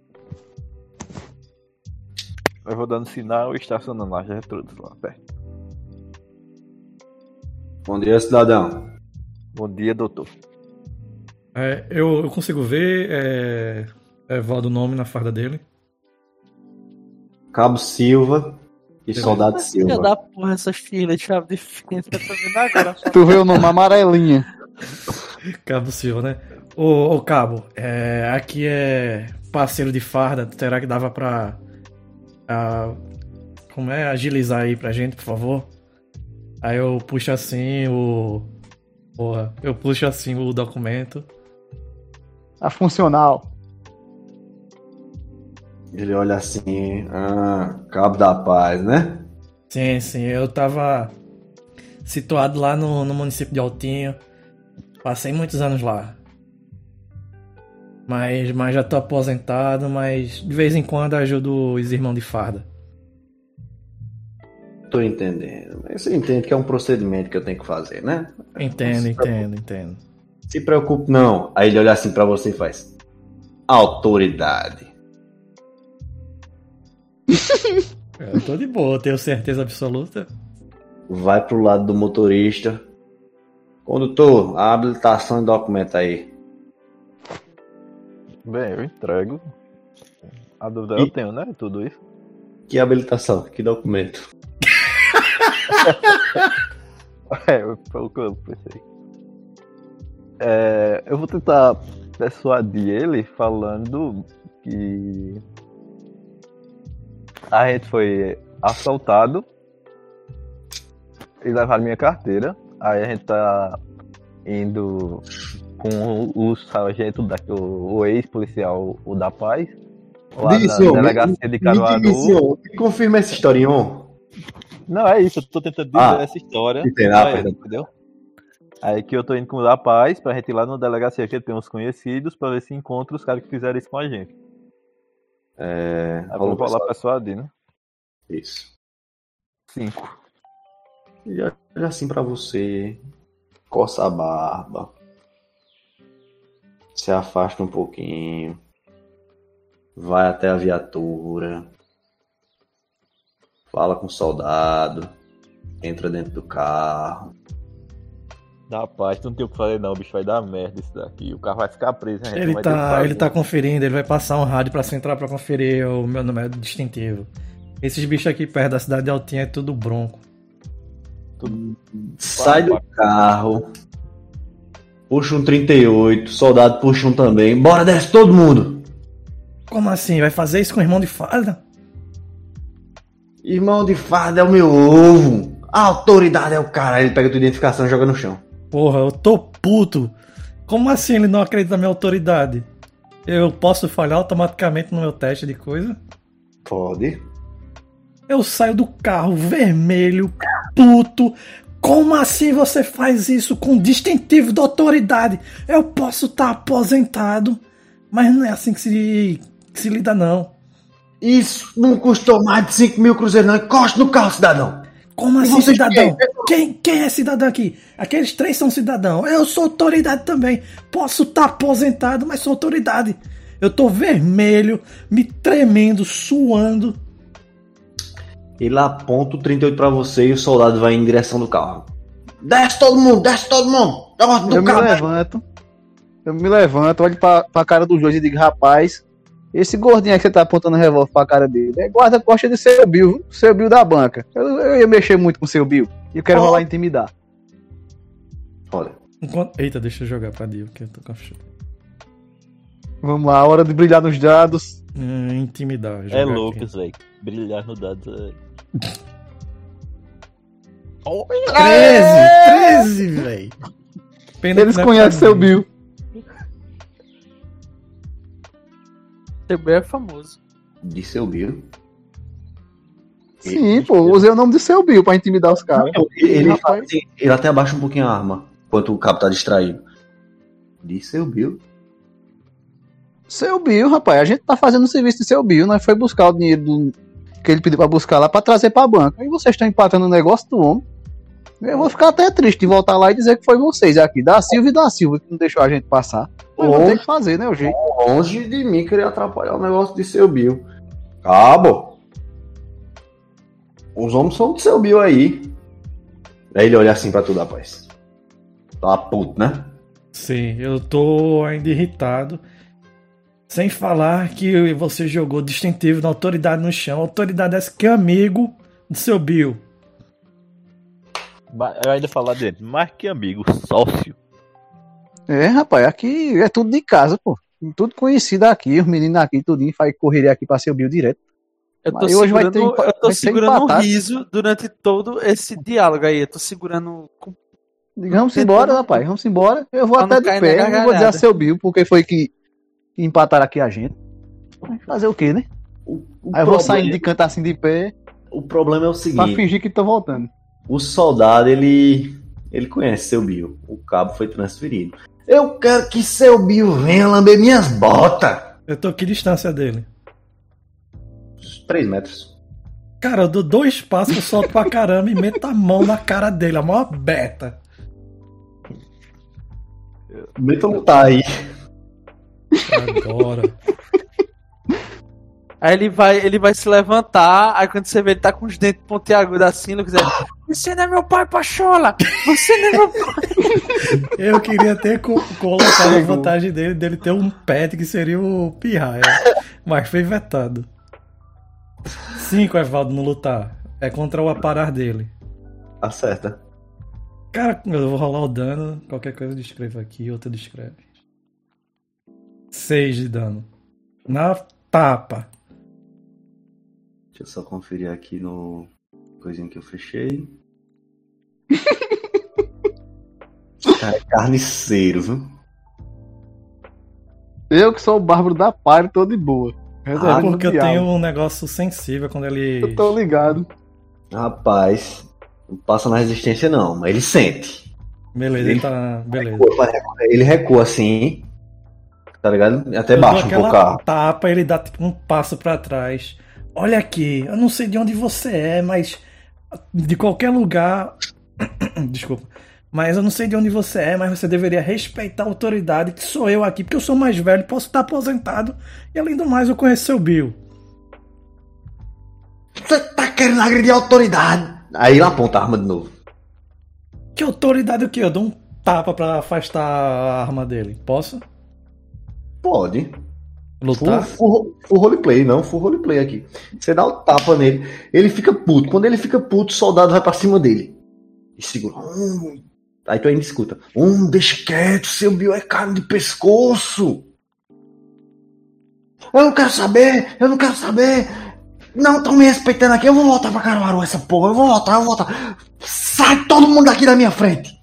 Eu vou dando sinal e estacionando lá, Gertrudes, lá perto. Bom dia, cidadão. Bom dia, doutor. É, eu, eu consigo ver é, é, o nome na farda dele. Cabo Silva e Beleza. Soldado Filha Silva. da porra, essas filhas de chave de fenda, eu tô vendo agora. Tu vê o nome amarelinha. Cabo Silva, né? Ô, ô Cabo, é, aqui é parceiro de farda. Será que dava pra. ah, como é? Agilizar aí pra gente, por favor? Aí eu puxo assim o. Porra, eu puxo assim o documento. A funcional. Ele olha assim, ah, Cabo da Paz, né? Sim, sim, eu tava situado lá no, no município de Altinho. Passei muitos anos lá. Mas, mas já tô aposentado, mas de vez em quando ajudo os irmãos de farda. Tô entendendo. Mas você entende que é um procedimento que eu tenho que fazer, né? Entendo, Se entendo, entendo. Se preocupe, não. Aí ele olha assim pra você e faz. Autoridade. Eu tô de boa, tenho certeza absoluta. Vai pro lado do motorista. Condutor, a habilitação e documento aí. Bem, eu entrego. A dúvida E- eu tenho, né? Tudo isso. Que habilitação? Que documento? É, foi o que eu pensei. É, eu vou tentar persuadir ele falando que a gente foi assaltado e levaram minha carteira. Aí a gente tá indo com o, sargento daqui, o, o ex-policial, o da Paz, lá Diga, na senhor, me- delegacia de Caruaru. Me confirma essa historinha. Não, é isso, eu tô tentando dizer Ah, essa história. ah, ele, perdão. entendeu? Aí que eu tô indo com o da paz pra gente ir lá na delegacia que tem uns conhecidos pra ver se encontra os caras que fizeram isso com a gente. É. Aí vou falar persuadir, né? Isso. Cinco. E olha assim pra você. Coça a barba. Se afasta um pouquinho. Vai até a viatura. Fala com o soldado. Entra dentro do carro. Da paz, tu não tem o que fazer não, o bicho vai dar merda isso daqui. O carro vai ficar preso, gente Ele tá, ele tá conferindo, ele vai passar um rádio pra central pra conferir o meu número distintivo. Esses bichos aqui perto da cidade de Altinha é tudo bronco. Sai do carro. Puxa um 38. Soldado puxa um também. Bora, desce todo mundo. Como assim? Vai fazer isso com o irmão de farda? Irmão de farda é o meu ovo. A autoridade é o cara. Ele pega tua identificação e joga no chão. Porra, eu tô puto. Como assim ele não acredita na minha autoridade? Eu posso falhar automaticamente no meu teste de coisa? Pode. Eu saio do carro vermelho, puto. Como assim você faz isso com distintivo da autoridade? Eu posso estar aposentado, mas não é assim que se, que se lida, não. Isso não custou mais de 5 mil cruzeiros, não. Encosta no carro, cidadão. Como assim, cidadão? Quem, quem é cidadão aqui? Aqueles três são cidadão. Eu sou autoridade também. Posso estar aposentado, mas sou autoridade. Eu tô vermelho, me tremendo, suando. Ele aponta o 38 pra você e o soldado vai em direção do carro. Desce todo mundo, desce todo mundo. Do Eu me carro. levanto. Eu me levanto, olho pra, pra cara dos dois e digo, rapaz, esse gordinho aí que você tá apontando o revólver pra cara dele é guarda-costa de seu Bill, seu Bill da banca. Eu, eu ia mexer muito com seu Bill. E eu quero Oh. rolar intimidar. Olha, Enquanto... Eita, deixa eu jogar pra Dio, que eu tô com a. Vamos lá, hora de brilhar nos dados. Hum, intimidar. É. Lucas, velho. Brilhar no dado. é- 13! 13, velho! Eles que não é seu. Bill. TB é famoso. de seu Bill. Sim, pô, usei o nome de seu Bill pra intimidar os caras. Ele, ele Rapaz. assim, ele até abaixa um pouquinho a arma, enquanto o cabo tá distraído. De seu Bill. Seu Bill, rapaz, a gente tá fazendo o serviço de seu Bill, nós foi buscar o dinheiro do- que ele pediu pra buscar lá pra trazer pra banca. E vocês estão empatando o negócio do homem. Eu vou ficar até triste de voltar lá e dizer que foi vocês aqui, da Silva e da Silva, que não deixou a gente passar. Mas vou Ô. ter que fazer, né, o jeito. Longe de mim querer atrapalhar o negócio de seu Bill. Cabo. Os homens são de seu Bill aí. Aí ele olha assim pra tu, rapaz. Tá puto, né? Sim, eu tô ainda irritado. Sem falar que você jogou distintivo da autoridade no chão. Autoridade essa que é amigo do seu Bill. Eu ainda falar dele, mais que amigo, sócio. É, rapaz, aqui é tudo de casa, pô. Tudo conhecido aqui, os meninos aqui, tudinho, faz correria aqui pra ser o Bill direto. Eu tô Mas hoje vai segurando, ter empa- eu tô segurando um riso durante todo esse diálogo aí. Eu tô segurando. vamos embora, rapaz, vamos embora. Eu vou Pra até de pé, não vou dizer a seu Bill, porque foi que, que empataram aqui a gente. Fazer o quê, né? O, o Aí eu vou problema- saindo de canto assim de pé O problema é o pra seguinte: fingir que tô voltando. o soldado, ele, ele conhece seu Bill. O cabo foi transferido. Eu quero que seu Bill venha lamber minhas botas. Eu tô aqui distância dele. Três metros. Cara, eu dou dois passos, eu solto pra caramba e meto a mão na cara dele, a mão aberta. Meta não tá aí. Agora. Aí ele vai, ele vai se levantar, aí quando você vê ele tá com os dentes pontiagudos assim, ele quiser. Você não é meu pai, Pachola! Você não é meu pai! Eu queria ter co colocado a vantagem dele, dele ter um pet que seria o Pirraia. Mas foi vetado. Cinco, Evaldo, no lutar. É contra o aparar dele. Acerta. Cara, eu vou rolar o dano. Qualquer coisa eu descrevo aqui, outra descreve. Seis de dano. Na tapa. Deixa eu só conferir aqui no coisinha que eu fechei. Cara, é carniceiro, viu? Eu que sou o bárbaro da Pare, tô de boa. Ah, porque eu diabo. tenho um negócio sensível quando ele. Eu tô ligado. Rapaz, não passa na resistência não, mas ele sente. Beleza, ele tá. Beleza. Ele recua assim, tá ligado? Até Eu dou baixa um pouco tapa, ele dá tipo um passo pra trás. Olha aqui, eu não sei de onde você é, mas de qualquer lugar. Desculpa. Mas eu não sei de onde você é, mas você deveria respeitar a autoridade, que sou eu aqui, porque eu sou mais velho, posso estar aposentado. E além do mais, eu conheço seu Bill. Você tá querendo agredir a autoridade. Aí ele aponta a arma de novo. Que autoridade o quê? Eu dou um tapa pra afastar a arma dele. Posso? Pode. Full, Lutar? full, full roleplay, não, full roleplay aqui. Você dá o tapa nele, ele fica puto. Quando ele fica puto, o soldado vai pra cima dele. E segura. Hum. Aí tu ainda escuta. Hum, deixa quieto, seu Bill é carne de pescoço. Eu não quero saber, eu não quero saber. Não estão me respeitando aqui, eu vou voltar pra Caruaru essa porra, eu vou voltar, eu vou voltar. Sai todo mundo daqui da minha frente.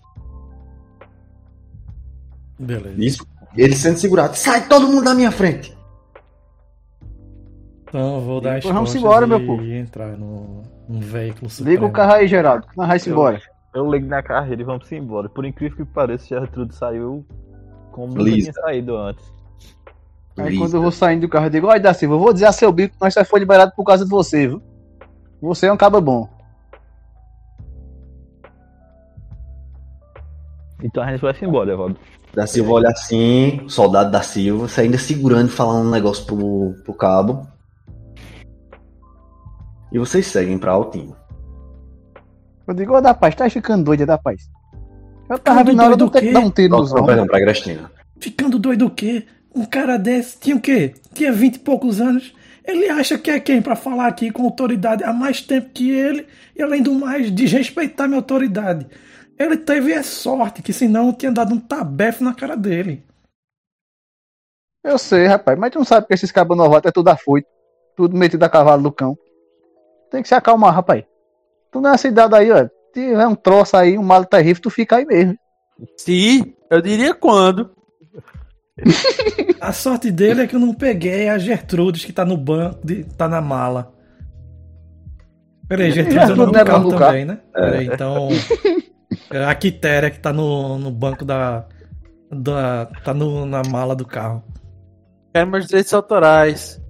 Beleza. Isso, ele sendo segurado. Sai todo mundo da minha frente. Então eu vou dar as vamos embora, meu povo. entrar no, num veículo supremo. Liga o carro aí, Geraldo. Nós vamos embora. Eu ligo na carreira e vamos embora. Por incrível que pareça, Gertrude saiu como Lisa. tinha saído antes. Aí Lisa. quando eu vou saindo do carro, eu digo, olha, da Silva, eu vou dizer a seu bico que nós só foi liberado por causa de você, viu? Você é um cabo bom. Então a gente vai se embora, Evaldo. Da Silva olha assim, soldado da Silva, ainda segurando e falando um negócio pro, pro cabo. E vocês seguem pra Altinho. Eu digo, ô da paz, tá ficando doida da paz. Eu tava vendo na hora de eu doido ter o que dar um tiro Não, nos não, ombros. perdão, pra Grestina. Ficando doido o quê? Um cara desse tinha o quê? Tinha vinte e poucos anos. Ele acha que é quem pra falar aqui com autoridade há mais tempo que ele e além do mais desrespeitar minha autoridade. Ele teve a sorte que senão eu tinha dado um tabefe na cara dele. Eu sei, rapaz, mas tu não sabe que esses cabos novatos é tudo afoito. Tudo metido a cavalo do cão. Tem que se acalmar, rapaz. Tu nessa idade aí, ó. Tiver um troço aí, um mal terrível, tu fica aí mesmo. Sim, eu diria quando. A sorte dele é que eu não peguei a Gertrudes que tá no banco, de, tá na mala. Peraí, Gertrudes é o nome Gertrude não é do carro também, né? Peraí, então. é A Quitéria que tá no, no banco da. da tá no, na mala do carro. Quero meus direitos autorais.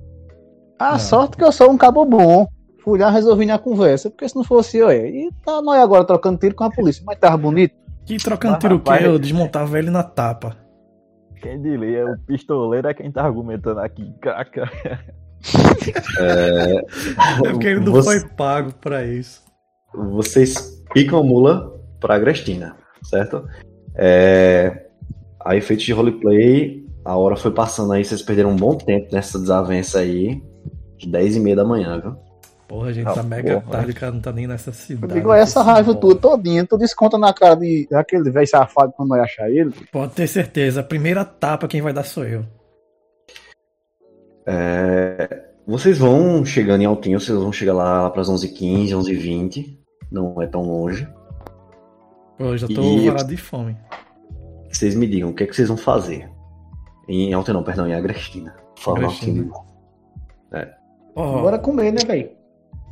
A Não. sorte que eu sou um cabo bom. Fui lá resolvi na conversa, porque se não fosse eu, é. E tá nós agora trocando tiro com a polícia, mas tava bonito. Que trocando Ah, tiro o quê? rapaz. Eu desmontava ele na tapa. Quem diria, o pistoleiro é quem tá argumentando aqui. Caca. É porque ele não Você- foi pago pra isso. Vocês picam a mula pra Grestina, certo? É... A efeito de roleplay, a hora foi passando aí, vocês perderam um bom tempo nessa desavença aí. De 10 e meia da manhã, viu? Porra, a gente Ah, tá mega porra. tarde, o cara não tá nem nessa Eu cidade. digo, essa Esse raiva tua todinha, tu desconta na cara de daquele velho safado quando nós achar ele. Pode ter certeza, a primeira tapa quem vai dar sou eu. É, Vocês vão chegando em Altinho, vocês vão chegar lá pras 11h15, 11h20. Não é tão longe. Pô, eu já tô E- varado de fome. Vocês me digam o que, é que vocês vão fazer. Em Altinho não, perdão, em Agrestina. Favor, Agrestina. Altinho. Ó, Bora comer, né, velho?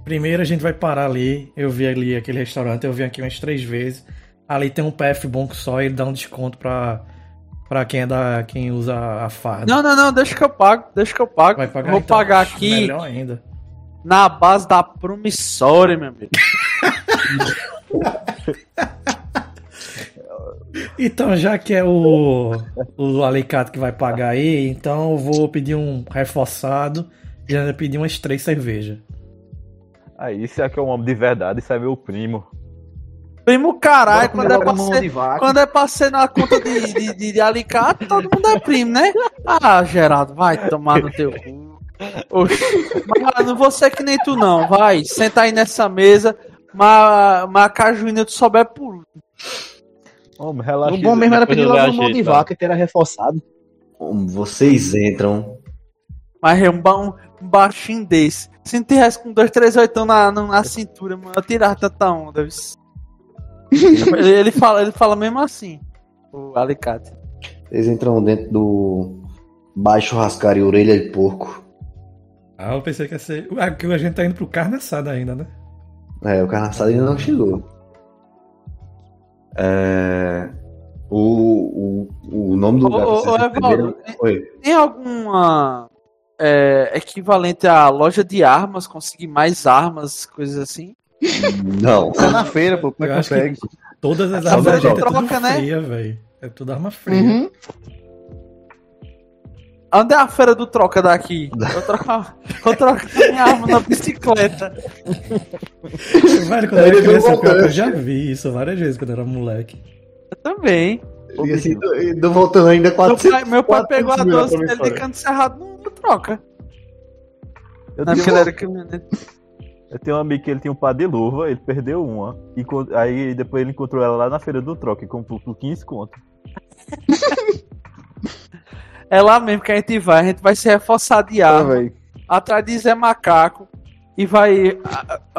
Primeiro a gente vai parar ali. Eu vi ali aquele restaurante, eu vi aqui umas três vezes. Ali tem um PF bom que só, ele dá um desconto pra, pra quem, é da, quem usa a farda. Não, não, não, deixa que eu pago, deixa que eu pago. Vai pagar Vou então, pagar aqui Melhor ainda. na base da promissória, meu amigo. Então, já que é o, o alicate que vai pagar aí, então eu vou pedir um reforçado e ainda pedir umas três cervejas. Aí, isso aqui é um homem de verdade, isso é meu primo. Primo caralho, quando é, quando é pra ser na conta de, de, de, de alicate, todo mundo é primo, né? Ah, Geraldo, vai tomar no teu cu. Oxi. Mas não vou ser que nem tu não, vai. Senta aí nessa mesa, mas, mas a cajuína tu souber por. Homem, relaxa. O bom mesmo era pedir logo uma mão de tá? vaca, que era reforçado. Vocês entram. Mas é um, um, um baixinho desse. Se não tivesse com dois, três oitão na, na, na cintura, mano, eu tirava tanta onda. ele, ele fala, ele fala mesmo assim, o alicate. Vocês entram dentro do baixo rascar e orelha de porco. Ah, eu pensei que ia ser. Aqui a gente tá indo pro carne assada ainda, né? É, o carne assado ainda não chegou. É, o, o, o nome do Ô, lugar ô, ô, Evaldo, foi. Tem alguma é, equivalente à loja de armas, conseguir mais armas, coisas assim? Não. Tá na feira, pô, como é Eu que consegue? Todas as A armas é tudo troca, né? fria, velho. É tudo arma fria. Uhum. Onde é a feira do troca daqui? Eu trocar, vou trocar minha arma na bicicleta. Velho, quando eu era criança, eu já vi isso várias vezes quando eu era moleque. Eu também. E assim, do, do voltando ainda Meu 400. pai, meu pai 400 pegou a mil na 12 dele de canto cerrado no troca. Eu tenho, era caminhonete. eu tenho um amigo que ele tinha um par de luva, ele perdeu uma. E co- aí depois ele encontrou ela lá na feira do troca e comprou por 15 conto. É lá mesmo que a gente vai, a gente vai se reforçar de Ah, arma, atrás de Zé Macaco e vai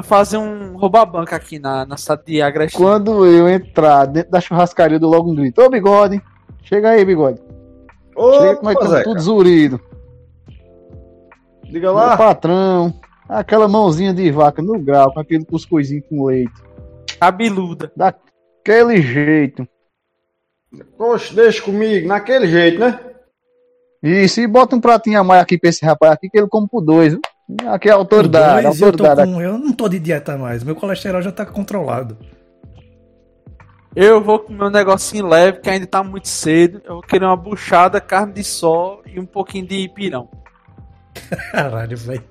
fazer um rouba-banca aqui na, na cidade de Agreste. Quando eu entrar dentro da churrascaria, dou logo um grito. Ô, bigode! Chega aí, bigode. Chega como é que Ô, tá tudo zurido. Diga Meu lá. patrão. Aquela mãozinha de vaca no grau, com aquele cuscuzinho com leite. Cabeluda. Daquele jeito. Poxa, deixa comigo, naquele jeito, né? Isso, e bota um pratinho a mais aqui pra esse rapaz aqui, que ele come por dois. Aqui é autoridade, Dois, eu, tô autoridade. com- eu não tô de dieta mais, meu colesterol já tá controlado. Eu vou comer um negocinho leve, que ainda tá muito cedo. Eu vou querer uma buchada, carne de sol e um pouquinho de pirão. Caralho, velho.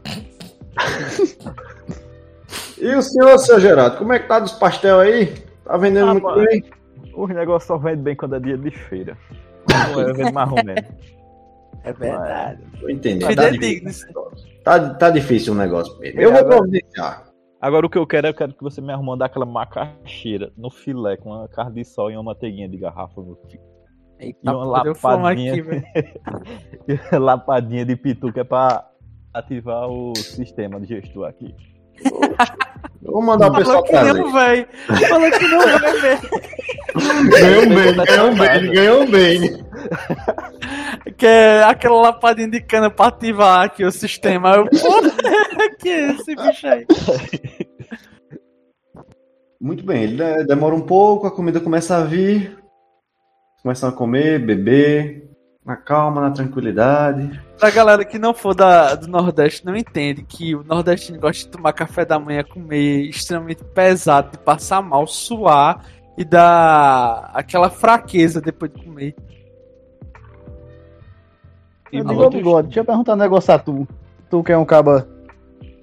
E o senhor, seu Geraldo, como é que tá dos pastel aí? Tá vendendo Ah, muito mano. bem? Os negócios só vendem bem quando é dia de feira. Não é, vende mais ou menos. É verdade. Tô entendendo. Tá dê difícil, tá, tá difícil o negócio mesmo. Eu vou Agora- providenciar. Agora o que eu quero é eu quero que você me arruma daquela macaxeira no filé com uma carne de sol e uma manteiguinha de garrafa no fio. Eita, E uma lapadinha. aqui, velho. Lapadinha de pitu que é pra ativar o sistema digestor aqui. Eu vou mandar o pessoal Falou que não, velho. Falou que não vai ver. Ganhou um bem, ganhou um bem, ganhou um bem. Que é aquela lapadinha de cana pra ativar aqui o sistema. Eu, porra, que é esse bicho aí? Muito bem, ele de- demora um pouco, a comida começa a vir. Começam a comer, beber, na calma, na tranquilidade. Pra galera que não for da, do Nordeste, não entende que o nordestino gosta de tomar café da manhã, comer extremamente pesado, de passar mal, suar e dar aquela fraqueza depois de comer. E Eu digo, bigode, deixa eu perguntar um negócio a tu. Tu que é um caba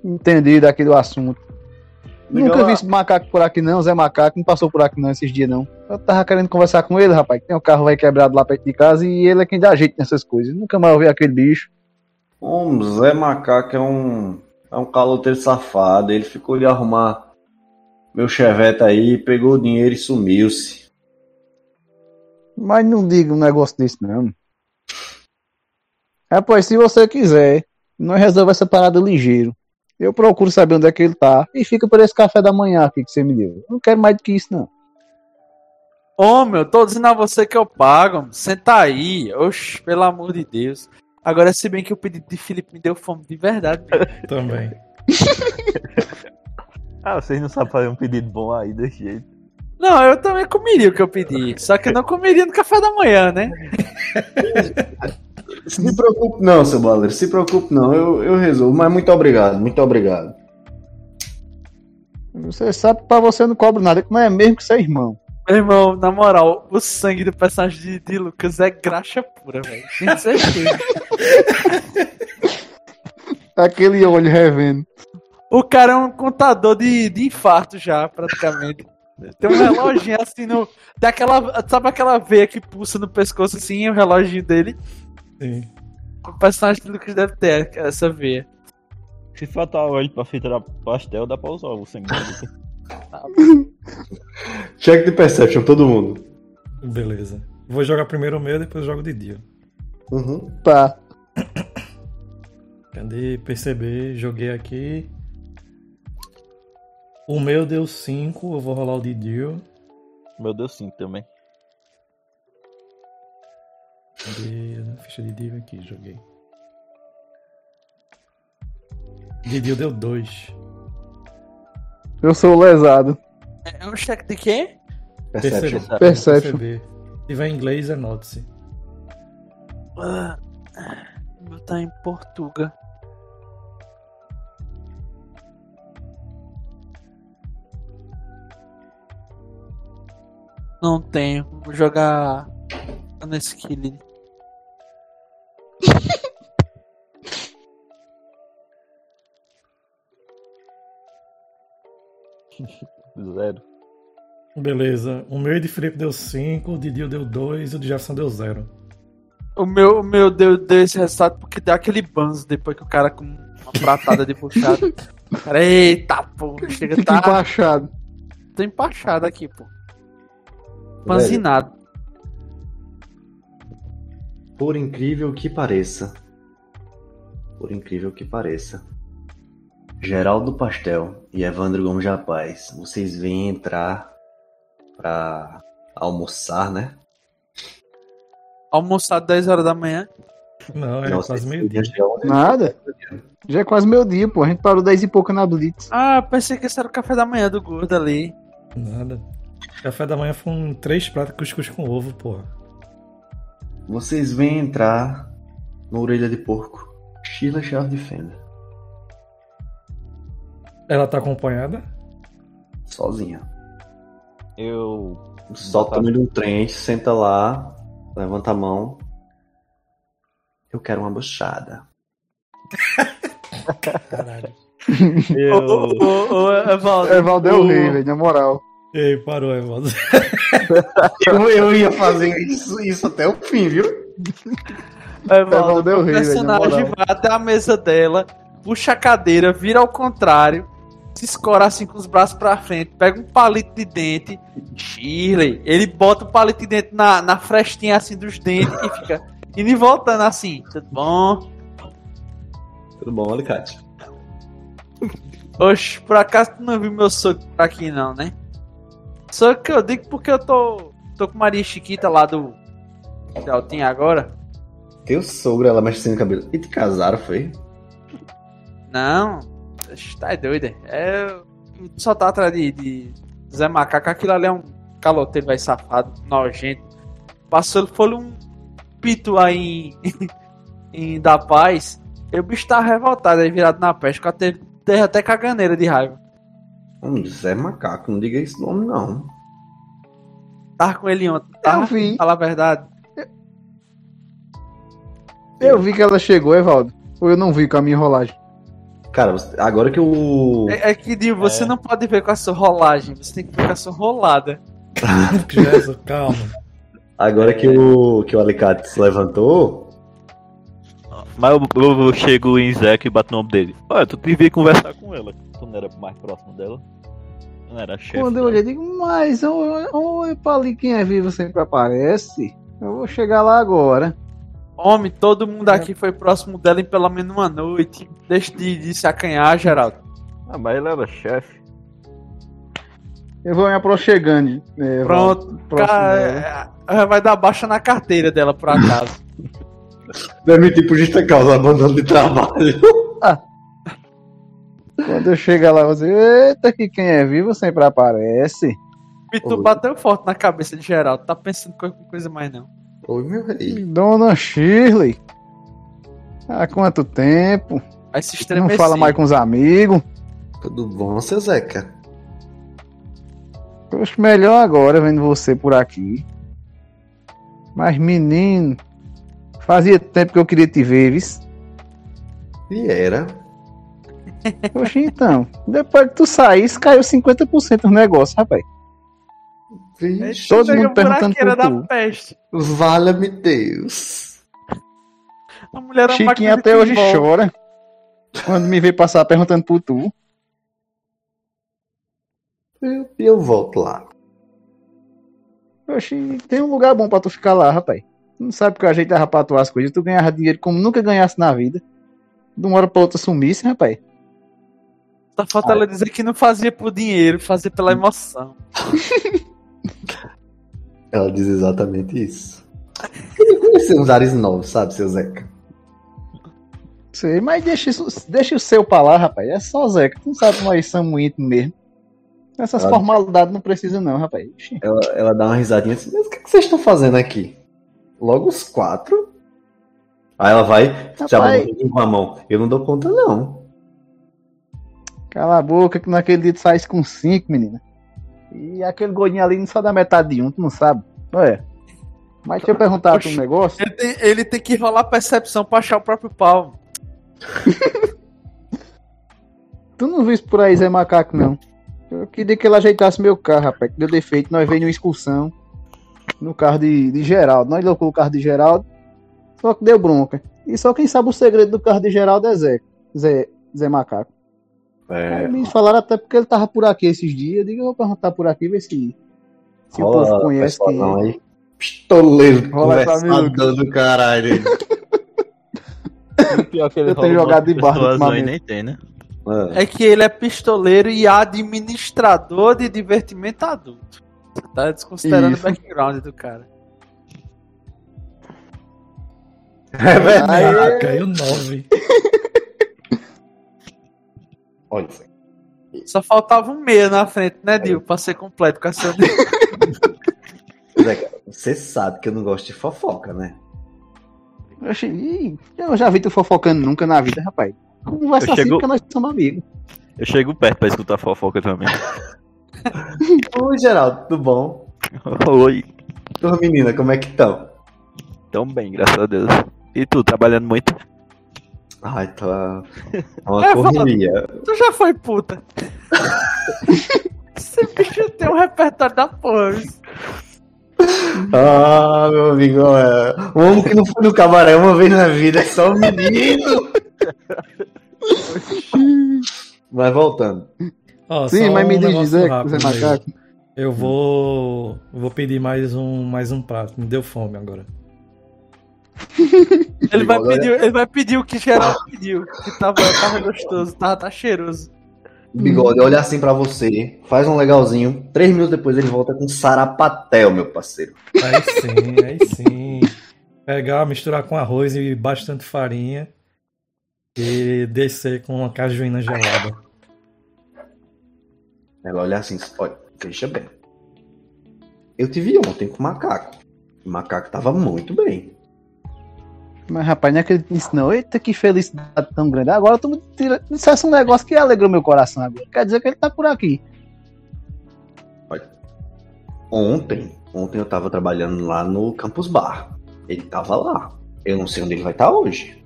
entendido aqui do assunto. Nunca lá. vi esse macaco por aqui não, Zé Macaco, não passou por aqui não esses dias não. Eu tava querendo conversar com ele, rapaz, tem um carro vai quebrado lá perto de casa e ele é quem dá jeito nessas coisas. Nunca mais ouvi aquele bicho. O Zé Macaco é um, é um caloteiro safado. Ele ficou de arrumar meu chevette aí, pegou o dinheiro e sumiu-se. Mas não diga um negócio desse não. Pois, se você quiser, nós resolvemos essa parada ligeiro. Eu procuro saber onde é que ele tá e fica por esse café da manhã aqui que você me deu. Eu Não quero mais do que isso, não. Ô, meu, tô dizendo a você que eu pago. mano. Senta aí. Oxe, pelo amor de Deus. Agora, se bem que o pedido de Felipe me deu fome de verdade. Também. Ah, vocês não sabem fazer um pedido bom aí desse jeito. Não, eu também comeria o que eu pedi. Só que eu não comeria no café da manhã, né? Se preocupe não, seu baleiro. Se preocupe não. Eu, eu resolvo. Mas muito obrigado, muito obrigado. Você sabe que pra você eu não cobro nada, como é mesmo que você é irmão. Meu irmão, na moral, o sangue do personagem de, de Lucas é graxa pura, velho. Certeza. Aquele olho revendo. O cara é um contador de, de infarto já, praticamente. Tem um reloginho assim no. Daquela, sabe aquela veia que pulsa no pescoço assim, o reloginho dele? Sim. O personagem de Lucas deve ter essa veia. Se faltar óleo pra fritar pastel, dá pra usar o sangue. Check de perception, todo mundo. Beleza. Vou jogar primeiro o meu, depois eu jogo de dia. Uhum. Tá. Cadê perceber? Joguei aqui. O meu deu 5, eu vou rolar o de Dio. Meu Deus, sim, também. Cadê a ficha de Dio aqui? Joguei. De Dio deu 2. Eu sou o lesado. É um cheque de quê? Perception. Perception. Se tiver em inglês, é note-se. Ah, o meu tá em Portuga. Não tenho. Vou jogar nesse kill. Zero. Beleza. O meu de Felipe deu 5, o de Dio deu 2 e o de Jefferson deu 0. O meu, o meu deu, deu esse resultado porque deu aquele banzo depois que o cara com uma pratada de puxado. Cara, eita, pô, chega tá. empachado. Tô empachado aqui, pô. Panzinado. Por incrível que pareça. Por incrível que pareça. Geraldo Pastel e Evandro Gomes Rapaz, vocês vêm entrar pra almoçar, né? Almoçado 10 horas da manhã. Não, é Não, quase vocês- meio dia. já é Nada. Já é quase meu dia, pô. A gente parou 10 e pouco na Blitz. Ah, pensei que esse era o café da manhã do gordo ali. Nada. Café da manhã foram três pratos de cuscuz com ovo, porra. Vocês vêm entrar no orelha de porco. Sheila Charles de Fenda. Ela tá acompanhada? Sozinha. Eu. Solta também de um trem, senta lá, levanta a mão. Eu quero uma buchada. Caralho. Ô, Eu. ô, ô, ô, Evaldo. É Valdeu o- Rei, velho, na moral. Ei, parou, Evaldo. Eu, eu ia fazer isso, isso até o fim, viu? Evaldo Del o velho, na personagem vai até a mesa dela, puxa a cadeira, vira ao contrário, se escora assim com os braços pra frente, pega um palito de dente, Shirley, ele bota o palito de dente na, na frestinha assim dos dentes e fica indo e voltando assim, tudo bom? Tudo bom, Alicate? Oxe, por acaso tu não viu meu soco por aqui não, né? Soco que eu digo porque eu tô, tô com Maria Chiquita lá do Deltinha agora. Teu sogro, ela mexe assim no cabelo. E te casaram, foi? Não, tá doido. É, só tá atrás de, de Zé Macaco, aquilo ali é um caloteiro, vai safado, nojento. Passou, foi um pito aí em, em Da Paz, e o bicho tá revoltado aí, virado na peste, que teve, teve até caganeira de raiva. Hum, Zé Macaco, não diga esse nome, não. Tava com ele ontem, tá? Eu vi. Fala a verdade. Eu vi que ela chegou, Evaldo. Ou eu não vi com a minha rolagem. Cara, agora que o. É, é que, Dio, você É. não pode ver com a sua rolagem, você tem que ver com a sua rolada. Jesus, calma. Agora que o. que o Alicate se levantou. Mas eu, eu- eu chego em Zeca e bato o nome dele. Olha, tu devia conversar com ela. Tu não era mais próximo dela. Não era chefe. Quando eu olhei, digo, mas oi, pra ali quem é vivo sempre aparece. Eu vou chegar lá agora. Homem, todo mundo aqui foi próximo dela em pelo menos uma noite. Deixa de, de se acanhar, Geraldo. Ah, mas ele era chefe. Eu vou me aproximando. É, Pronto. Dela. Cara, é, vai dar baixa na carteira dela, por acaso. Demitir por justa causa, abandono de trabalho. Quando eu chegar lá, você, eita, que quem é vivo sempre aparece. Pitu bateu forte na cabeça de Geraldo. Tá pensando em coisa- coisa mais não. Oi, meu rei. Dona Shirley. Há quanto tempo? Vai se Não fala mais com os amigos. Tudo bom, seu Zeca? Poxa, melhor agora vendo você por aqui. Mas, menino, fazia tempo que eu queria te ver, vis. E era. Poxa, então, depois que tu saísse, caiu 50% do negócio, rapaz. Vixe, Todo mundo perguntando por da tu. peste. valha-me Deus. A mulher máquina de até hoje pinball. chora. Quando me vê passar perguntando por tu. Eu, eu volto lá. Poxa, tem um lugar bom pra tu ficar lá, rapaz. Tu não sabe que eu ajeitava pra tu as coisas. Tu ganhava dinheiro como nunca ganhasse na vida. De uma hora pra outra sumisse, rapaz. Só falta ela dizer que não fazia por dinheiro, fazia pela emoção. Ela diz exatamente isso. Queria conhecer uns ares novos, sabe, seu Zeca? Sei, mas deixa, isso- deixa o seu pra lá, rapaz. É só Zeca. Tu não sabe nós somos íntimos mesmo. Essas Ah. formalidades não precisa não, rapaz. Ela, ela dá uma risadinha assim, mas o que, que vocês estão fazendo aqui? Logo os quatro? Aí ela vai, já Rapaz. manda com a mão. Eu não dou conta, não. Cala a boca que naquele dia tu faz com cinco, menina. E aquele gordinho ali não só dá metade de um, tu não sabe. Olha. Mas deixa eu perguntar tu um Oxi. negócio. Ele tem, ele tem que rolar percepção pra achar o próprio pau. Tu não viu isso por aí, Zé Macaco, não. Eu queria que ele ajeitasse meu carro, rapaz, que deu defeito. Nós veio numa excursão no carro de, de Geraldo. Nós colocou o carro de Geraldo, só que deu bronca. E só quem sabe o segredo do carro de Geraldo é Zé. Zé, Zé Macaco. É, me falaram até porque ele tava por aqui esses dias. Eu digo, eu vou perguntar por aqui, ver se, se o rola, povo conhece quem é. Pistoleiro, conversador do caralho. Pior que ele Eu tenho jogado de barra ultimamente. nem tem, né? É. É que ele é pistoleiro e administrador de divertimento adulto. Você tá desconsiderando Isso. o background do cara. É verdade. Caiu 9. Olha isso aí. Só faltava um meia na frente, né, Dil? Pra ser completo com a sua. Zeca, Você sabe que eu não gosto de fofoca, né? Oxi, ih, eu já vi tu fofocando nunca na vida, rapaz. Conversa Eu assim chego- porque nós somos amigos. Eu chego perto pra escutar fofoca também. Oi, Geraldo, tudo bom? Oi. Tua menina, como é que estão? Tão bem, graças a Deus. E tu, trabalhando muito? Ai, tá uma É, correria. tu já foi puta. Esse bicho tem um repertório da porra. Ah, meu amigo, é... o homem que não foi no cabaré uma vez na vida é só um menino. Mas voltando. Ó, Sim, mas me um diz, negócio Zé, rápido Zé mesmo. Macaco. Eu vou. vou pedir mais um, mais um prato. Me deu fome agora. Ele vai, pedir, ele vai pedir o que geral pediu. Que tava, tava gostoso, tava tá cheiroso. Bigode, olha assim pra você, faz um legalzinho. Três minutos depois ele volta com sarapatel, meu parceiro. Aí sim, aí sim. Pegar, misturar com arroz e bastante farinha. E descer com uma cajuína gelada. Ela olha assim, olha, veja bem. Eu te vi ontem com o macaco. O macaco tava muito bem. Mas, rapaz, não é acredito nisso, não. Eita, que felicidade tão grande. Agora tu me tira... dissesse um negócio que alegrou meu coração agora. Quer dizer que ele tá por aqui. Ontem, ontem eu tava trabalhando lá no Campus Bar. Ele tava lá. Eu não sei onde ele vai estar hoje.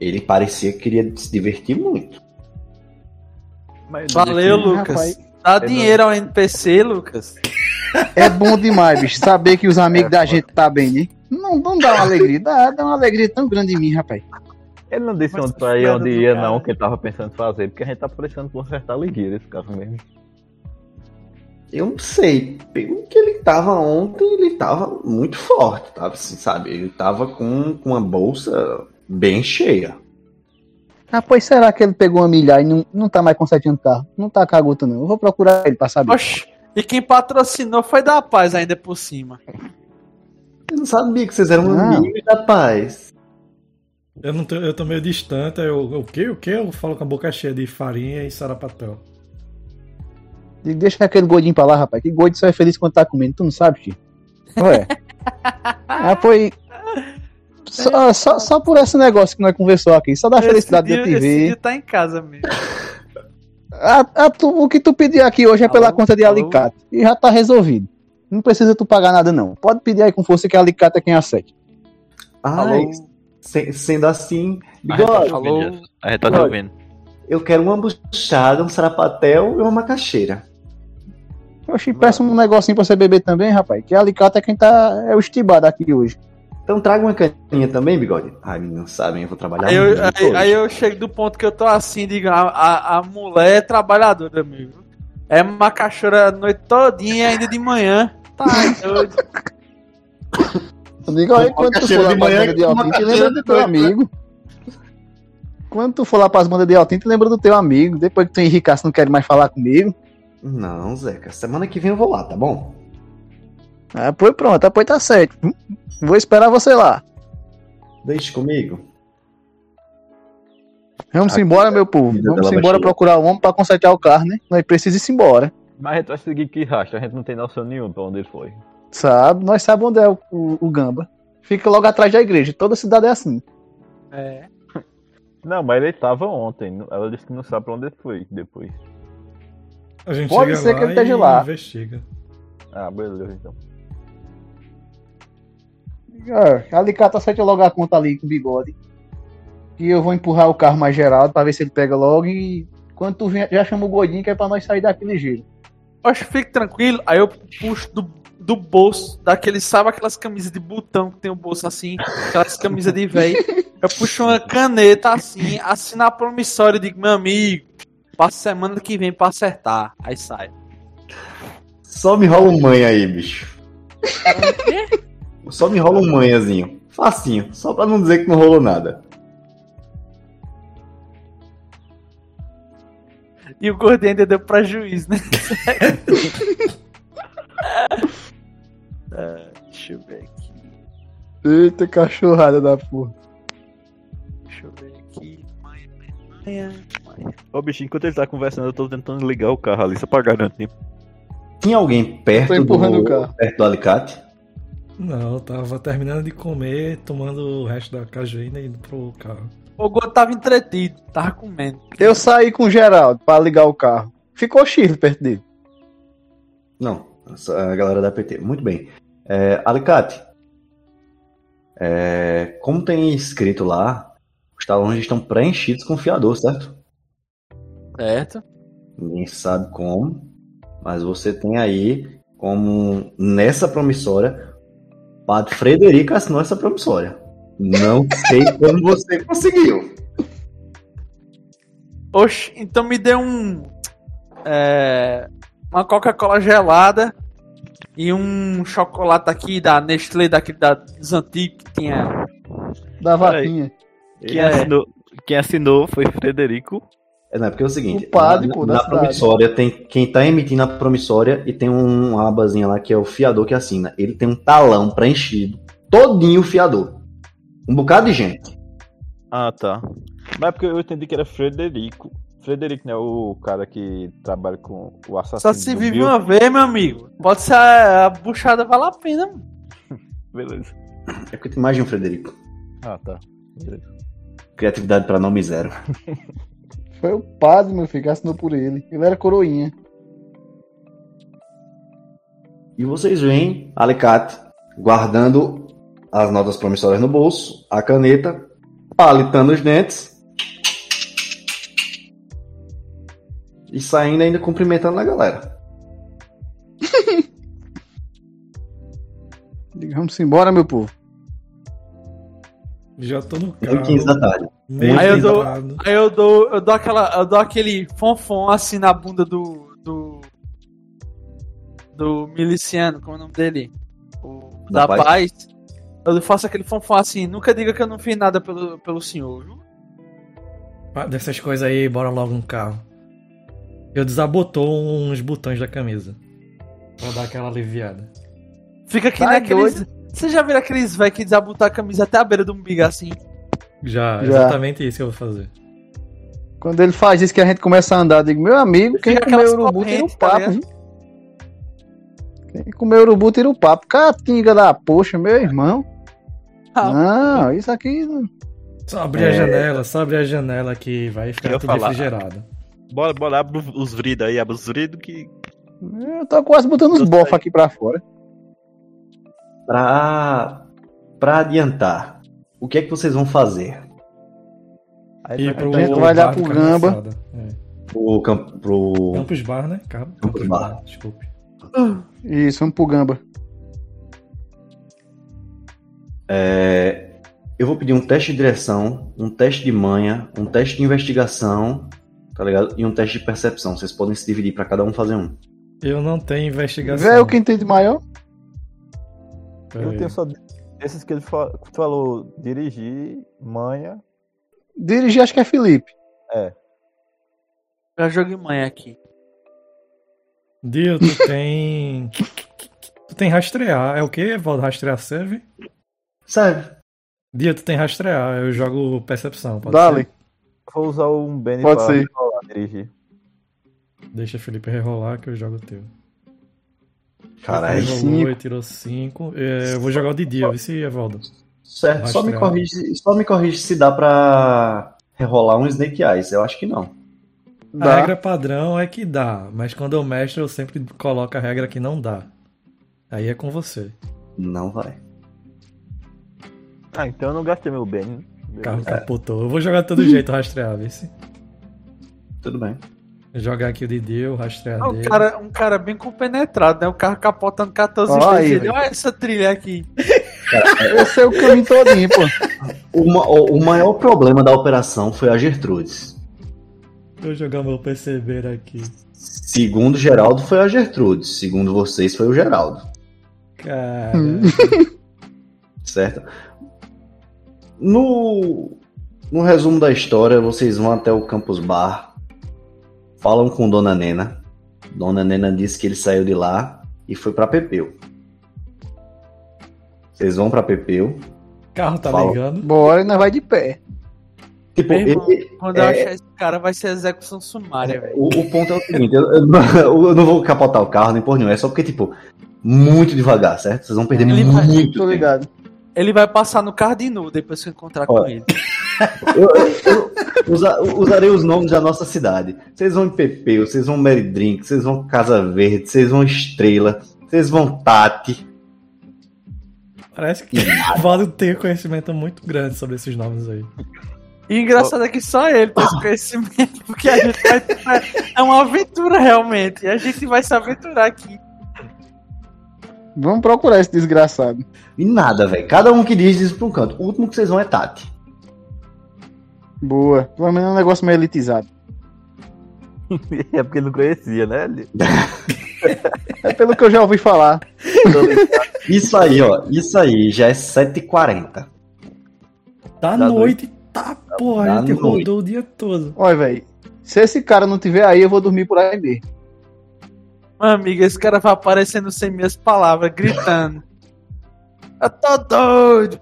Ele parecia que queria se divertir muito. Mas Valeu, nesse- Lucas. Rapaz, Dá dinheiro ao NPC, Lucas. é bom demais, bicho. Saber que os amigos da gente tá bem, né? Não, não dá uma alegria. Dá, dá uma alegria tão grande em mim, rapaz. Ele não disse onde, pra ir, merda onde ia, cara. não, que ele tava pensando em fazer, porque a gente tá precisando consertar a ligueira, esse caso mesmo. Eu não sei. Pelo que ele tava ontem, ele tava muito forte, tava assim, sabe? Ele tava com, com uma bolsa bem cheia. Ah, pois será que ele pegou uma milha e não, não tá mais consertando carro? Não tá caguto, não. Eu vou procurar ele pra saber. Oxi. E quem patrocinou foi da paz ainda por cima. Eu não sabia que vocês eram Não. amigos da paz. Eu, não tô, eu tô meio distante, aí eu, o que? O que? Eu falo com a boca cheia de farinha e sarapatel. Deixa aquele gordinho pra lá, rapaz. Que gordinho só é feliz quando tá comendo, tu não sabe, tio? Ué. ah, foi. Só, só, só por esse negócio que nós conversou aqui, só da felicidade de eu te esse ver. dia tá em casa mesmo. Ah, ah, tu- o que tu pediu aqui hoje é pela Alô? conta de Alô? alicate. E já tá resolvido. Não precisa tu pagar nada, não. Pode pedir aí com força que alicate é quem acerte. Ah, Alô? se- sendo assim, A tá bigode, Jess. A gente tá te ouvindo. eu quero uma buchada, um sarapatel e uma macaxeira. Oxi, peça um negocinho pra você beber também, rapaz. Que alicate é quem tá. É o estibado aqui hoje. Então traga uma caninha também, bigode. Ai, não sabem, eu vou trabalhar Aí eu, muito aí, hoje. aí eu chego do ponto que eu tô assim, digo, a, a, a mulher é trabalhadora, amigo. É macaxeira a noite todinha, ainda de manhã. Tá doido. Aí, Com quando tu for lá manhã, bandas de com Altim, te macaxeira lembra do teu noite, amigo. Quando tu for lá pras bandas de Altim, te lembra do teu amigo. Depois que tu enricasse, não quer mais falar comigo. Não, Zeca, semana que vem eu vou lá, tá bom? Ah, pois pronto, pois tá certo. Vou esperar você lá. Deixe comigo. Vamos Aqui, embora, meu povo. Vamos embora procurar o homem pra consertar o carro, né? Nós precisamos ir embora. Mas a gente vai seguir que rastro, a gente não tem noção nenhuma pra onde ele foi. Sabe? Nós sabemos onde é o, o- o Gamba. Fica logo atrás da igreja. Toda cidade é assim. É. Não, mas ele tava ontem. Ela disse que não sabe pra onde ele foi depois. A gente Pode chega ser lá que ele esteja lá. investiga. Ah, beleza então. Ah, alicata aceita logo a conta ali com o bigode. E eu vou empurrar o carro mais gerado pra ver se ele pega logo. E quando tu vier, já chama o gordinho que é pra nós sair daquele giro. Oxe, fique tranquilo. Aí eu puxo do, do bolso, daquele, sabe aquelas camisas de botão que tem o bolso assim, aquelas camisas de véio. Eu puxo uma caneta assim, assino a promissória e digo, meu amigo, passa semana que vem pra acertar. Aí sai. Só me rola um manha aí, bicho. Só me rola um manhazinho. Facinho, só pra não dizer que não rolou nada. E o gordinho ainda deu pra juiz, né? Ah, deixa eu ver aqui. Eita cachorrada da porra. Deixa eu ver aqui. Manha. Ô bicho, enquanto ele tá conversando, eu tô tentando ligar o carro ali, só pra garantir. Tinha alguém perto do, o carro. perto do alicate? Não, eu tava terminando de comer, tomando o resto da cajuína e indo pro carro. O gordo tava entretido, tava comendo. Eu saí com o Geraldo pra ligar o carro. Ficou chifre perto dele. Não, a galera da PT. Muito bem. É, alicate. É, como tem escrito lá, os talões estão preenchidos com fiador, certo? Certo? Ninguém sabe como, mas você tem aí como nessa promissória, Padre Frederico assinou essa promissória. Não sei como você conseguiu. Oxe, então me dê um. é, uma Coca-Cola gelada e um chocolate aqui da Nestlé, daquele da, dos antigos que tinha. Da vaquinha. Quem, É. assinou, quem assinou foi Frederico. É, não, é porque é o seguinte, O padre, na, pô, na promissória tem quem tá emitindo a promissória e tem um, uma abazinha lá que é o fiador que assina. Ele tem um talão preenchido, todinho o fiador. Um bocado de gente. Ah, tá. Mas é porque eu entendi que era Frederico. Frederico, né? O cara que trabalha com o assassino. Só se do vive Bill. uma vez, meu amigo. Pode ser a, a buchada vale a pena, mano. Beleza. É porque tem mais de um Frederico. Ah, tá. Beleza. Criatividade pra nome zero. Foi o padre, meu filho, que assinou por ele. Ele era coroinha. E vocês veem Alicate guardando as notas promissórias no bolso, a caneta, palitando os dentes e saindo ainda cumprimentando a galera. Vamos embora, meu povo. Já tô no 1 carro. 15 da tarde. meio Aí eu dou-. Aí eu dou, eu dou aquela. Eu dou aquele fonfon assim na bunda do. do. do miliciano, como é o nome dele? O, Da da, paz? paz. Eu faço aquele fonfon assim, nunca diga que eu não fiz nada pelo, pelo senhor. viu? Ah, Dessas coisas aí, bora logo no carro. Eu desabotou uns botões da camisa. Pra dar aquela aliviada. Fica aqui Tá naqueles. Você já viu aqueles velhos que desabotam a camisa até a beira do umbigo assim? Já, Já. exatamente isso que eu vou fazer. Quando ele faz isso que a gente começa a andar, eu digo, meu amigo, quem Fica comeu urubu tira o tá papo. viu? quem comeu urubu tira o papo. Catinga da poxa, meu irmão. Ah. Não, isso aqui. Só abrir a É. janela, só abrir a janela que vai ficar tudo falar. refrigerado. Bora, bora, abre os vridos aí, abre os vridos que. Eu tô quase botando os bofos aqui pra fora. Pra, pra adiantar, o que é que vocês vão fazer? Aí E vai- pro a gente vai olhar bar pro Gamba. É. Pro, camp- pro... Campus Bar, né? Campus, Campus Bar. Desculpe. Isso, vamos pro gamba. É, eu vou pedir um teste de direção, um teste de manha, um teste de investigação, tá ligado? E um teste de percepção. Vocês podem se dividir pra cada um fazer um. Eu não tenho investigação. Velho, quem tem de maior? Pera Eu aí. tenho só esses que ele fa- que tu falou, dirigir, manha. Dirigir, acho que é Felipe. Já joguei manhã aqui. Dio, tu tem. tu tem rastrear. É o que, Evaldo? Rastrear serve? Serve. Dio, tu tem rastrear. Eu jogo percepção. Pode Dale. ser? Vou usar um Benny Pode pra ser. dirigir. Deixa o Felipe rerolar que eu jogo o teu. Caralho. Rolou e tirou 5. Eu vou jogar o de dia, vê se, Evaldo. Certo. Só me, corrige, só me corrige se dá pra rerolar um Snake Eyes. Eu acho que não. A Dá. regra padrão é que dá, mas quando eu mestre eu sempre coloco a regra que não dá. Aí é com você. Não vai. Ah, então eu não gastei meu Benny. O carro capotou. Eu vou jogar de todo jeito se. Tudo bem. Jogar aqui o de Dio, rastrear Ah, um, cara, um cara bem compenetrado, né? O carro capotando 14 Ó, aí, vezes. Olha essa trilha aqui. Esse é o caminho todinho, pô. O, o- o maior problema da operação foi a Gertrudes. Vou jogar meu perceber aqui. Segundo Geraldo, foi a Gertrudes. Segundo vocês, foi o Geraldo. Cara. Certo? No, no resumo da história, vocês vão até o Campus Bar, falam com Dona Nena. Dona Nena disse que ele saiu de lá e foi pra Pepeu. Vocês vão pra Pepeu. carro tá Fala. ligando. Bora e nós vai de pé. Tipo, irmão, ele- Quando eu é- achar esse cara, vai ser execução sumária, velho. o, o ponto é o seguinte: eu, eu não- eu não vou capotar o carro nem por nenhum, é só porque, tipo, muito devagar, certo? Vocês vão perder Ele muito Tô tempo. ligado. Ele vai passar no novo depois que eu encontrar com Ó. ele. Eu, eu- eu usa- usarei os nomes da nossa cidade. Vocês vão em Pepeu, vocês vão Mary Drink, vocês vão Casa Verde, vocês vão Estrela, vocês vão Tati. Parece que o Valdo tem um conhecimento muito grande sobre esses nomes aí. E o engraçado é que só ele tem esse conhecimento, porque a gente vai. É uma aventura realmente. E a gente vai se aventurar aqui. Vamos procurar esse desgraçado. E nada, velho. Cada um que diz, diz pra um canto. O último que vocês vão é Tati. Boa. Pelo menos é um negócio meio elitizado. é porque ele não conhecia, né? É pelo que eu já ouvi falar. Isso aí, ó. Isso aí já é 7h40. Da, Da noite, tá, porra, Da a gente noite. rodou o dia todo. Olha, velho. Se esse cara não tiver aí, eu vou dormir por aí mesmo. Meu amigo, esse cara vai aparecendo sem minhas palavras, gritando. Eu tô doido!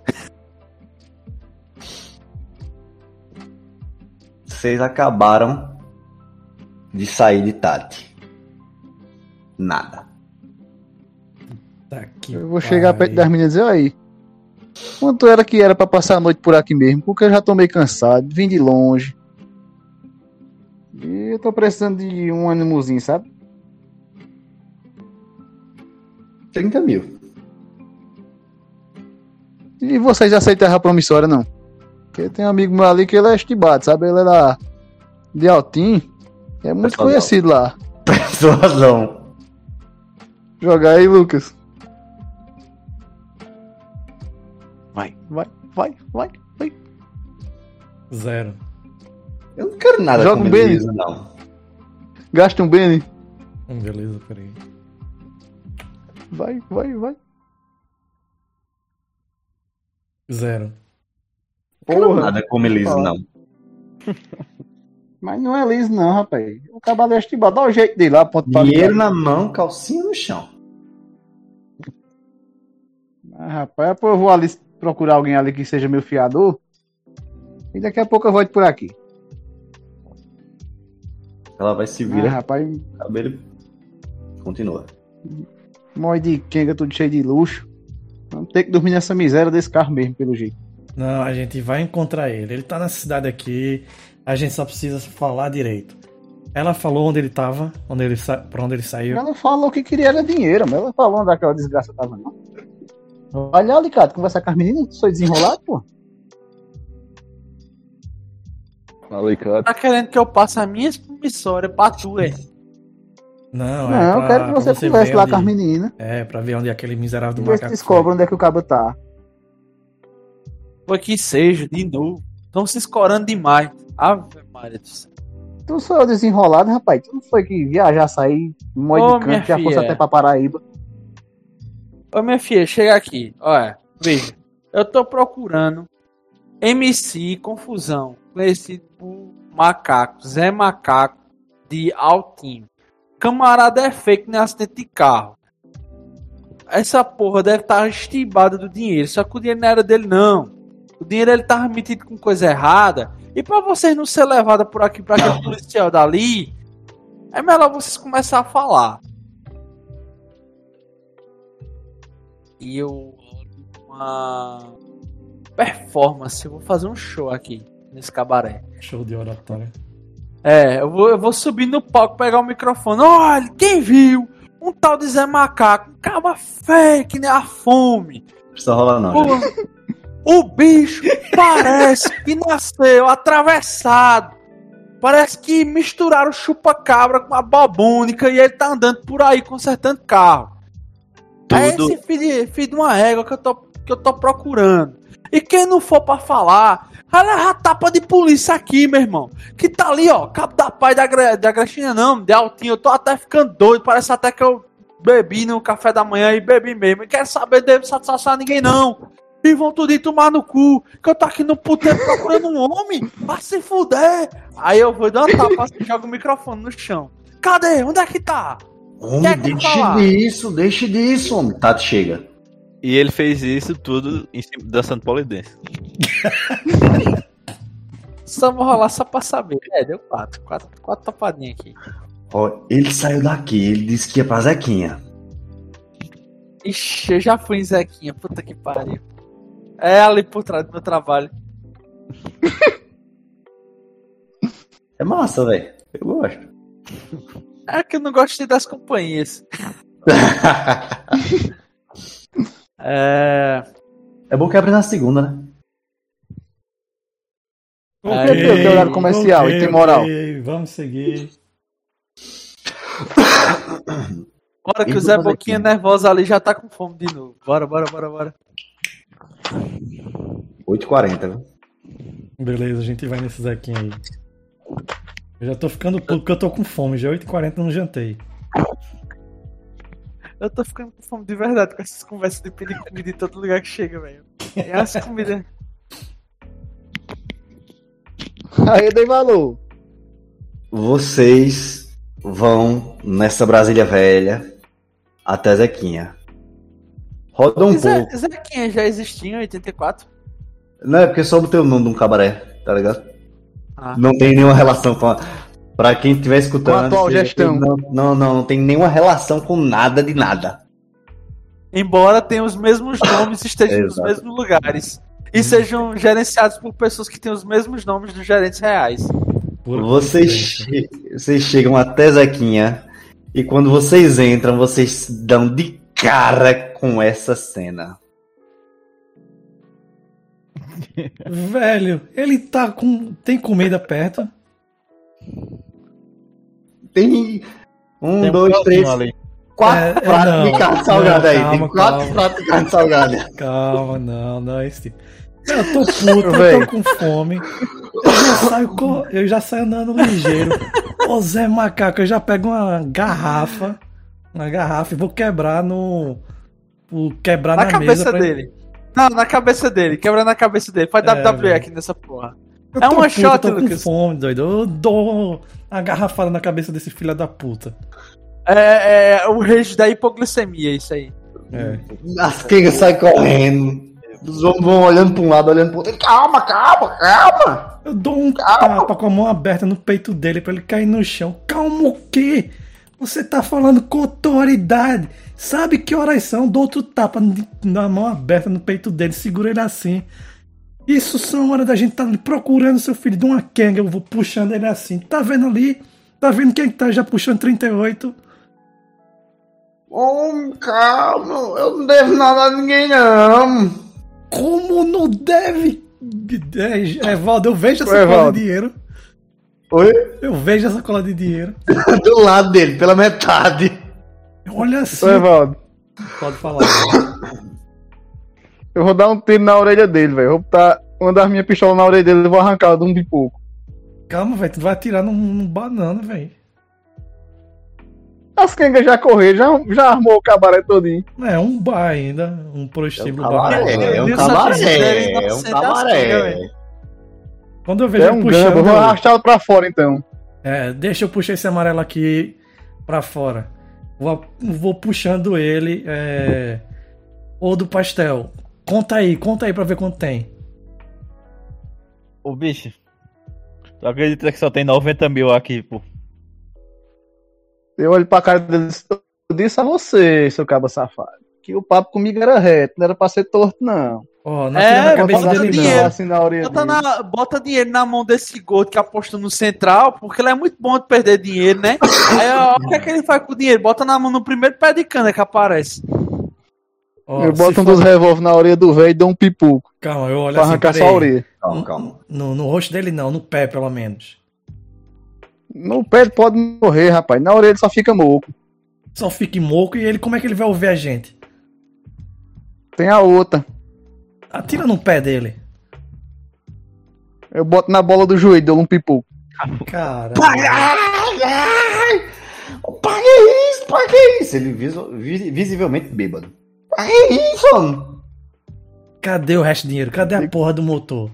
Vocês acabaram de sair de Tati. Nada. Tá aqui. Eu vou chegar perto das meninas e dizer, aí. Quanto era que era pra passar a noite por aqui mesmo? Porque eu já tô meio cansado, vim de longe. E eu tô precisando de um ânimozinho, sabe? 30 mil. E vocês aceitam terra promissória, não? Porque tem um amigo meu ali que ele é estibado, sabe? Ele é da... de Altim. É muito Pessoal de conhecido lá. Persuasão. Joga aí, Lucas. Vai. Vai, vai, vai, vai. Zero. Eu não quero nada Joga com um Benny. beleza, não. Gasta um Benny. Hum, Beleza, peraí. Vai, vai, vai. Zero. Porra. nada com Melisa, Fala. não. Mas não é liso, não, rapaz. O cavalo é estibado. Dá o jeito dele lá, ponto pra Dinheiro ligar. na mão, calcinha no chão. Ah, rapaz, eu vou ali procurar alguém ali que seja meu fiador. E daqui a pouco eu volto por aqui. Ela vai se Ah, virar, rapaz, cabelo. Continua. Morre de Kenga, tudo cheio de luxo. Vamos ter que dormir nessa miséria desse carro mesmo, pelo jeito. Não, a gente vai encontrar ele. Ele tá na cidade aqui. A gente só precisa falar direito. Ela falou onde ele tava, onde ele sa... pra onde ele saiu. Ela falou que queria era dinheiro, mas ela falou onde aquela desgraça tava, não. Olha, Alicate, conversar com as meninas, sou desenrolado, pô. Alicate. Tá querendo que eu passe a minha promissória pra tu, é? Não, é Não, eu pra- quero que você, ver converse lá onde- com as meninas. É, pra ver onde é aquele miserável do macaco. descobre onde é que o cabo tá. Foi que seja, de novo. Estão se escorando demais. Ave Maria do céu. Tu sou eu desenrolado, rapaz. Tu não foi que viajar, sair, um monte de canto, já fosse até pra Paraíba. Ô, minha filha, chega aqui. Olha, veja. Eu tô procurando MC Confusão, conhecido por Macaco, Zé Macaco, de Altinho. Camarada é fake nem acidente de carro. Essa porra deve estar estibada do dinheiro, só que o dinheiro não era dele, não. O dinheiro ele tava metido com coisa errada. E pra vocês não ser levada por aqui pra aquele policial dali, é melhor vocês começar a falar. E eu uma performance, eu vou fazer um show aqui nesse cabaré. Show de oratória. É, eu vou, eu vou subir no palco, pegar o microfone. Olha, quem viu? Um tal de Zé Macaco, um caba feio que nem a fome. Precisa rolar, não. O, o bicho parece que nasceu atravessado. Parece que misturaram chupa-cabra com a babônica e ele tá andando por aí consertando carro. É Tudo. esse filho de, filho de uma égua que eu, tô, que eu tô procurando. E quem não for pra falar, vai levar tapa de polícia aqui, meu irmão. Que tá ali, ó, cabo da pai da, da Grechinha, não, de altinho. Eu tô até ficando doido, parece até que eu bebi no café da manhã e bebi mesmo. Não quero saber de satisfação a ninguém, não. E vão tudo tomar no cu, que eu tô aqui no puteiro procurando um homem pra se fuder. Aí eu vou dar uma tapa assim, jogo o microfone no chão. Cadê? Onde é que tá? Homem, Quer que deixe falar? disso, deixe disso, homem. Tati chega. E ele fez isso tudo em cima, dançando polidense. Só vou rolar só pra saber. É, deu quatro. Quatro, quatro tapadinhas aqui. Ó, ele saiu daqui, ele disse que ia pra Zequinha. Ixi, eu já fui em Zequinha, puta que pariu. É ali por trás do meu trabalho. É massa, velho. Eu gosto. É que eu não gosto de das companhias. É. é bom que abre na segunda, né? Por que tem horário comercial e tem moral? ok, Vamos seguir. Bora que o Zé Boquinha aqui. nervoso ali já tá com fome de novo. Bora, bora, bora, bora. 8h40, viu? Beleza, a gente vai nesse Zequinha aí. Eu já tô ficando puto porque eu tô com fome. Já é 8h40 não jantei. Eu tô ficando com fome de verdade com essas conversas de pedir comida em todo lugar que chega, velho. É as comidas. Aí eu dei valor. Vocês vão nessa Brasília velha até Zequinha. Roda um Zé, pouco. Zequinha já existia em 84? Não, é porque só botei o nome de um cabaré, tá ligado? Ah. Não tem nenhuma relação com a... Pra quem estiver escutando. Com a atual se- gestão. Não, não, não, não tem nenhuma relação com nada de nada. Embora tenham os mesmos nomes e estejam nos mesmos lugares. E sejam gerenciados por pessoas que têm os mesmos nomes dos gerentes reais. Vocês, che- vocês chegam até Zequinha e quando vocês entram, vocês dão de cara com essa cena. Velho, ele tá com. Tem comida perto? Tem um, Tem um dois, três, ali. quatro É, é, pratos não. de carne salgada Não, aí. calma, Tem quatro calma. pratos de carne salgada. Calma, não, não é esse tipo. Eu tô puto, eu tô com fome. Eu já saio, co- eu já saio andando ligeiro. Ô Zé Macaco, eu já pego uma garrafa. Uma garrafa e vou quebrar no. Vou quebrar Na na, cabeça mesa. dele. Não, na cabeça dele. Quebra na cabeça dele. Faz É, WWE velho. aqui nessa porra. Eu É uma puto, shot, eu tô Lucas. com fome, doido. Eu dou uma garrafada na cabeça desse filho da puta. É, é o rei da hipoglicemia, isso aí. É. As quengas saem correndo. Os homens vão olhando pra um lado, olhando pro outro. Calma, calma, calma. Eu dou um tapa com a mão aberta no peito dele pra ele cair no chão. Calma o quê? Você tá falando com autoridade. Sabe que horas são? Dou outro tapa na mão aberta no peito dele. Segura ele assim. Isso são horas da gente tá ali procurando seu filho de uma quenga. Eu vou puxando ele assim. Tá vendo ali? Tá vendo quem tá já puxando 38? Homem, calma. Eu não devo nada a ninguém, não. Como não deve? É, Evaldo, eu vejo essa cola de dinheiro. Oi? Eu vejo essa cola de dinheiro. Do lado dele, pela metade. Olha assim. Ô, Evaldo, Pode falar. eu vou dar um tiro na orelha dele, velho. Vou botar uma das minhas pistolas na orelha dele e vou arrancar de um de pouco. Calma, velho. Tu vai atirar num, num banana, velho. As quengas já correram, já, já armou o cabaré todinho. É um bar ainda. Um prostíbulo bar. Cabaré, é um cabaré, não é um sei das cabaré. coisas, Quando eu vejo É ele um puxando. gamba, eu vou arrastar pra fora então. É, deixa eu puxar esse amarelo aqui pra fora. Vou, vou puxando ele. É... Ou do pastel. Conta aí, conta aí pra ver quanto tem. Ô, bicho. Tu acredita que só tem 90 mil aqui, pô? Eu olho pra cara dele eu disse a você, seu cabo safado, que o papo comigo era reto, não era pra ser torto, não. Ó, não É, na bota cabeça dele dinheiro. não. assim na orelha Bota, na- bota dinheiro na mão desse gordo que apostou no central, porque ele é muito bom de perder dinheiro, né? Aí, ó, o que é que ele faz com o dinheiro? Bota na mão no primeiro pé de cana que aparece. Ó, eu boto um for- dos revólver na orelha do velho e dou um pipuco Calma, eu olho pra assim. arrancar só a orelha. Calma, calma. No, no rosto dele não, no pé pelo menos. No pé ele pode morrer, rapaz. Na orelha ele só fica moco. Só fique moco e ele, como é que ele vai ouvir a gente? Tem a outra. Atira no pé dele. Eu boto na bola do joelho, dou um pipuco. Cara. Ai, ai, ai! Pague isso, pague isso! Ele visu- visivelmente bêbado. Pague isso! Cadê o resto do dinheiro? Cadê a porra do motor?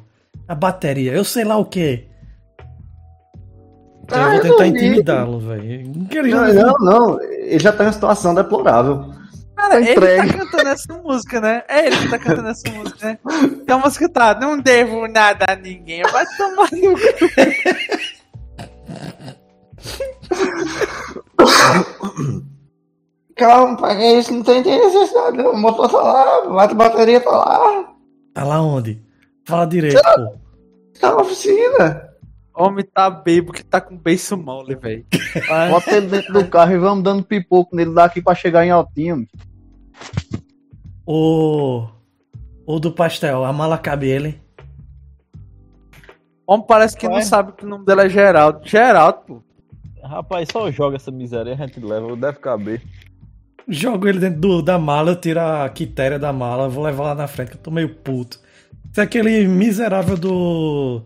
A bateria? Eu sei lá o que. Eu Ah, vou eu tentar vi. intimidá-lo, velho. Ele Não, não, não. Ele já tá em uma situação deplorável. Cara, ele entregue. tá cantando essa música, né? É ele que tá cantando essa música, né? Então a música tá, não devo nada a ninguém, vai tomar no cu. Calma, pague isso, não tem necessidade. O motor tá lá, a bateria tá lá. Tá lá onde? Fala direito, pô. Tá na oficina. Homem tá bebo que tá com beiço mole, velho. Bota ele dentro do carro e vamos dando pipoco nele daqui pra chegar em Altinho. O. O do pastel, a mala cabe ele. Homem parece que Vai. não sabe que o nome dele é Geraldo. Geraldo, pô. Rapaz, só joga essa miséria e a gente leva, deve caber. Jogo ele dentro do- da mala, eu tiro a quitéria da mala, vou levar lá na frente, que eu tô meio puto. Se aquele miserável do.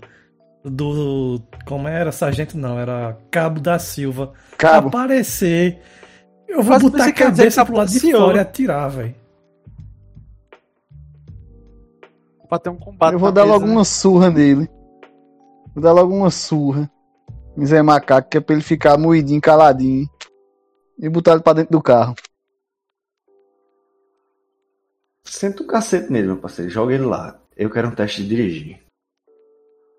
Do. Como era? Sargento não, era Cabo da Silva. Cabo. Aparecer. Eu vou Mas botar a cabeça pro lado de fora e atirar, velho. Pra ter um combate. Eu vou dar mesa, logo né? uma surra nele. Vou dar logo uma surra. Zé Macaco, que é pra ele ficar moidinho, caladinho. E botar ele pra dentro do carro. Senta o cacete nele, meu parceiro. Joga ele lá. Eu quero um teste de dirigir.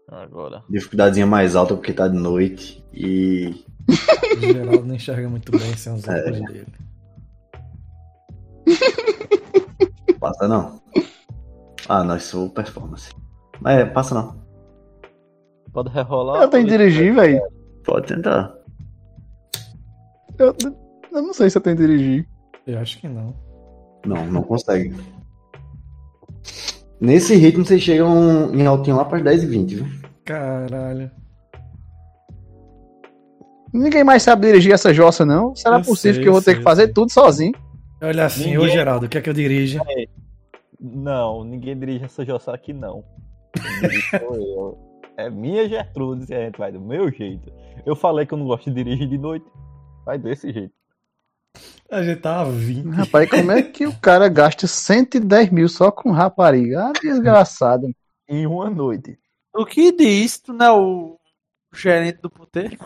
Agora. Dificuldadezinha mais alta porque tá de noite. E. O Geraldo não enxerga muito bem sem os óculos dele. Passa não. Ah, não, isso é performance. Mas é, passa não. Pode rerolar. Eu tenho que dirigir, velho. Pode tentar. Eu, eu não sei se eu tenho que dirigir. Eu acho que não. Não, não consegue. Nesse ritmo vocês chegam em altinho lá para 10 e 20, viu? Caralho. Ninguém mais sabe dirigir essa jossa, não? Será Eu possível sei, que eu vou ter sei, que fazer sei. tudo sozinho? Olha assim, ô Ninguém- Geraldo, quer que eu dirija? Não, ninguém dirige essa jossa aqui, não. Quem dirige sou eu. É minha Gertrudes e a gente vai do meu jeito. Eu falei que eu não gosto de dirigir de noite. Vai desse jeito. A gente tá a 20. Rapaz, como é que o cara gasta 110 mil só com rapariga? Ah, desgraçado. Em uma noite. O que diz? Tu não é o gerente do puteiro?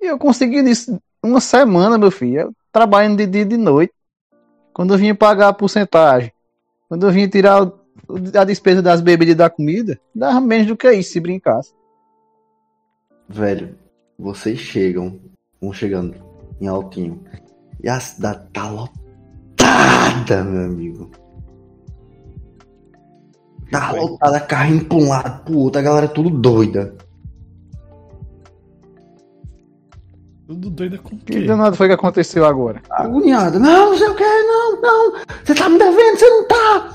E eu consegui isso uma semana, meu filho. Eu trabalhando de dia e de noite. Quando eu vinha pagar a porcentagem. Quando eu vinha tirar o a despesa das bebidas e da comida, dava menos do que isso se brincasse. Velho, vocês chegam, vão chegando em Altinho, e a cidade tá lotada, meu amigo. Tá lotada, carrinho pra um lado, pro outro, a galera é tudo doida. Tudo doido com o Que quê? danado foi que aconteceu agora? Agoniada. Não, não sei o que, não, não. Você tá me devendo, você não tá.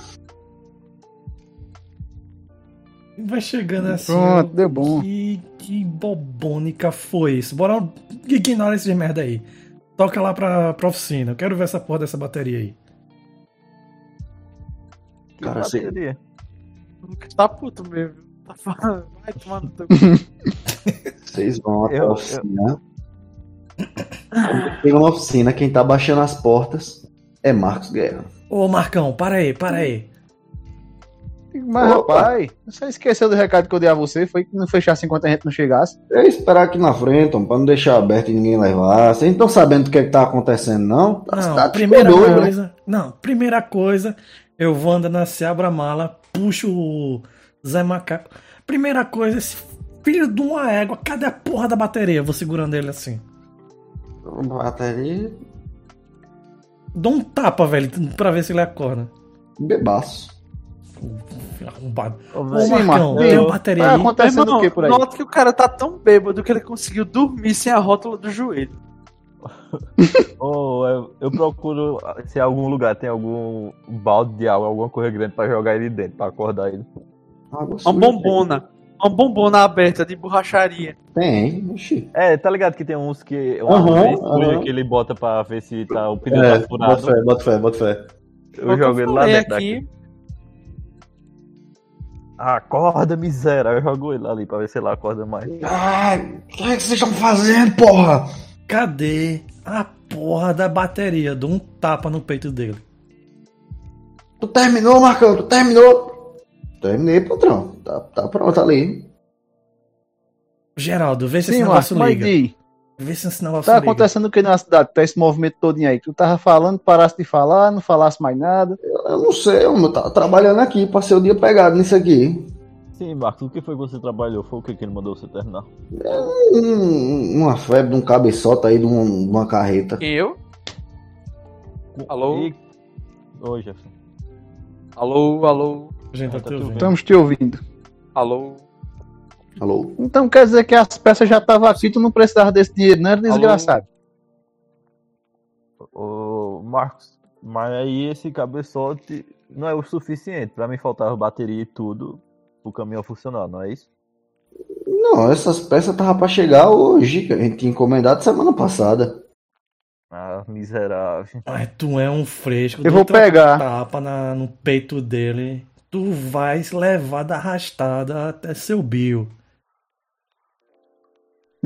Vai chegando assim. Pronto, deu bom. Que, que bobônica foi isso? Bora, ignora esse merda aí. Toca lá pra, pra oficina. Eu quero ver essa porra dessa bateria aí. Cara, você- bateria. O Lucas tá puto mesmo. Tá falando. Vai tomar no teu. Vocês vão até Eu- a oficina. Chega uma oficina, quem tá baixando as portas é Marcos Guerra. Ô, Marcão, para aí, para aí. Mas, Opa. rapaz, você esqueceu do recado que eu dei a você, foi que não fechasse enquanto a gente não chegasse. Eu ia esperar aqui na frente, homem, pra não deixar aberto e ninguém levar. Vocês não estão sabendo o que, é que tá acontecendo, não? A Não, cidade primeira doida, né? coisa. Não, primeira coisa, eu vou andando assim, abro a mala, puxo o Zé Macaco. Primeira coisa, esse filho de uma égua, cadê a porra da bateria? Eu vou segurando ele assim. Bateria, Dou um tapa, velho, pra ver se ele acorda. bebaço. Arrombado. Ô, Ô, Marcão, Marcão, tem eu- uma bateria Tá aí? acontecendo Irmão, o que por aí? Nota que o cara tá tão bêbado que ele conseguiu dormir sem a rótula do joelho. ô, eu, eu procuro se em algum lugar tem algum balde de água, alguma coisa grande pra jogar ele dentro, pra acordar ele. Uma bombona. Uma bombona aberta de borracharia. Tem, oxi. É, tá ligado que tem uns que. Uma suja aham. que ele bota pra ver se tá, o pneu É, tá bota furado. fé, bota fé, bota fé. Eu jogo ele lá dentro daqui. Acorda, miséria. Aí Eu jogo ele ali pra ver se ele acorda mais. Ai, o que é que vocês estão fazendo, porra? Cadê a porra da bateria? Dou um tapa no peito dele. Tu terminou, Marcão? Tu terminou? Terminei, patrão. Tá, tá pronto ali. Geraldo, vê se Sim, esse Marcos, negócio mas liga. Se esse negócio tá liga. acontecendo o que na cidade? Tá esse movimento todinho aí. Tu tava falando, parasse de falar, não falasse mais nada. Eu não sei, eu tava trabalhando aqui, passei o dia pegado nisso aqui. Sim, Marcos, o que foi que você trabalhou? Foi o que, que ele mandou você terminar? Um- uma febre de um cabeçota aí, de, um- de uma carreta. Quem eu? Alô? E... Ô, Jefferson. Alô, alô, Gente, tá Tá te ouvindo. Estamos te ouvindo. alô. Alô? Então quer dizer que as peças já estavam aqui, tu não precisava desse dinheiro, não era desgraçado. Ô, Marcos, mas aí esse cabeçote não é o suficiente. Pra mim faltava bateria e tudo o caminhão funcionar, não é isso? Não, essas peças estavam pra chegar hoje, que a gente tinha encomendado semana passada. Ah, miserável. Ai, tu é um fresco. Eu vou pegar. Tapa na- no peito dele. Tu vais levar da arrastada até seu bio.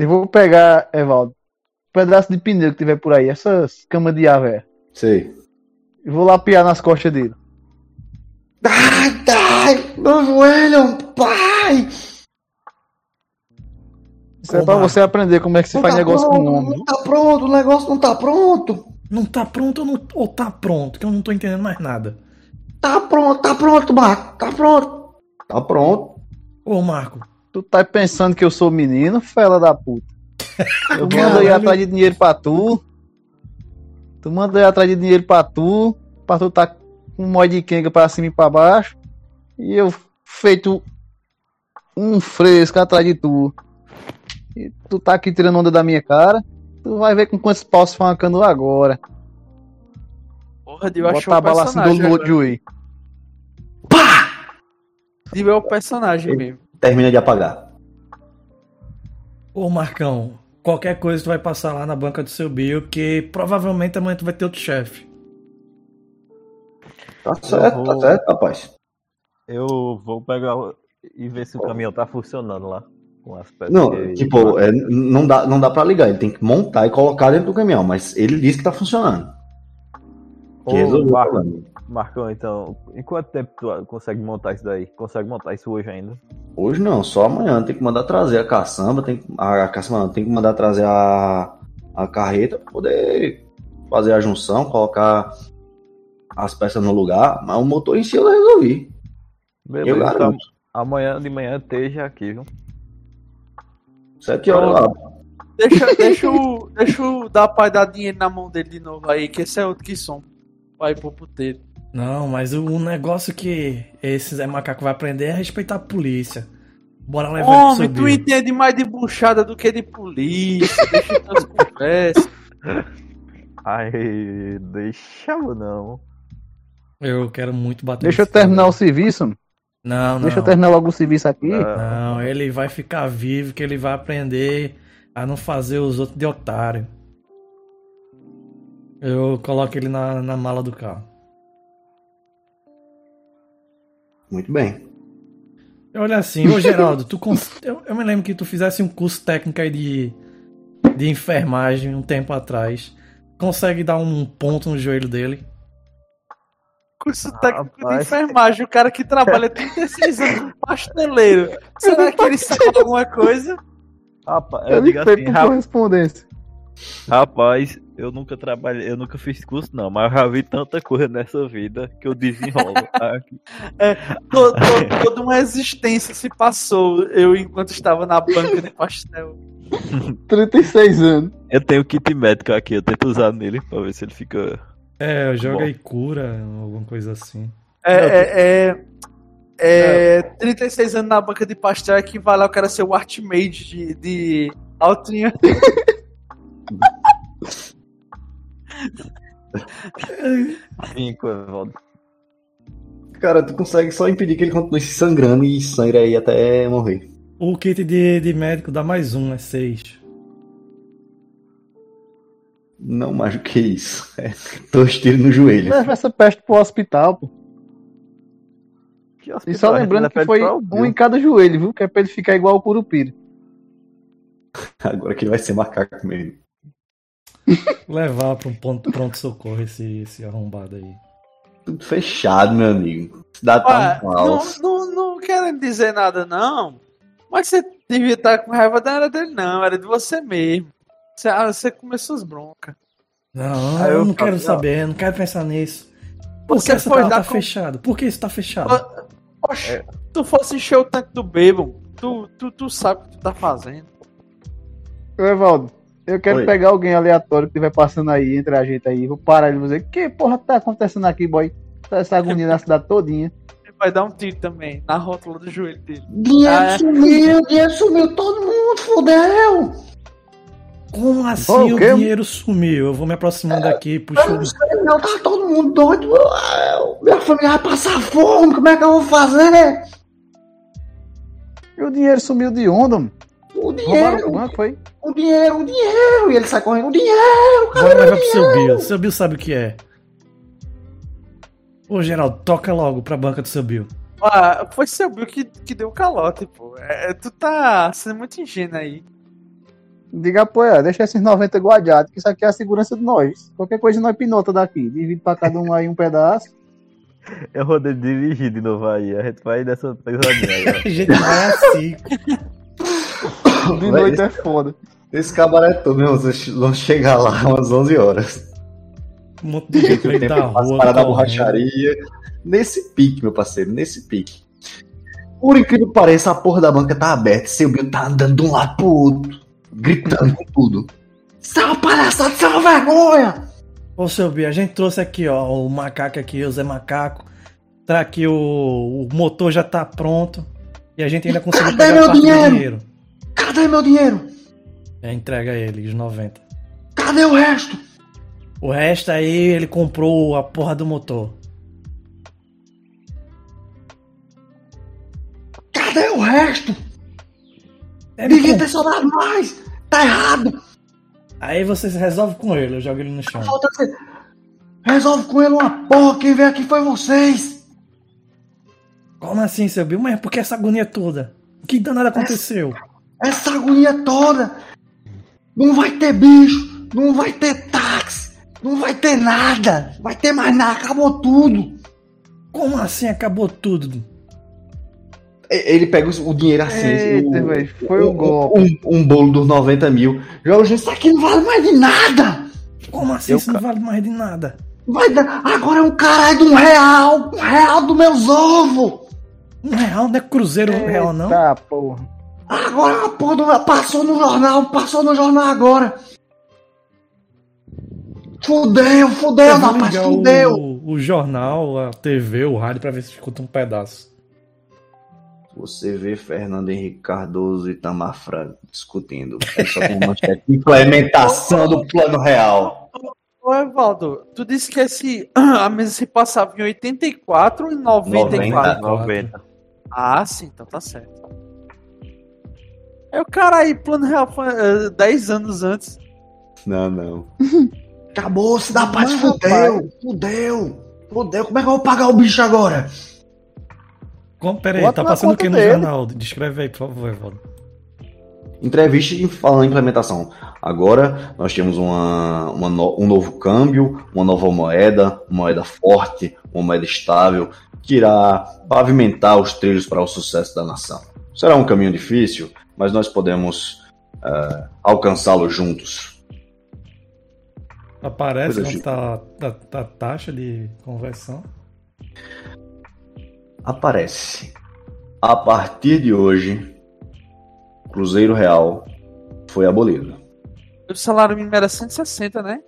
Eu vou pegar, Evaldo, um pedaço de pneu que tiver por aí, essas camas de velho. Sei. E vou lapiar nas costas dele. Ai, ai, meu joelho, pai! Isso é pra você aprender como é que se Não faz tá negócio pronto, com o homem. Não tá pronto, o negócio não tá pronto. Não tá pronto ou, não, ou tá pronto? Que eu não tô entendendo mais nada. Tá pronto, tá pronto, Marco, tá pronto. Tá pronto. Ô, Marco. Tu tá pensando que eu sou menino, fela da puta. Eu mando aí atrás de dinheiro pra tu. Tu manda aí atrás de dinheiro pra tu. Pra tu tá com um mod de quenga pra cima e pra baixo. E eu feito um fresco atrás de tu. E tu tá aqui tirando onda da minha cara. Tu vai ver com quantos paus fancando agora. Porra, Dio achou Bota a bala assim do joelho. Dio é o personagem mesmo. Termina de apagar. Ô, Marcão. Qualquer coisa tu vai passar lá na banca do seu bio, que provavelmente amanhã tu vai ter outro chefe. Tá certo, vou- tá certo, rapaz. Eu vou pegar e ver se o caminhão tá funcionando lá. Com as peças. Não, que- tipo, é, não, dá, não dá pra ligar, ele tem que montar e colocar dentro do caminhão, mas ele disse que tá funcionando. Ô, Que resolveu o Marco, problema. Marcão, então, em quanto tempo tu consegue montar isso daí? Consegue montar isso hoje ainda? Hoje não, só amanhã. Tem que mandar trazer a caçamba, tem que, a, a caçamba não, tem que mandar trazer a, a carreta pra poder fazer a junção, colocar as peças no lugar. Mas o motor em si eu resolvi. Beleza, Eu então, garanto. amanhã de manhã esteja aqui, viu? Sete horas lá. Deixa, deixa, eu, deixa eu dar pra dar dinheiro na mão dele de novo aí, que esse é outro que som. Vai pro puteiro. Não, mas o, negócio que esse Zé Macaco vai aprender é respeitar a polícia. Bora levar ele Homem, pro tu entende mais de buchada do que de polícia. Deixa eu as conversas. Ai, deixa eu não. Eu quero muito bater Deixa eu nesse cara. terminar o serviço. Não, não. Deixa eu terminar logo o serviço aqui. Não, ele vai ficar vivo, que ele vai aprender a não fazer os outros de otário. Eu coloco ele na, na mala do carro. Muito bem. Olha assim, ô Geraldo, tu cons... eu, eu me lembro que tu fizesse um curso técnico aí de, de enfermagem um tempo atrás. Consegue dar um ponto no joelho dele? Curso técnico de Rapaz. enfermagem, o cara que trabalha 36 anos no pasteleiro. Será que ele sabe alguma coisa? Rapaz, eu digo foi assim, por correspondência. rapaz, eu nunca trabalhei, eu nunca fiz curso não, mas eu já vi tanta coisa nessa vida que eu desenrolo. To- Toda uma existência se passou eu enquanto estava na banca de pastel. 36 anos. Eu tenho kit médico aqui, eu tento usar nele pra ver se ele fica. É, joga e cura, alguma coisa assim. É, é, é, é 36 anos na banca de pastel equivale ao cara ser o Artmage de, de altinha. Cinco, Evaldo. Cara, tu consegue só impedir que ele continue se sangrando e sangra aí até morrer. O kit de, de médico dá mais um, é seis. Não mais do que isso. É dois tiros no joelho. Leva essa peste pro hospital, pô. Que E hospital? só A gente lembrando que foi um em cada joelho, viu? Que é pra ele ficar igual o Curupira. Agora que ele vai ser macaco mesmo. Levar pra um ponto pronto socorro esse, esse arrombado aí. Tudo fechado, meu amigo. Cidade tá um não, caos. não, não querendo dizer nada, não. Mas você devia estar com raiva não era dele, não. Era de você mesmo. Você, ah, você começou as broncas. Não, Aí eu eu não quero falo, saber, não quero pensar nisso. Por que Você essa tá com- fechado? Por que isso tá fechado? Oxe, se tu fosse encher o tanque do bêbado, tu, tu, tu sabe o que tu tá fazendo. Evaldo, eu quero Oi. pegar alguém aleatório que estiver passando aí entre a gente aí. Vou parar ele e vou dizer: Que porra tá acontecendo aqui, boy? Tá essa agonia na cidade todinha. Ele vai dar um tiro também na rótula do joelho dele. Dinheiro Ah, é? sumiu, dinheiro sumiu, todo mundo fudeu. Como assim Ô, o o dinheiro sumiu? Eu vou me aproximando aqui, puxa Eu o não sei, não, tá todo mundo doido. Minha família vai passar fome, como é que eu vou fazer? E o dinheiro sumiu de onda, mano. O Roubaram o dinheiro, banco, foi? o dinheiro, o dinheiro. E ele sai correndo, o dinheiro. Bora levar pro seu Bill. Seu Bill sabe o que é. Ô, Geraldo, toca logo pra banca do seu Bill. Ah, foi seu Bill que, que deu o calote, pô. É, tu tá sendo muito ingênuo aí. Diga, pô, é, deixa esses 90 guardados, que isso aqui é a segurança de nós. Qualquer coisa nós pinota daqui. Divide pra cada um aí um pedaço. Eu vou de- dirigir de novo aí. A gente vai pesadinha ó. A gente vai assim. De Vai, noite é foda. Esse cabaré todo, meu, vocês vão chegar lá umas 11 horas. Um monte de gente O no meio tempo da passa rua. para da correndo. borracharia. Nesse pique, meu parceiro, nesse pique. Por incrível que pareça, a porra da banca tá aberta. Seu Bill tá andando de um lado pro outro, gritando com tudo. Isso é uma palhaçada, isso é uma vergonha! Ô, seu Bill, a gente trouxe aqui, ó, o macaco aqui, o Zé Macaco. Tá aqui, o, o motor já tá pronto. E a gente ainda conseguiu Cadê pegar meu parte dinheiro? do dinheiro. Cadê meu dinheiro? É, entrega ele, os 90. Cadê o resto? O resto aí, ele comprou a porra do motor. Cadê o resto? Ele Devia ter sobrado mais! Tá errado! Aí vocês resolvem com ele, eu jogo ele no chão. Resolve com ele uma porra, quem veio aqui foi vocês! Como assim, seu Bill? Mas por que essa agonia toda? Que danado aconteceu? Essa agonia toda! Não vai ter bicho, não vai ter táxi, não vai ter nada, vai ter mais nada, acabou tudo! Como assim acabou tudo? E- Ele pega o dinheiro assim, Eita, o- velho, foi o um- golpe. Um, um bolo dos 90 mil. Joga, gente, isso aqui não vale mais de nada! Como assim Eu isso não vale mais de nada? Vai dar. Agora é um caralho de um real! Um real dos meus ovos! Um real não é cruzeiro um real, não? Tá, porra. Agora, porra, do- passou no jornal, passou no jornal agora. Fudeu, fudeu, rapaz, fudeu. o, o jornal, a TV, o rádio pra ver se escuta um pedaço. Você vê Fernando Henrique Cardoso e Tamar Franco discutindo. É uma manchete. Implementação do plano real. Ô, Evaldo, tu disse que esse, a mesa se passava em 84 ou em 94? 90. Ah, sim, então tá certo. É o cara aí, plano real foi eh, 10 anos antes. Não, não. Acabou, se dá paz, fudeu, fudeu, fudeu. Como é que eu vou pagar o bicho agora? Como, pera aí, Bota tá passando o que no dele. jornal? Descreve aí, por favor, Evaldo. Entrevista e falando em implementação. Agora nós temos uma, uma no- um novo câmbio, uma nova moeda, uma moeda forte, uma moeda estável, que irá pavimentar os trilhos para o sucesso da nação. Será um caminho difícil, mas nós podemos eh, alcançá-lo juntos. Aparece Coisa onde chique. tá, tá, a taxa de conversão. Aparece. A partir de hoje, Cruzeiro Real foi abolido. O salário mínimo era 160, né?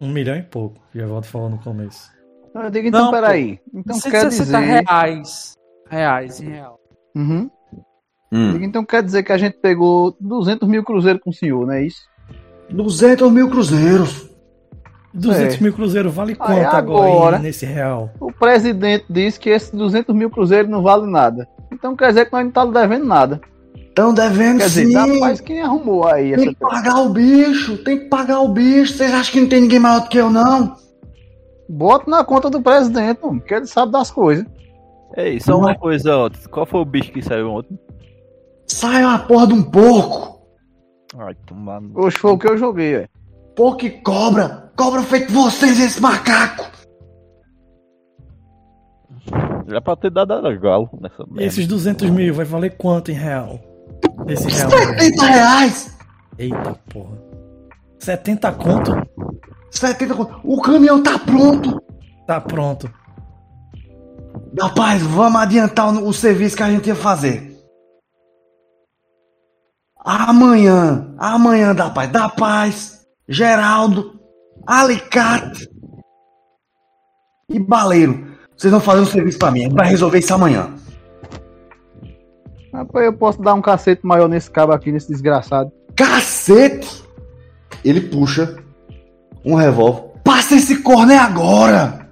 Um milhão e pouco, que o Evaldo falou no começo. Eu digo, então, Não, peraí. Então quer 160 dizer... reais. Reais em real. Uhum. Hum. Então quer dizer que a gente pegou 200 mil cruzeiros com o senhor, não é isso? 200 mil cruzeiros. 200 É. mil cruzeiro vale Aí quanto agora, agora- aí nesse real? O presidente disse que esses 200 mil cruzeiros não vale nada. Então quer dizer que nós não estamos devendo nada. Estão devendo Quer dizer, sim. paz quem arrumou aí essa Tem que pagar o bicho, tem que pagar o bicho. Vocês acham que não tem ninguém maior do que eu, não? Bota na conta do presidente, mano, que ele sabe das coisas. Ei, só uma coisa, ó. Qual foi o bicho que saiu ontem? Sai uma porra de um porco. Ai, tomando. Hoje foi o que eu joguei, velho. Porco e cobra. Cobra feito vocês, esse macaco. Já pra ter dado a galo nessa E esses 200 mil vai valer quanto em real? Esse real. 70 reais. Eita porra. 70 conto? 70 conto. O caminhão tá pronto. Tá pronto. Rapaz, vamos adiantar o, o serviço que a gente ia fazer. Amanhã, amanhã da paz, da paz, Geraldo, Alicate e Baleiro. Vocês vão fazer um serviço pra mim, vai resolver isso amanhã. Rapaz, eu posso dar um cacete maior nesse cabo aqui, nesse desgraçado. Cacete! Ele puxa um revólver. Passa esse corno é agora!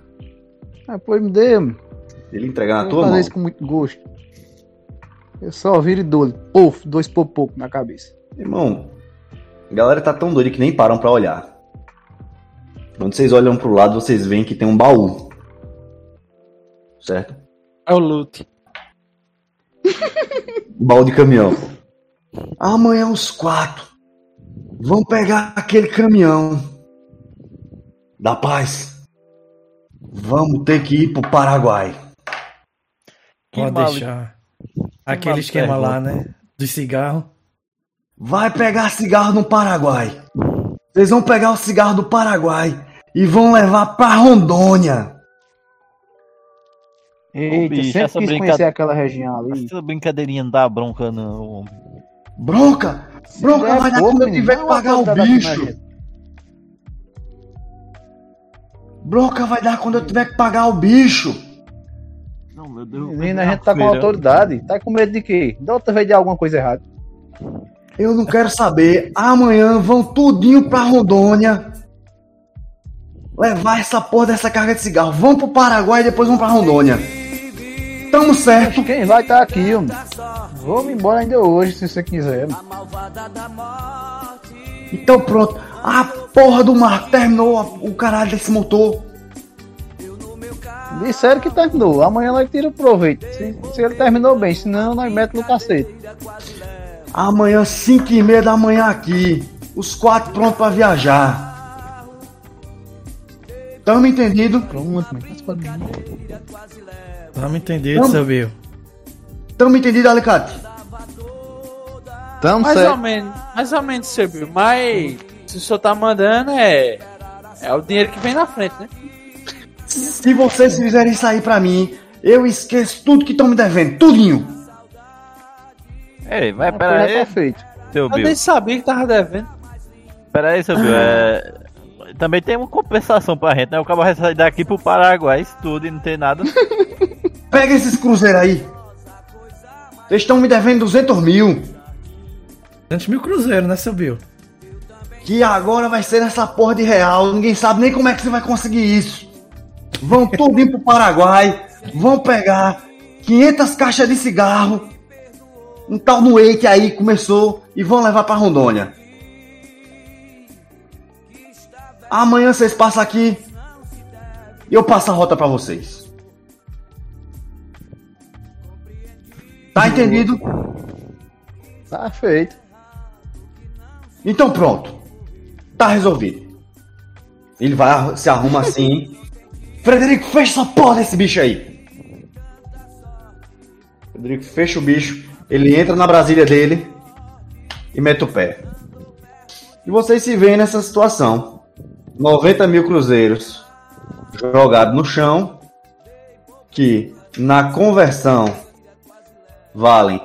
Rapaz, me dê. Ele entrega na Eu tua vou fazer mão. isso com muito gosto. Eu só viro e dou Puf, dois popocos na cabeça. Irmão, a galera tá tão doida que nem param pra olhar. Quando vocês olham pro lado, vocês veem que tem um baú. Certo? É o loot. Um baú de caminhão. Amanhã os quatro vão pegar aquele caminhão. Da paz. Vamos ter que ir pro Paraguai. Que Pode mal- deixar. Aquele esquema lá, pergunta. né? Dos cigarros. Vai pegar cigarro no Paraguai. Vocês vão pegar o cigarro do Paraguai e vão levar pra Rondônia. Eita, bicho, sempre essa quis brinca- conhecer aquela região ali. Essa brincadeirinha não dá bronca, não. Bronca! Bronca É vai dar quando eu tiver que pagar o bicho. Bronca vai dar quando eu tiver que pagar o bicho. Não, meu Deus. Menino, a gente tá com autoridade. Tá com medo de quê? Da outra vez de alguma coisa errada. Eu não quero saber. Amanhã vão tudinho pra Rondônia. Levar essa porra dessa carga de cigarro. Vão pro Paraguai e depois vão pra Rondônia. Tamo certo. Quem vai tá aqui, mano? Vamos embora ainda hoje, se você quiser. mano. Então pronto. A porra do mar terminou o caralho desse motor. Disseram que terminou. Amanhã nós tira o proveito. Se, se ele terminou bem, senão nós metemos no cacete. Amanhã, 5 e meia da manhã aqui. Os quatro prontos pra viajar. Tamo entendido? Pronto. Mas pode- Vamos entender, Vamos. Sabio. Tamo entendido, Alicate? Tamo Mais ou certo. menos, mais ou menos, Silvio. Mas se o senhor tá mandando, é. É o dinheiro que vem na frente, né? Se vocês fizerem isso aí pra mim, eu esqueço tudo que estão me devendo, tudinho. Ei, mas Já pera aí, tá feito. seu Eu Bill. nem sabia que tava devendo. Pera aí, seu Bill. É... Também tem uma compensação pra gente, né? O cara vai sair daqui pro Paraguai, isso tudo e não tem nada. Pega esses cruzeiros aí. Vocês estão me devendo 200 mil. 200 mil cruzeiros, né, seu Bill? Que agora vai ser nessa porra de real. Ninguém sabe nem como é que você vai conseguir isso. Vão tudo ir pro Paraguai. Vão pegar 500 caixas de cigarro. Um tal no Wake aí começou e vão levar pra Rondônia. Amanhã vocês passam aqui e eu passo a rota pra vocês. Tá entendido? Tá feito. Então pronto. Tá resolvido. Ele vai, se arruma assim. Frederico, fecha essa porra desse bicho aí. Frederico fecha o bicho. Ele entra na Brasília dele e mete o pé. E vocês se veem nessa situação. 90 mil cruzeiros jogados no chão. Que na conversão valem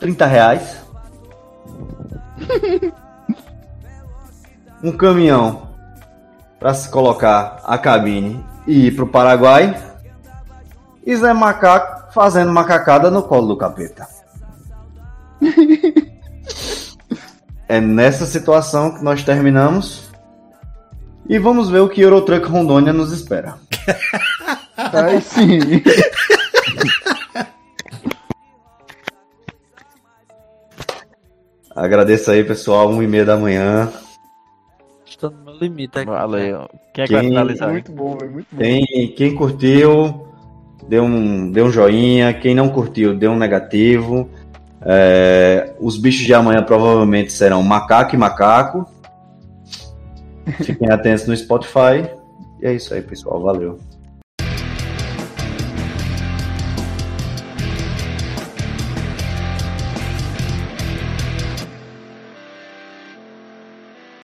30 reais. um caminhão para se colocar a cabine e ir pro Paraguai. E Zé Macaco fazendo macacada no colo do capeta. é nessa situação que nós terminamos. E vamos ver o que Eurotruck Rondônia nos espera. Aí sim. Agradeço aí, pessoal. 1 e meia da manhã. Limite aqui. Valeu. Quem é que vai finalizar? Muito bom, velho. Muito bom. Quem, quem curtiu, dê um, dê um joinha. Quem não curtiu, dê um negativo. É, os bichos de amanhã provavelmente serão macaco e macaco. Fiquem atentos no Spotify. E é isso aí, pessoal. Valeu.